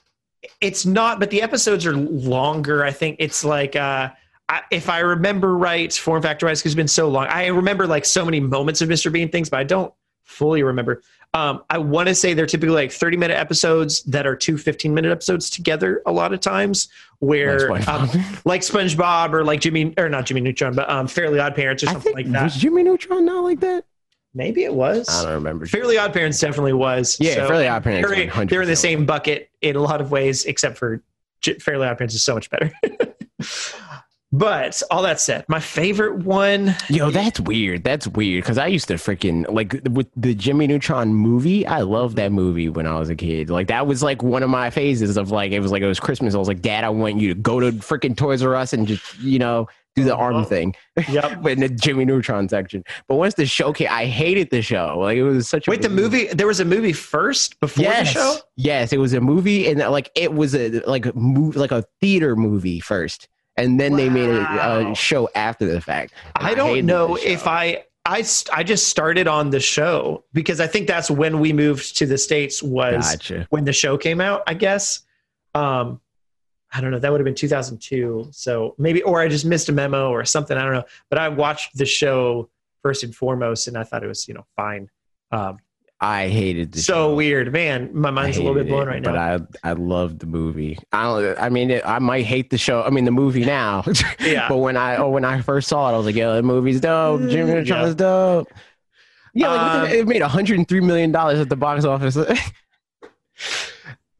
it's not but the episodes are longer i think it's like uh I, if i remember right form factor wise because it's been so long i remember like so many moments of mr bean things but i don't fully remember um i want to say they're typically like 30 minute episodes that are two 15 minute episodes together a lot of times where Like um, SpongeBob. like spongebob or like jimmy or not jimmy neutron but um fairly odd parents or something like that was Jimmy Neutron not like that? maybe it was I don't remember. Fairly Odd Parents definitely was. Yeah, So, Fairly Odd Parents. They're, they're in the same bucket in a lot of ways, except for J- Fairly Odd Parents is so much better. but all that said, my favorite one. Yo, that's weird. That's weird because I used to freaking like with the Jimmy Neutron movie. I loved that movie when I was a kid. Like that was like one of my phases of like it was like it was Christmas. I was like, Dad, I want you to go to freaking Toys R Us and just you know do the arm Uh-huh. thing. Yep. but in the Jimmy Neutron section. But once the show came, I hated the show. Like it was such a Wait, the movie. There was a movie first before Yes, the show. yes, it was a movie, and like it was a like a move like a theater movie first, and then they made a, a show after the fact. And I don't know if. I. I, I just started on the show because I think that's when we moved to the states was Gotcha. when the show came out, I guess. Um, I don't know. That would have been 2002. So maybe, or I just missed a memo or something. I don't know. But I watched the show first and foremost, and I thought it was, you know, fine. Um, I hated the so show. weird, man. My mind's a little bit blown it, right but now. But I I loved the movie. I don't. I mean, it, I might hate the show. I mean, the movie now. Yeah. but when I oh when I first saw it, I was like, "Yo, the movie's dope. Jimmy Neutron's dope." Yeah, like, Um, it made 103 million dollars at the box office. All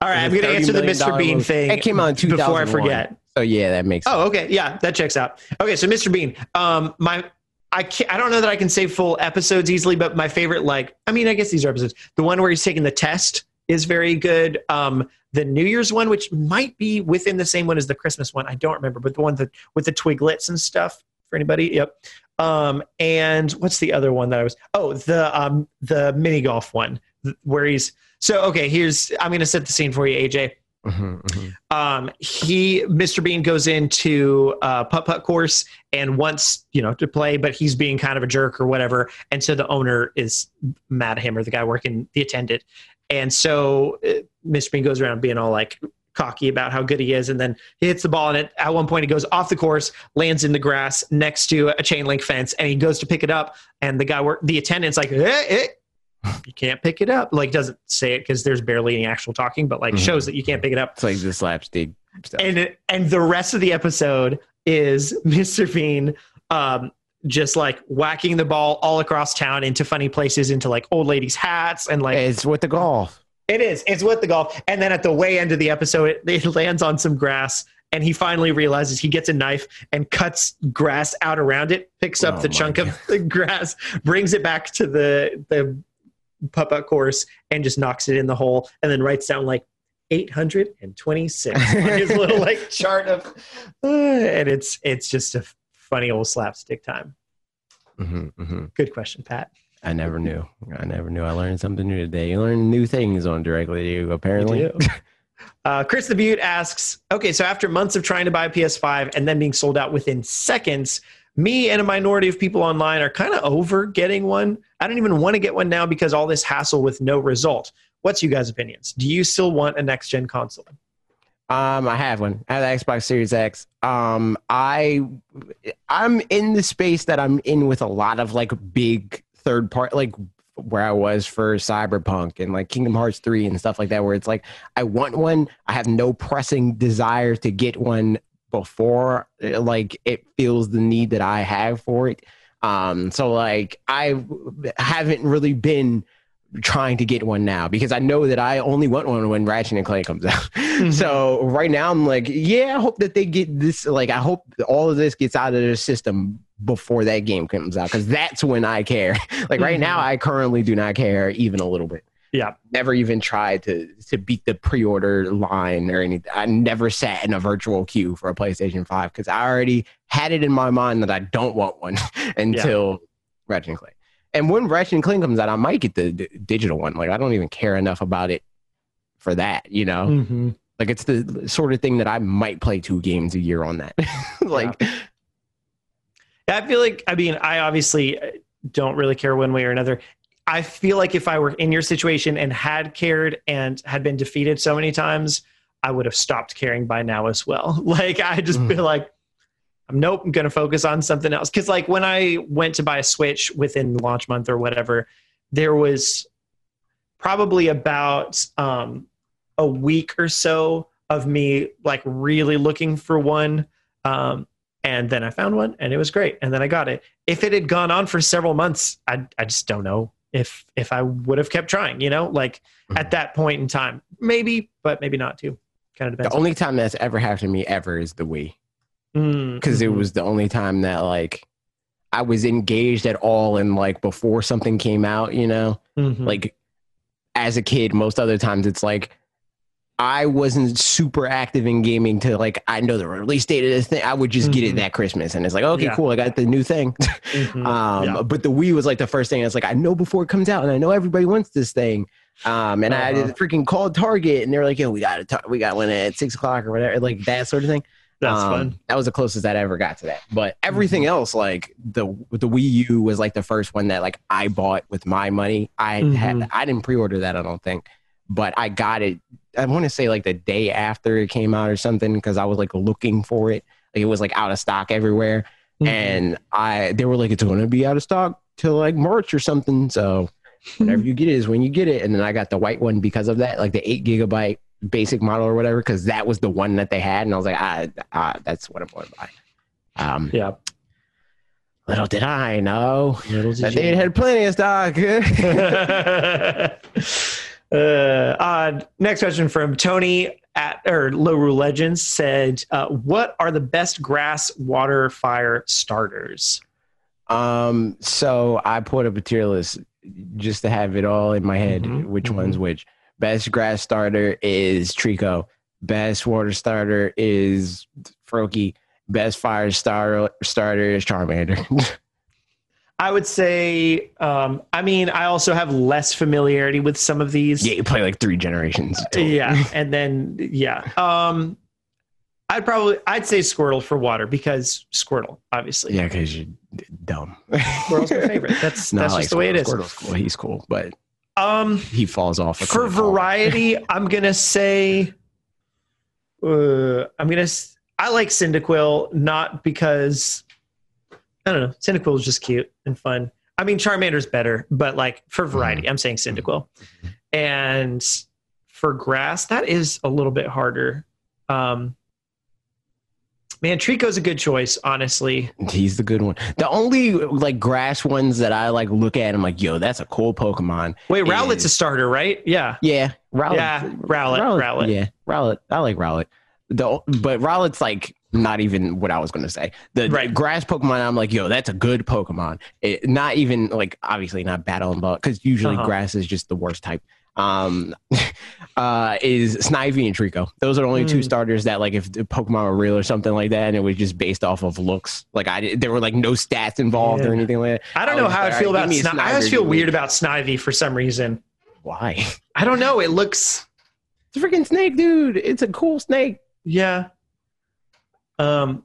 right, I'm to answer the Mr. Bean movie. thing. It came out in before I forget. Oh yeah, that makes. Oh, okay. Yeah, that checks out. Okay, so Mr. Bean. Um, my I can't, I don't know that I can say full episodes easily, but my favorite, like, I mean, I guess these are episodes. The one where he's taking the test is very good. Um, the New Year's one, which might be within the same one as the Christmas one, I don't remember, but the one that with the twiglets and stuff for anybody. Yep. Um, and what's the other one that I was? Oh, the um the mini golf one where he's so okay. Here's I'm gonna set the scene for you, AJ Mhm, mhm. um, he Mr. Bean goes into uh, putt putt course and wants you know to play, but he's being kind of a jerk or whatever, and so the owner is mad at him or the guy working the attendant, and so uh, Mr. Bean goes around being all like cocky about how good he is, and then he hits the ball, and it, at one point he goes off the course, lands in the grass next to a chain link fence, and he goes to pick it up, and the guy work the attendant's like, eh, eh, you can't pick it up. Like doesn't say it because there's barely any actual talking, but like Mhm. shows that you can't pick it up It's like the slapstick stuff. and and the rest of the episode is Mr. Bean um just like whacking the ball all across town into funny places into like old ladies hats and like it's with the golf. it is it's with the golf and then at the way end of the episode it, it lands on some grass and he finally realizes he gets a knife and cuts grass out around it picks up Oh the chunk of the grass brings it back to the the putt-putt course and just knocks it in the hole and then writes down like 826 on his little like chart of uh, and it's it's just a funny old slapstick time Mhm, mhm. good question pat I never knew. I never knew. I learned something new today. You learn new things on directly you. Apparently, You. Uh, Chris the Butte asks, okay, so after months of trying to buy a PS5 and then being sold out within seconds, me and a minority of people online are kind of over getting one. I don't even want to get one now because all this hassle with no result. What's you guys' opinions? Do you still want a next gen console? Um, I have one. I have the Xbox Series X. Um, I, I'm in the space that I'm in with a lot of like big third part, like where I was for Cyberpunk and like Kingdom Hearts three and stuff like that. Where it's like I want one. I have no pressing desire to get one before like it feels the need that I have for it. Um, so like I haven't really been trying to get one now because I know that I only want one when Ratchet and Clank comes out. so right now I'm like, yeah, I hope that they get this. Like, I hope all of this gets out of their system before that game comes out because that's when I care. like right now, I currently do not care even a little bit. Yeah. Never even tried to to beat the pre-order line or anything. I never sat in a virtual queue for a PlayStation 5 because I already had it in my mind that I don't want one until Ratchet and Clank. And when Ratchet and Clank comes out, I might get the d- digital one. Like I don't even care enough about it for that, you know. Mm-hmm. Like it's the sort of thing that I might play two games a year on that. like Yeah, I feel like I mean I obviously uh, don't really care one way or another. I feel like if I were in your situation and had cared and had been defeated so many times, I would have stopped caring by now as well. Like I just Mhm. feel like I'm nope, I'm gonna focus on something else. Cause like when I went to buy a Switch within launch month or whatever, there was probably about um, a week or so of me like really looking for one. Um, and then I found one and it was great. And then I got it. If it had gone on for several months, I, I just don't know if, if I would have kept trying, you know, like at that point in time, maybe, but maybe not too. Kind of depends. the only time that's ever happened to me ever is the Wii. Mm, Because it was the only time that like I was engaged at all and like before something came out, you know? Mhm. like as a kid most other times it's like i wasn't super active in gaming to like i know the release date of this thing i would just get it Mhm. that christmas and it's like okay Yeah. cool i got the new thing Mhm. um Yeah. but the wii was like the first thing it's like i know before it comes out and i know everybody wants this thing um and i Uh-huh. freaking called target and they're like yo we got it we got one at six o'clock or whatever like that sort of thing That's um, fun. That was the closest that I ever got to that. But everything Mm-hmm. else, like the the Wii U, was like the first one that like I bought with my money. I had Mhm. I didn't pre-order that, I don't think, but I got it. I want to say like the day after it came out or something because I was like looking for it. Like it was like out of stock everywhere, Mhm. and I they were like it's going to be out of stock till like March or something. So whenever you get it is when you get it. And then I got the white one because of that, like the eight gigabyte basic model or whatever, because that was the one that they had, and I was like, ah, ah that's what I'm going to buy. Um, yeah. little did I know Little did that you they had plenty of stock. uh, uh, next question from Tony at or Low Rule Legends said, uh, "What are the best grass, water, fire starters?" um, so I put up a tier list just to have it all in my head, Mhm, which mhm. one's which. Best grass starter is Treecko. Best water starter is Froakie. Best fire star starter is Charmander. I would say, um, I mean, I also have less familiarity with some of these. yeah, you play like three generations. yeah, and then yeah, um, I'd probably I'd say Squirtle for water because Squirtle, obviously. Yeah, because you're dumb. Squirtle's my favorite. That's No, that's like just the way it is. Squirtle's cool. He's cool, but Um, he falls off. a for variety, I'm gonna say, uh, I'm gonna. I like Cyndaquil not because I don't know. Cyndaquil is just cute and fun. I mean, Charmander's better, but like for variety, I'm saying Cyndaquil. And for grass, that is a little bit harder. Um, man, Treecko's a good choice, honestly. He's the good one. The only like grass ones that I like look at, I'm like, yo, that's a cool Pokemon. Wait, Rowlet's a starter, right? Yeah. Yeah, Rowlet. Yeah, Rowlet, Rowlet. Yeah, Rowlet. I like Rowlet. The but Rowlet's like not even what I was gonna say. The Right. grass Pokemon, I'm like, yo, that's a good Pokemon. It, not even like obviously not Battle and Ball because usually Uh-huh. grass is just the worst type. Um, uh, is Snivy and Treecko. Those are the only two Mm. starters that like if the Pokemon were real or something like that, and it was just based off of looks. Like I, there were like no stats involved or anything like that. I don't I know how I feel right, about give me a Snivy. I always feel weird about Snivy for some reason. Why? I don't know. It looks It's a freaking snake, dude. It's a cool snake. Yeah. Um,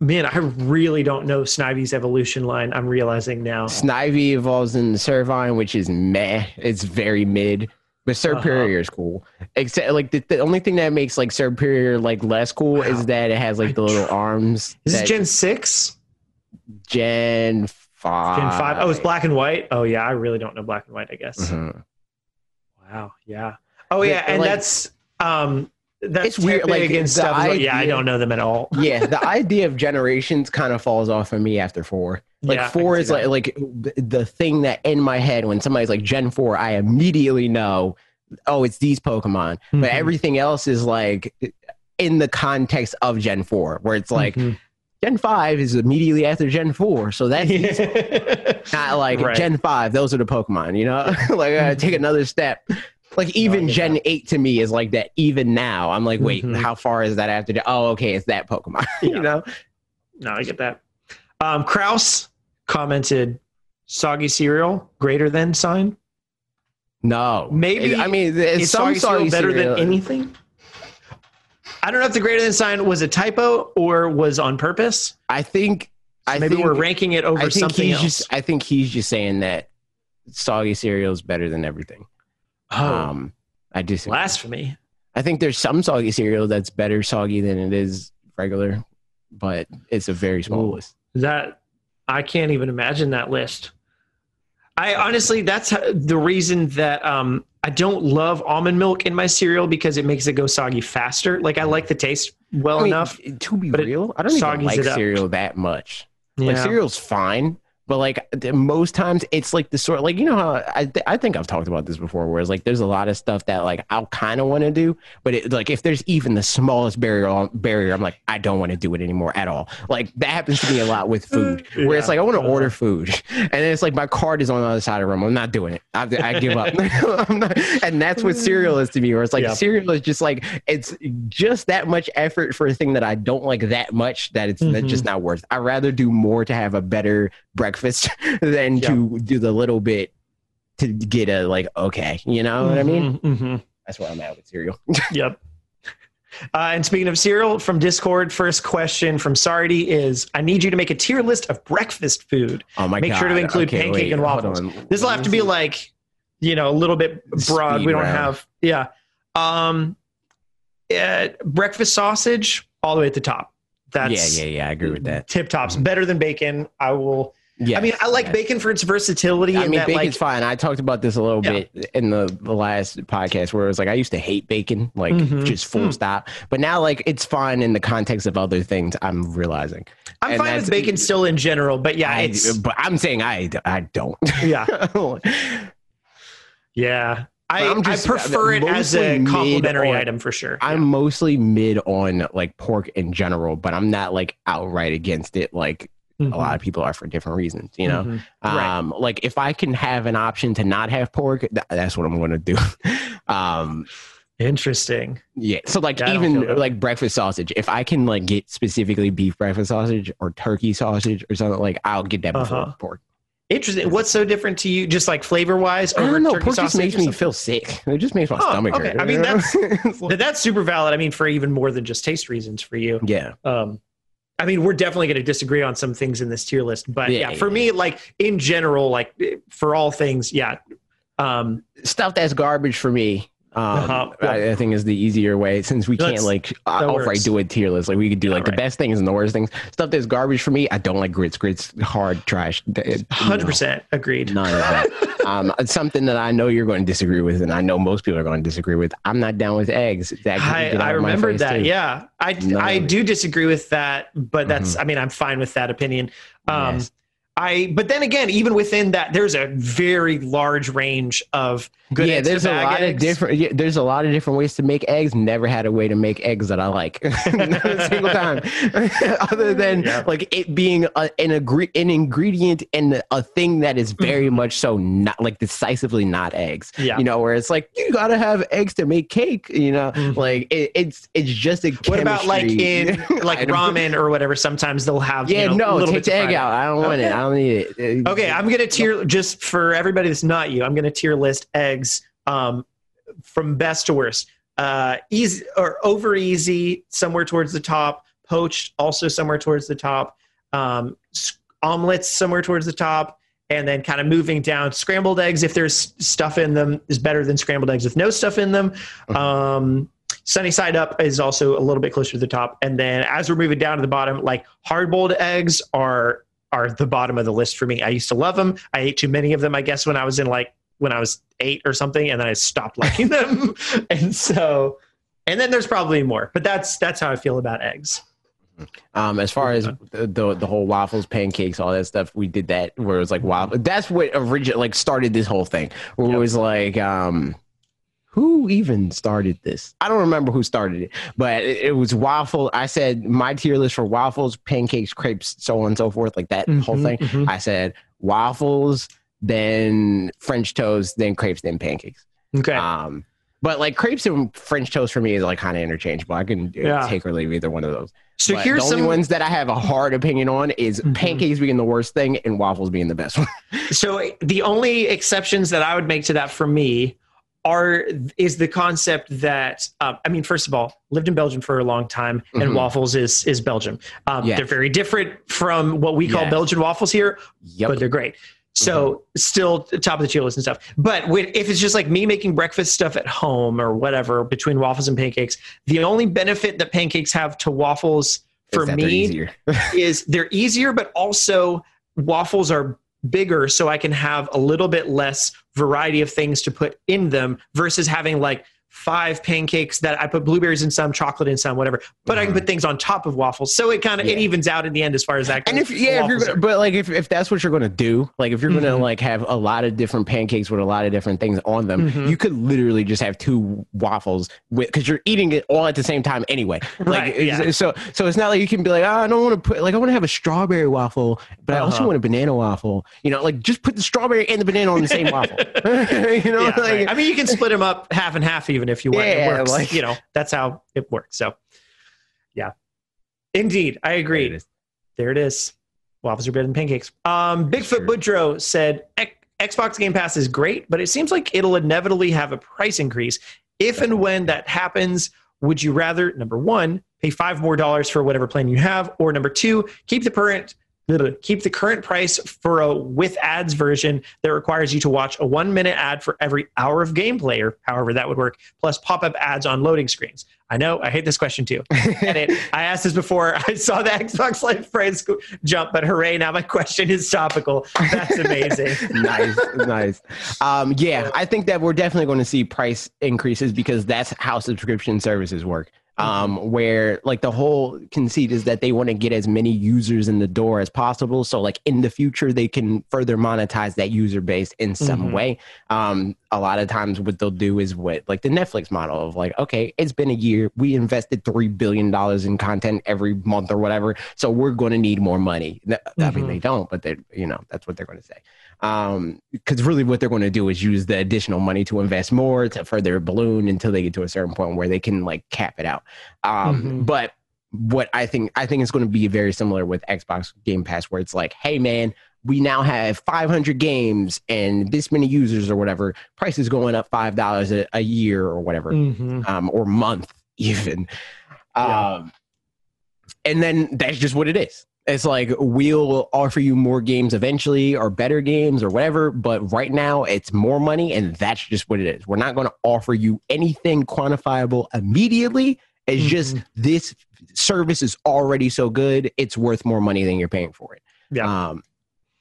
man, I really don't know Snivy's evolution line. I'm realizing now. Snivy evolves in Servine, which is meh. It's very mid. But Serperior Uh-huh. is cool. Except like the, the only thing that makes like Serperior like less cool Wow. is that it has like the little arms. Is this that- Gen six? Gen five? Gen five? Oh, it's black and white. Oh yeah, I really don't know black and white. I guess. Mhm. Wow. Yeah. Oh yeah, and like- that's um, that's It's weird, like, and stuff. is like- yeah, I don't know them at all. yeah, the idea of generations kind of falls off of me after four. Like Yeah, four is like like the- thing that in my head when somebody's like Gen four, I immediately know, oh, it's these Pokemon. Mhm. But everything else is like in the context of Gen four, where it's like Mhm. Gen five is immediately after Gen four, so that's not like Right. Gen five. Those are the Pokemon, you know. like I take another step. Like even get Gen eight to me is like that. Even now, I'm like, wait, Mhm. how far is that after? Gen- Oh, okay, it's that Pokemon. Yeah. you know. No, I get that. Um, Kraus commented, "Soggy cereal greater than sign." No, Maybe- I mean, it's Is some soggy cereal better cereal. than anything? I don't know if the greater than sign was a typo or was on purpose. I think. I Maybe think, we're ranking it over something else. just. I think he's just saying that soggy cereal is better than everything. Oh, Um, I just. blasphemy. I think there's some soggy cereal that's better soggy than it is regular, but it's a very small Ooh. list. That I can't even imagine that list. I honestly, that's the reason that um, I don't love almond milk in my cereal because it makes it go soggy faster. Like I like the taste well I mean, enough. to be real, I don't even like cereal that much. Like Yeah. cereal's fine, but like most times it's like the sort like you know how I th- I think I've talked about this before, where it's like there's a lot of stuff that like I'll kind of want to do, but it, like if there's even the smallest barrier barrier, I'm like I don't want to do it anymore at all. Like that happens to me a lot with food, where it's like I want to Uh-huh. order food, and then it's like my card is on the other side of the room. I'm not doing it. I, I give up. I'm not, and that's what cereal is to me, where it's like Yeah. cereal is just like it's just that much effort for a thing that I don't like that much that it's Mhm. just not worth. I'd rather do more to have a better breakfast than to do the little bit to get a like okay, you know what I mean? hmm That's where I'm at with cereal. Yep. Uh, and speaking of cereal, from Discord, first question from Sardi is: I need you to make a tier list of breakfast food. Oh my Make god! sure to include Okay, pancake wait, and waffles. This will have to be like, you know, a little bit broad. Speed we don't round. have, yeah. Um, uh, breakfast sausage all the way at the top. That's yeah, yeah, yeah. I agree with that. Tip tops, better than bacon. I will. Yeah, I mean, I like bacon for its versatility. I mean, that, bacon's like, fine. I talked about this a little Yeah. bit in the, the last podcast where it was like I used to hate bacon, like Mhm. just full Mm. stop. But now, like it's fine in the context of other things. I'm realizing. I'm and fine with bacon still in general, but yeah, I, it's but I'm saying I I don't. yeah, yeah. I, just- I prefer it as a complimentary on- item for sure. I'm mostly mid on like pork in general, but I'm not like outright against it. Like Mhm. a lot of people are for different reasons, you know. Mhm. Right. Um, like if I can have an option to not have pork, th- that's what I'm going to do. um, Interesting. yeah. So like I even like breakfast sausage, if I can like get specifically beef breakfast sausage or turkey sausage or something, like I'll get that before Uh-huh. pork. Interesting. What's so different to you, just like flavor wise? I don't know. Pork just sausage makes me feel sick. It just makes my Oh, stomach okay. hurt. I mean, that's- It's like- But that's super valid. I mean, for even more than just taste reasons for you. yeah. Um, I mean, we're definitely going to disagree on some things in this tier list, but Yeah, yeah, for yeah. me, like in general, like for all things, yeah. Um, stuff that's garbage for me. Um, Uh-huh. I, I think is the easier way since we Let's- can't like that outright do a tier list. Like we could do Yeah, like the right. best things and the worst things. Stuff that's garbage for me. I don't like grits. Grits hard trash. Hundred percent agreed. None of that. um, it's something that I know you're going to disagree with, and I know most people are going to disagree with. I'm not down with eggs. That I, get I remembered that. too. Yeah, I None I of it. do disagree with that, but that's I mean I'm fine with that opinion. Um, Yes. I but then again, even within that, there's a very large range of good. yeah, there's a lot eggs. of different. Yeah, there's a lot of different ways to make eggs. Never had a way to make eggs that I like, not a single time. Other than Yeah. like it being a, an agree an ingredient and a thing that is very much so not like decisively not eggs. Yeah. You know, where it's like you gotta have eggs to make cake. You know, Mhm. like it, it's it's just a. What about like in like ramen or whatever? Sometimes they'll have Yeah, you know, no, little take bits of the egg out. I don't want Okay. it. I don't need it. Uh, Okay, I'm gonna tier just for everybody that's not you. I'm gonna tier list eggs um, from best to worst. Uh, easy or over easy, somewhere towards the top. Poached, also somewhere towards the top. Um, omelets, somewhere towards the top, and then kind of moving down. Scrambled eggs, if there's stuff in them, is better than scrambled eggs with no stuff in them. Mhm. Um, sunny side up is also a little bit closer to the top, and then as we're moving down to the bottom, like hard boiled eggs are are the bottom of the list for me. I used to love them. I ate too many of them, I guess, when I was in like when I was eight or something, and then I stopped liking them. and so, and then there's probably more, but that's that's how I feel about eggs. Um, as far as the, the the whole waffles, pancakes, all that stuff, we did that where it was like waffle. That's what originally like started this whole thing. Where Yep. it was like, um, who even started this? I don't remember who started it, but it, it was waffle. I said my tier list for waffles, pancakes, crepes, so on and so forth, like that whole Mhm, thing. mhm. I said waffles, then French toast, then crepes, then pancakes. Okay. Um, but like crepes and French toast for me is like kind of interchangeable. I can uh, Yeah. take or leave either one of those. so But here's the only some. ones that I have a hard opinion on is Mhm. pancakes being the worst thing and waffles being the best one. So the only exceptions that I would make to that for me are is the concept that uh, I mean, first of all, lived in Belgium for a long time, and Mhm. waffles is is Belgium. Um, Yes. They're very different from what we call Yes. Belgian waffles here, Yep. but they're great. So still top of the tier list and stuff. But when, if it's just like me making breakfast stuff at home or whatever between waffles and pancakes, the only benefit that pancakes have to waffles for that they're me is they're easier, but also waffles are bigger, so I can have a little bit less variety of things to put in them versus having like five pancakes that I put blueberries in some, chocolate in some, whatever. But I can put things on top of waffles, so it kind of it evens out in the end as far as that. And goes. if yeah, if you're gonna, but like if, if that's what you're gonna do, like if you're gonna Mhm. like have a lot of different pancakes with a lot of different things on them, Mhm. you could literally just have two waffles with because you're eating it all at the same time anyway. Like Right, yeah. so so it's not like you can be like, oh, I don't want to put like I want to have a strawberry waffle, but I also Uh-huh. want a banana waffle. You know, like just put the strawberry and the banana on the same waffle. you know, Yeah, like right. I mean, you can split them up half and half, even if you want. Yeah, it works. like- you know, that's how it works. So, yeah, indeed, I agree. There it is. There it is. Waffles are better than pancakes. Um, Bigfoot Sure. Boudreaux said Xbox Game Pass is great, but it seems like it'll inevitably have a price increase. If and when that happens, would you rather number one pay five more dollars for whatever plan you have, or number two keep the current keep the current price for a with ads version that requires you to watch a one minute ad for every hour of gameplay, or however that would work, plus pop up ads on loading screens? I know I hate this question too. And it, I asked this before. I saw the Xbox Live price jump, but hooray! Now my question is topical. That's amazing. nice, nice. Um, yeah, I think that we're definitely going to see price increases because that's how subscription services work. Um, where like the whole conceit is that they want to get as many users in the door as possible. So like in the future, they can further monetize that user base in some Mhm. way. Um, a lot of times what they'll do is what like the Netflix model of like, okay, it's been a year. We invested three billion dollars in content every month or whatever. So we're going to need more money. I mean, they don't, but they, you know, that's what they're going to say um because really what they're going to do is use the additional money to invest more to further balloon until they get to a certain point where they can like cap it out um Mhm. but what i think i think it's going to be very similar with xbox game pass where it's like hey man we now have 500 games and this many users or whatever price is going up five dollars a, year or whatever Mhm. um, or month even. Yeah. Um, and then that's just what it is. It's like we'll offer you more games eventually or better games or whatever, but right now it's more money and that's just what it is. We're not going to offer you anything quantifiable immediately. It's just this service is already so good, it's worth more money than you're paying for it. Yeah. Um,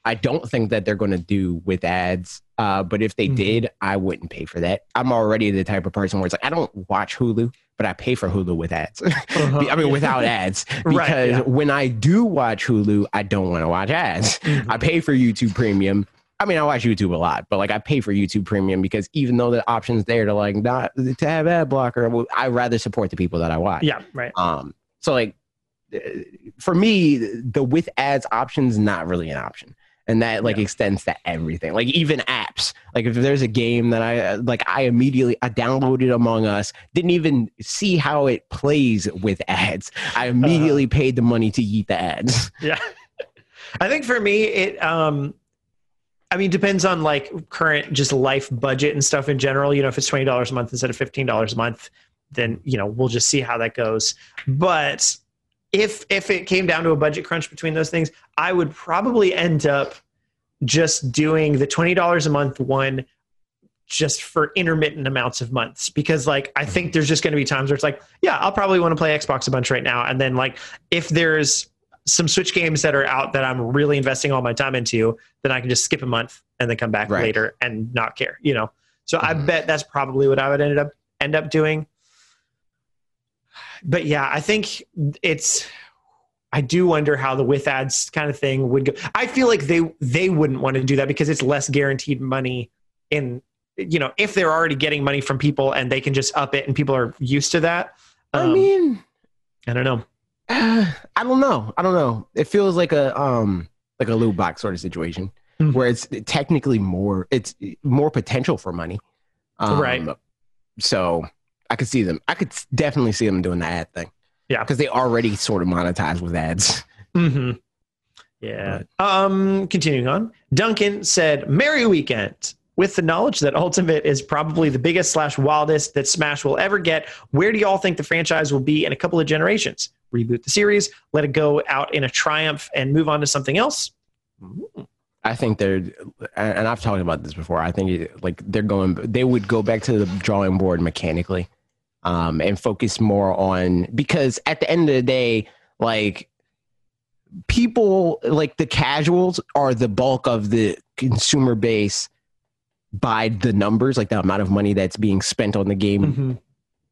I don't think that they're going to do with ads. Uh, but if they Mhm. did, I wouldn't pay for that. I'm already the type of person where it's like I don't watch Hulu, but I pay for Hulu with ads. Uh-huh. I mean, without ads, because Right, yeah. when I do watch Hulu, I don't want to watch ads. Mhm. I pay for YouTube Premium. I mean, I watch YouTube a lot, but like I pay for YouTube Premium because even though the option's there to like not to have ad blocker, I rather support the people that I watch. Yeah. Right. Um, so like uh, for me, the with ads option's not really an option. And that like Yeah. extends to everything, like even apps. Like if there's a game that I like, I immediately I downloaded Among Us, didn't even see how it plays with ads. I Uh-huh. immediately paid the money to eat the ads. Yeah. I think for me, it, um, I mean, depends on like current just life budget and stuff in general. You know, if it's $20 a month instead of $15 a month, then, you know, we'll just see how that goes. But if, if it came down to a budget crunch between those things, I would probably end up just doing the $20 a month one just for intermittent amounts of months because like I think there's just going to be times where it's like, yeah, I'll probably want to play Xbox a bunch right now. And then like if there's some Switch games that are out that I'm really investing all my time into, then I can just skip a month and then come back Right. later and not care, you know. So I Mhm. bet that's probably what I would end up end up doing. But yeah, I think it's I do wonder how the with ads kind of thing would go. I feel like they they wouldn't want to do that because it's less guaranteed money in you know, if they're already getting money from people and they can just up it and people are used to that. I Um, mean, I don't know. uh, I don't know. I don't know. It feels like a um like a loot box sort of situation Mhm. where it's technically more it's more potential for money. Um, Right. So I could see them. I could definitely see them doing the ad thing. Yeah. because they already sort of monetize with ads. hmm Yeah. Um, continuing on, Duncan said, "Merry weekend." with the knowledge that Ultimate is probably the biggest slash wildest that Smash will ever get, where do y'all think the franchise will be in a couple of generations? Reboot the series, let it go out in a triumph, and move on to something else? I think they're, and I've talked about this before. I think like they're going, they would go back to the drawing board mechanically, um, and focus more on because at the end of the day, like people, like the casuals are the bulk of the consumer base by the numbers, like the amount of money that's being spent on the game Mm-hmm.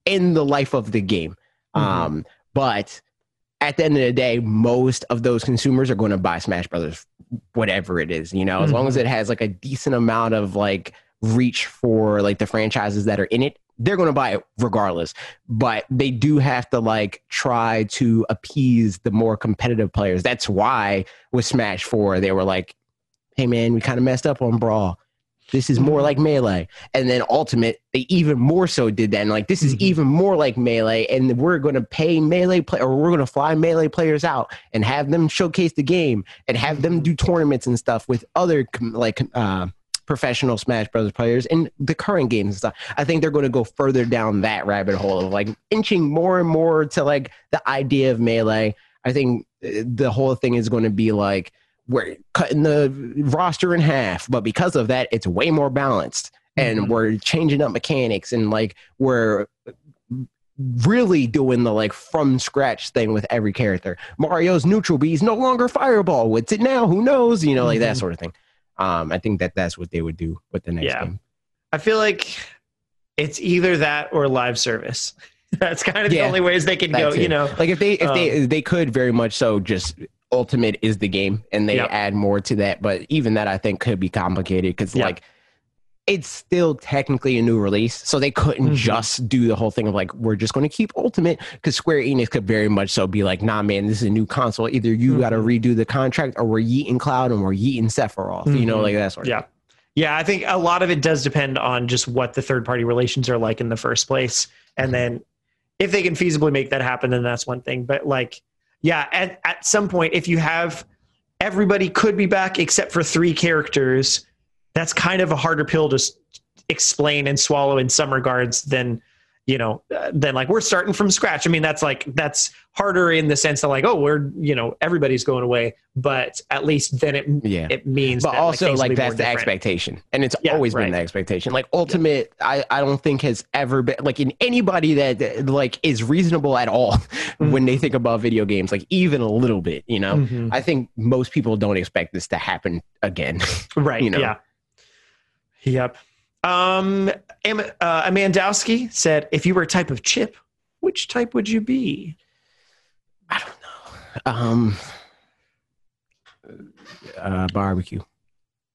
in the life of the game. Mhm. Um, but at the end of the day, most of those consumers are going to buy Smash Brothers, whatever it is, you know, as long as it has like a decent amount of like reach for like the franchises that are in it, they're going to buy it regardless. But they do have to like try to appease the more competitive players. That's why with Smash 4, they were like, hey man, we kind of messed up on Brawl. This is more like melee. And then Ultimate, they even more so did that. And like, this is Mhm. even more like melee. And we're going to pay melee play, or we're going to fly melee players out and have them showcase the game and have them do tournaments and stuff with other like uh, professional Smash Brothers players in the current games and stuff. I think they're going to go further down that rabbit hole of like inching more and more to like the idea of melee. I think uh, the whole thing is going to be like we're cutting the roster in half, but because of that, it's way more balanced. And Mhm. we're changing up mechanics and like we're really doing the like from scratch thing with every character. Mario's neutral B is no longer fireball. What's it now? Who knows? You know, like that Mhm. sort of thing. Um, I think that that's what they would do with the next Yeah. game. I feel like it's either that or live service. That's kind of the only ways they can go, That's you know. like if they if Um, they they could very much so just ultimate is the game and they Yep. add more to that but even that i think could be complicated because Yeah. like it's still technically a new release so they couldn't Mhm. just do the whole thing of like we're just going to keep ultimate because square enix could very much so be like nah man this is a new console either you got to redo the contract or we're yeeting cloud and we're yeeting sephiroth you know Mhm. like that sort of Yeah. Yeah, I think a lot of it does depend on just what the third party relations are like in the first place. And then if they can feasibly make that happen, then that's one thing. But like, yeah, at, at some point, if you have everybody could be back except for three characters, that's kind of a harder pill to s- explain and swallow in some regards than you know uh, than like we're starting from scratch i mean that's like that's harder in the sense that like oh we're you know everybody's going away but at least then it yeah it means but that, also like be that's the different. expectation and it's Yeah, always right. been the expectation like ultimate I, I don't think has ever been like in anybody that like is reasonable at all when they think about video games like even a little bit you know Mhm. i think most people don't expect this to happen again Right. you know. Yeah. Yep. Um, Am- uh, Amandowski said, if you were a type of chip, which type would you be? i don't know um uh barbecue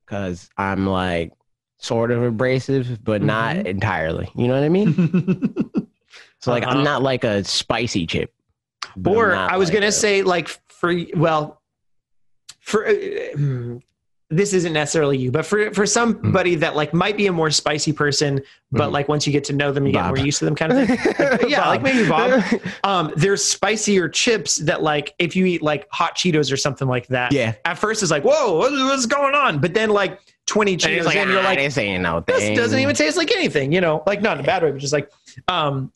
because i'm like sort of abrasive but not Mhm. entirely you know what i mean so like Uh-huh. i'm not like a spicy chip or I was like going to say, like, for, well, for, uh, hmm, this isn't necessarily you, but for, for somebody that like might be a more spicy person, but Mhm. like once you get to know them, you Bob. get more used to them kind of thing. yeah, like maybe Bob. Um, there's spicier chips that like, if you eat like hot Cheetos or something like that, yeah at first it's like, whoa, what- what's going on? But then like 20 And Cheetos it's like, in, you're "Ah, like, this no this doesn't even taste like anything, you know, like not in a bad way, but just like, um,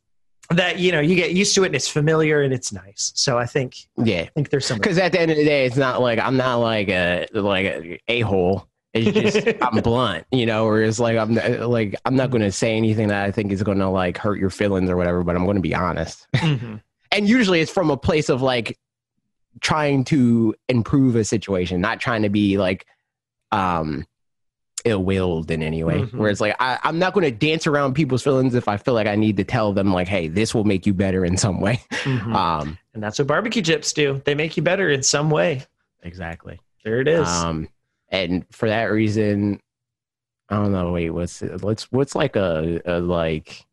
that, you know, you get used to it and it's familiar and it's nice. So I think, Yeah, I think there's some, because at the end of the day, it's not like I'm not like a like a a hole. It's just I'm blunt, you know. Or it's like I'm like I'm not going to say anything that I think is going to like hurt your feelings or whatever. But I'm going to be honest. Mhm. And usually, it's from a place of like trying to improve a situation, not trying to be like um ill-willed in any way. Mhm. Where it's like I, I'm not going to dance around people's feelings if I feel like I need to tell them like, hey, this will make you better in some way. Mhm. Um, and that's what barbecue chips do. They make you better in some way. exactly. There it is. Um, and for that reason, I don't know. Wait, what's what's what's like a, a like?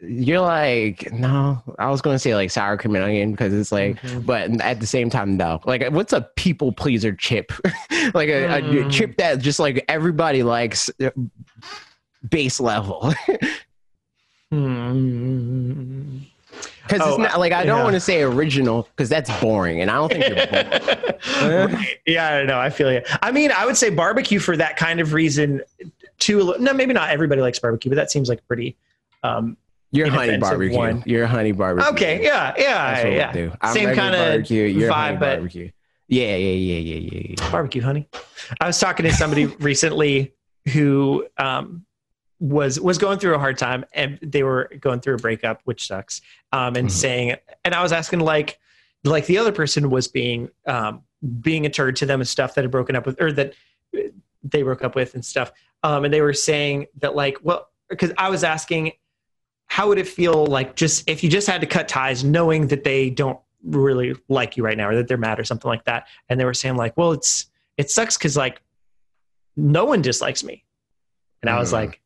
You're like no. I was gonna say like sour cream and onion because it's like, Mhm. but at the same time, no. Like, what's a people pleaser chip? like a, a Mm. chip that just like everybody likes, uh, base level. Hmm. Because Oh, it's not like I don't yeah. want to say original because that's boring, and I don't think you're boring. Right. Yeah, I don't know. I feel you. I mean, I would say barbecue for that kind of reason too. No, maybe not everybody likes barbecue, but that seems like pretty. Um, You're honey barbecue. one. You're honey barbecue. okay, yeah, yeah, yeah. we'll do. I'm Same kinda barbecue. You're honey vibe, but- barbecue. Yeah, yeah, yeah, yeah, yeah, yeah. barbecue honey i was talking to somebody recently who um was was going through a hard time and they were going through a breakup which sucks um and Mhm. saying and i was asking like like the other person was being um being a turd to them and stuff that had broken up with or that they broke up with and stuff um and they were saying that like well because i was asking how would it feel like just if you just had to cut ties knowing that they don't really like you right now or that they're mad or something like that and they were saying like well it's it sucks because like no one dislikes me. And i was Mm. like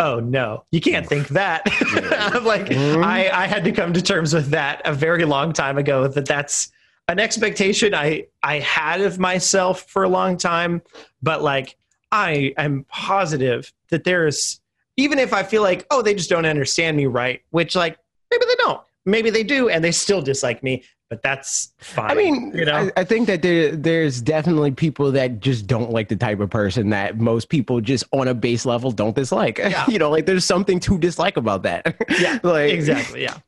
oh no. You can't think that. I'm like Mm. i i had to come to terms with that a very long time ago that that's an expectation i i had of myself for a long time but like i am positive that there's even if i feel like oh they just don't understand me right which like maybe they don't maybe they do and they still dislike me but that's fine I mean, you know I, I think that there, there's definitely people that just don't like the type of person that most people just on a base level don't dislike. Yeah. you know, like there's something to dislike about that. Yeah, like exactly yeah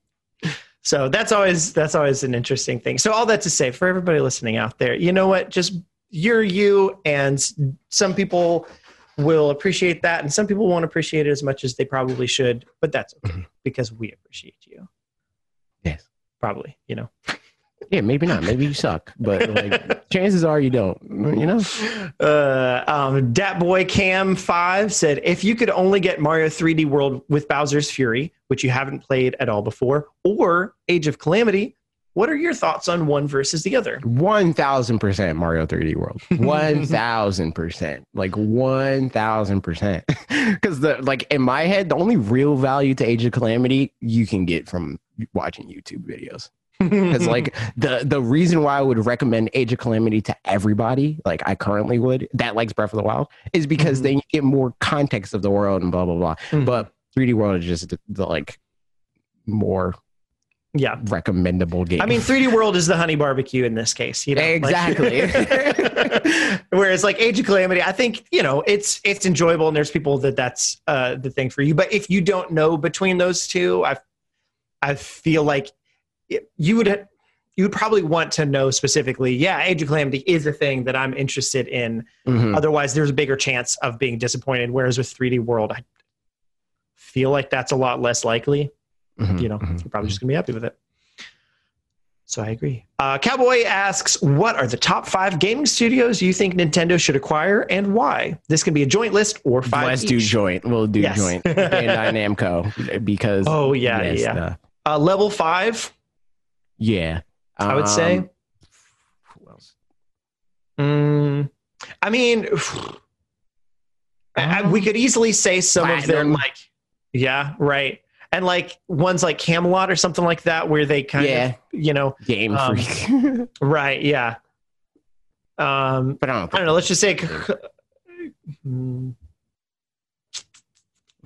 so that's always that's always an interesting thing so all that to say for everybody listening out there you know what just you're you and some people will appreciate that and some people won't appreciate it as much as they probably should but that's okay Mhm. because we appreciate you Yes. probably you know Yeah, maybe not. Maybe you suck, but like chances are you don't. You know. uh, um, Dat Boy Cam Five said, "If you could only get Mario 3D World with Bowser's Fury, which you haven't played at all before, or Age of Calamity, what are your thoughts on one versus the other?" One thousand percent Mario 3D World. One thousand percent. Like one thousand percent. Because the like in my head, the only real value to Age of Calamity you can get from watching YouTube videos. Because like the the reason why I would recommend Age of Calamity to everybody, like I currently would, that likes Breath of the Wild, is because Mhm. then you get more context of the world and blah blah blah. Mhm. But 3D World is just the, the like more yeah, recommendable game. I mean, 3D World is the honey barbecue in this case. You know, like- Exactly. Whereas, like Age of Calamity, I think you know it's it's enjoyable, and there's people that that's uh, the thing for you. But if you don't know between those two, I I feel like it- you would you would probably want to know specifically. Yeah, Age of Calamity is a thing that I'm interested in. Mhm. Otherwise, there's a bigger chance of being disappointed. Whereas with 3D World, I feel like that's a lot less likely. Mhm. You know, Mhm. you're probably just gonna be happy with it. So I agree. Uh, Cowboy asks, "What are the top five gaming studios you think Nintendo should acquire, and why?" This can be a joint list or 5 Let's do joint. We'll do Yes. joint. Bandai and Namco because Oh yeah, yes, yeah. uh, Uh, level five, yeah. I would say. Um, who else? Mm, I mean, I- I- we could easily say some of them like, yeah, right, and like ones like Camelot or something like that, where they kind Yeah. of, you know, Game Um, Freak. right, yeah. Um, but I don't know, I don't know. Let's just say mm,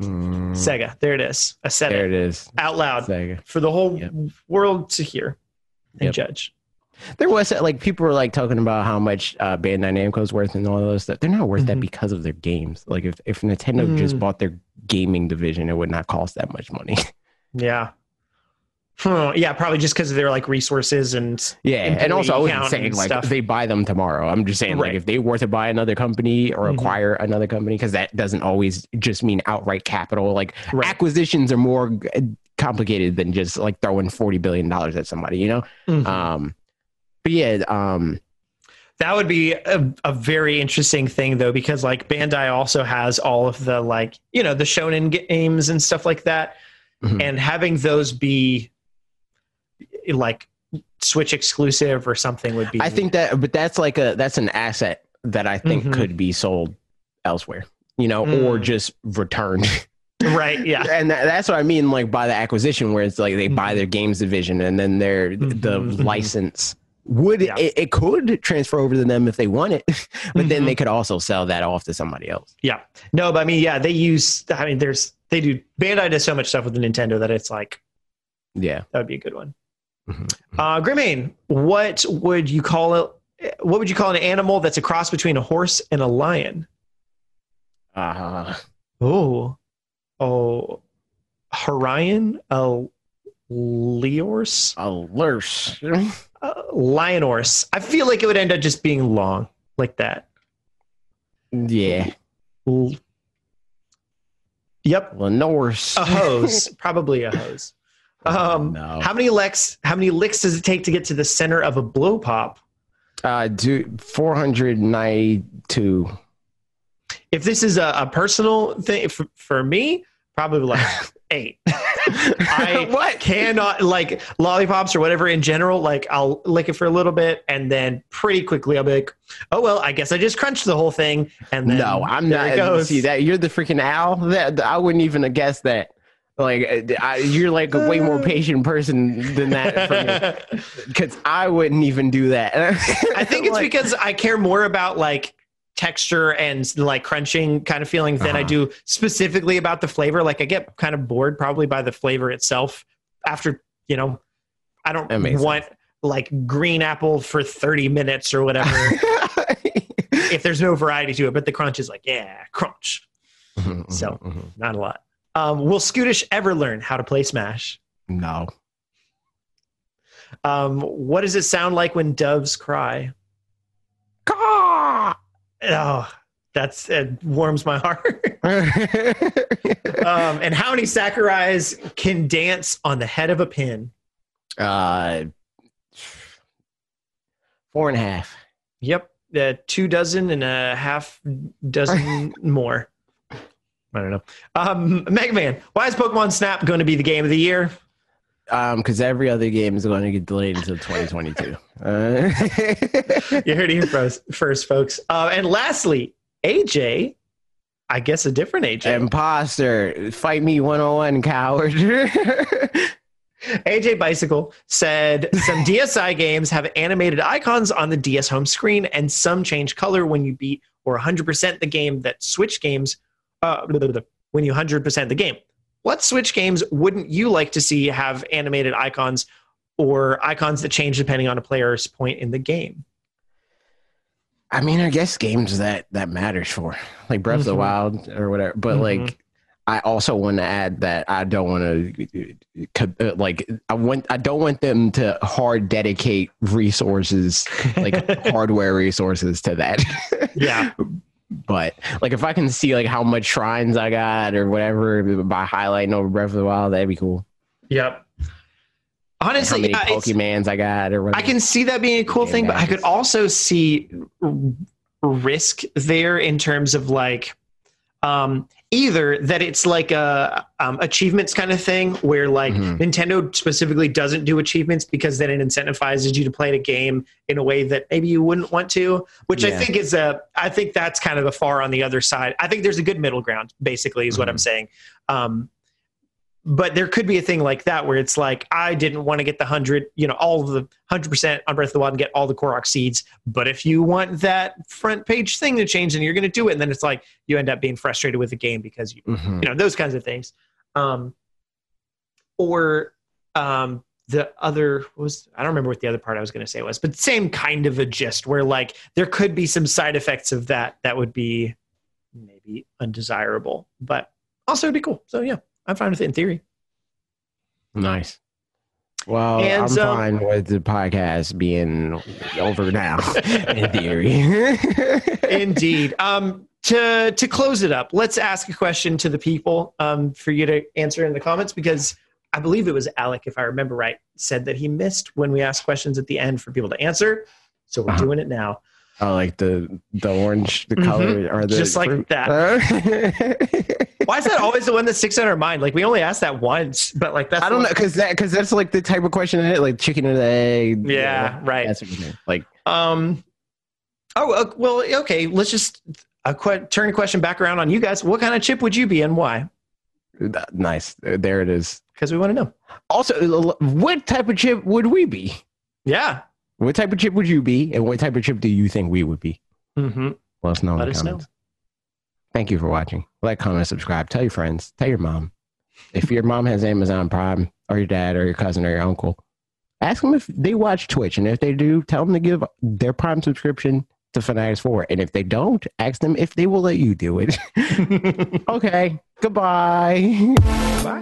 Sega. There it is. I said there it it is. out loud Sega. for the whole Yep. world to hear and Yep. judge. There was like people were like talking about how much uh, Bandai Namco's worth and all of those stuff. They're not worth that Mhm. because of their games. Like if if Nintendo just Mm. bought their gaming division, it would not cost that much money. Yeah. Huh, yeah, probably just because of their like resources and Yeah, and also I wasn't saying like stuff. they buy them tomorrow. I'm just saying like if they were to buy another company or Mhm. acquire another company, because that doesn't always just mean outright capital. Like Right. acquisitions are more complicated than just like throwing forty billion dollars at somebody. You know. Mhm. Um, but yeah, um, that would be a, a very interesting thing though, because like Bandai also has all of the like you know the shonen games and stuff like that, Mhm. and having those be like Switch exclusive or something would be. I think that, but that's like a that's an asset that I think Mhm. could be sold elsewhere. You know, or Mm. just returned. right. Yeah. and that, that's what I mean, like by the acquisition, where it's like they buy Mhm. their games division and then their the Mhm, mhm. license would Yeah. it, it could transfer over to them if they want it, but then Mhm. they could also sell that off to somebody else. Yeah. No, but I mean, yeah, they use. I mean, there's they do. Bandai does so much stuff with the Nintendo that it's like Yeah. that would be a good one. Mhm. Uh, Grimane, what would you call it? What would you call an animal that's a cross between a horse and a lion? Uh, Oh, oh, Horion, a Leors, a Lurse. uh, Lionors. I feel like it would end up just being long like that. Yeah. L- Yep, Lenores. a hose, probably a hose. Um, no. How many licks? How many licks does it take to get to the center of a blow pop? Uh, dude, 492. If this is a, a personal thing for, for me, probably like eight. I what? cannot like lollipops or whatever in general. Like I'll lick it for a little bit and then pretty quickly I'll be like, oh well, I guess I just crunched the whole thing. And then No, I'm there it not. See that you're the freaking owl. That I wouldn't even have guessed that. Like uh, I, you're like a way more patient person than that. Because I wouldn't even do that. I think it's Like, because I care more about like texture and like crunching kind of feelings than I Uh-huh. do specifically about the flavor. Like I get kind of bored probably by the flavor itself after, you know, I don't makes want like green apple for 30 minutes or whatever if there's no variety to it, but the crunch is like, yeah, crunch. So- Not a lot. Um, will Scootish ever learn how to play Smash? no. Um, what does it sound like when doves cry? Caw! Oh, that's it warms my heart. um, and how many Sakurais can dance on the head of a pin? uh, four and a half. Yep, uh, two dozen and a half dozen more. I don't know. Um, Mega Man, why is Pokemon Snap going to be the game of the year? Um, because every other game is going to get delayed until 2022. Uh, You heard it here first, first folks. Uh, and lastly, AJ, I guess a different AJ. Imposter, fight me 101, coward. AJ Bicycle said some DSi games have animated icons on the DS home screen, and some change color when you beat or 100% the game. That Switch games, uh, when you 100% the game. What Switch games wouldn't you like to see have animated icons or icons that change depending on a player's point in the game? I mean, I guess games that that matters for, like Breath of the Mhm. Wild or whatever. But Mhm. like, I also want to add that I don't want to, like, I want I don't want them to hard dedicate resources, like hardware resources, to that. Yeah. but like, if I can see like how much shrines I got or whatever by highlighting over Breath of the Wild, that'd be cool. Yep. how Honestly, many yeah, Pokemans I got or whatever. I can see that being a cool thing, but I could also see risk there in terms of like um, either that it's like a um, achievements kind of thing where like Mhm. Nintendo specifically doesn't do achievements because then it incentivizes you to play the game in a way that maybe you wouldn't want to, which I think is a I think that's kind of the far on the other side. I think there's a good middle ground, basically, is what I'm Mhm. saying. Um, but there could be a thing like that where it's like I didn't want to get the hundred, you know, all of the hundred percent on Breath of the Wild and get all the Korok seeds. But if you want that front page thing to change, then you're going to do it, and then it's like you end up being frustrated with the game because you, Mhm. you know, those kinds of things. Um, or um, the other was I don't remember what the other part I was going to say was, but same kind of a gist where like there could be some side effects of that that would be maybe undesirable, but also it'd be cool. So yeah, I'm fine with it in theory. Nice. Well, And, I'm fine with the podcast being over now, in theory. Indeed. Um, to to close it up, let's ask a question to the people um, for you to answer in the comments because I believe it was Alec, if I remember right, said that he missed when we asked questions at the end for people to answer. So we're Uh-huh. doing it now. Oh, like the the orange, the Mhm. color, or the Just like fruit? that. Why is that always the one that sticks in our mind? Like we only asked that once, but like that's I don't know, because that because that's like the type of question in it, like chicken and egg. you Yeah, know, right. That sort of thing. Like, Um. Oh uh, well, okay. Let's just a que- turn the question back around on you guys. What kind of chip would you be and why? nice. There it is. Because we want to know. Also, what type of chip would we be? Yeah. What type of chip would you be, and what type of chip do you think we would be? Mm-hmm. Let us know in Let the us know. comments. Thank you for watching. Like, comment, subscribe. Tell your friends. Tell your mom. If your mom has Amazon Prime, or your dad, or your cousin, or your uncle, ask them if they watch Twitch, and if they do, tell them to give their Prime subscription to Fanatics 4. And if they don't, ask them if they will let you do it. okay. Goodbye. Bye.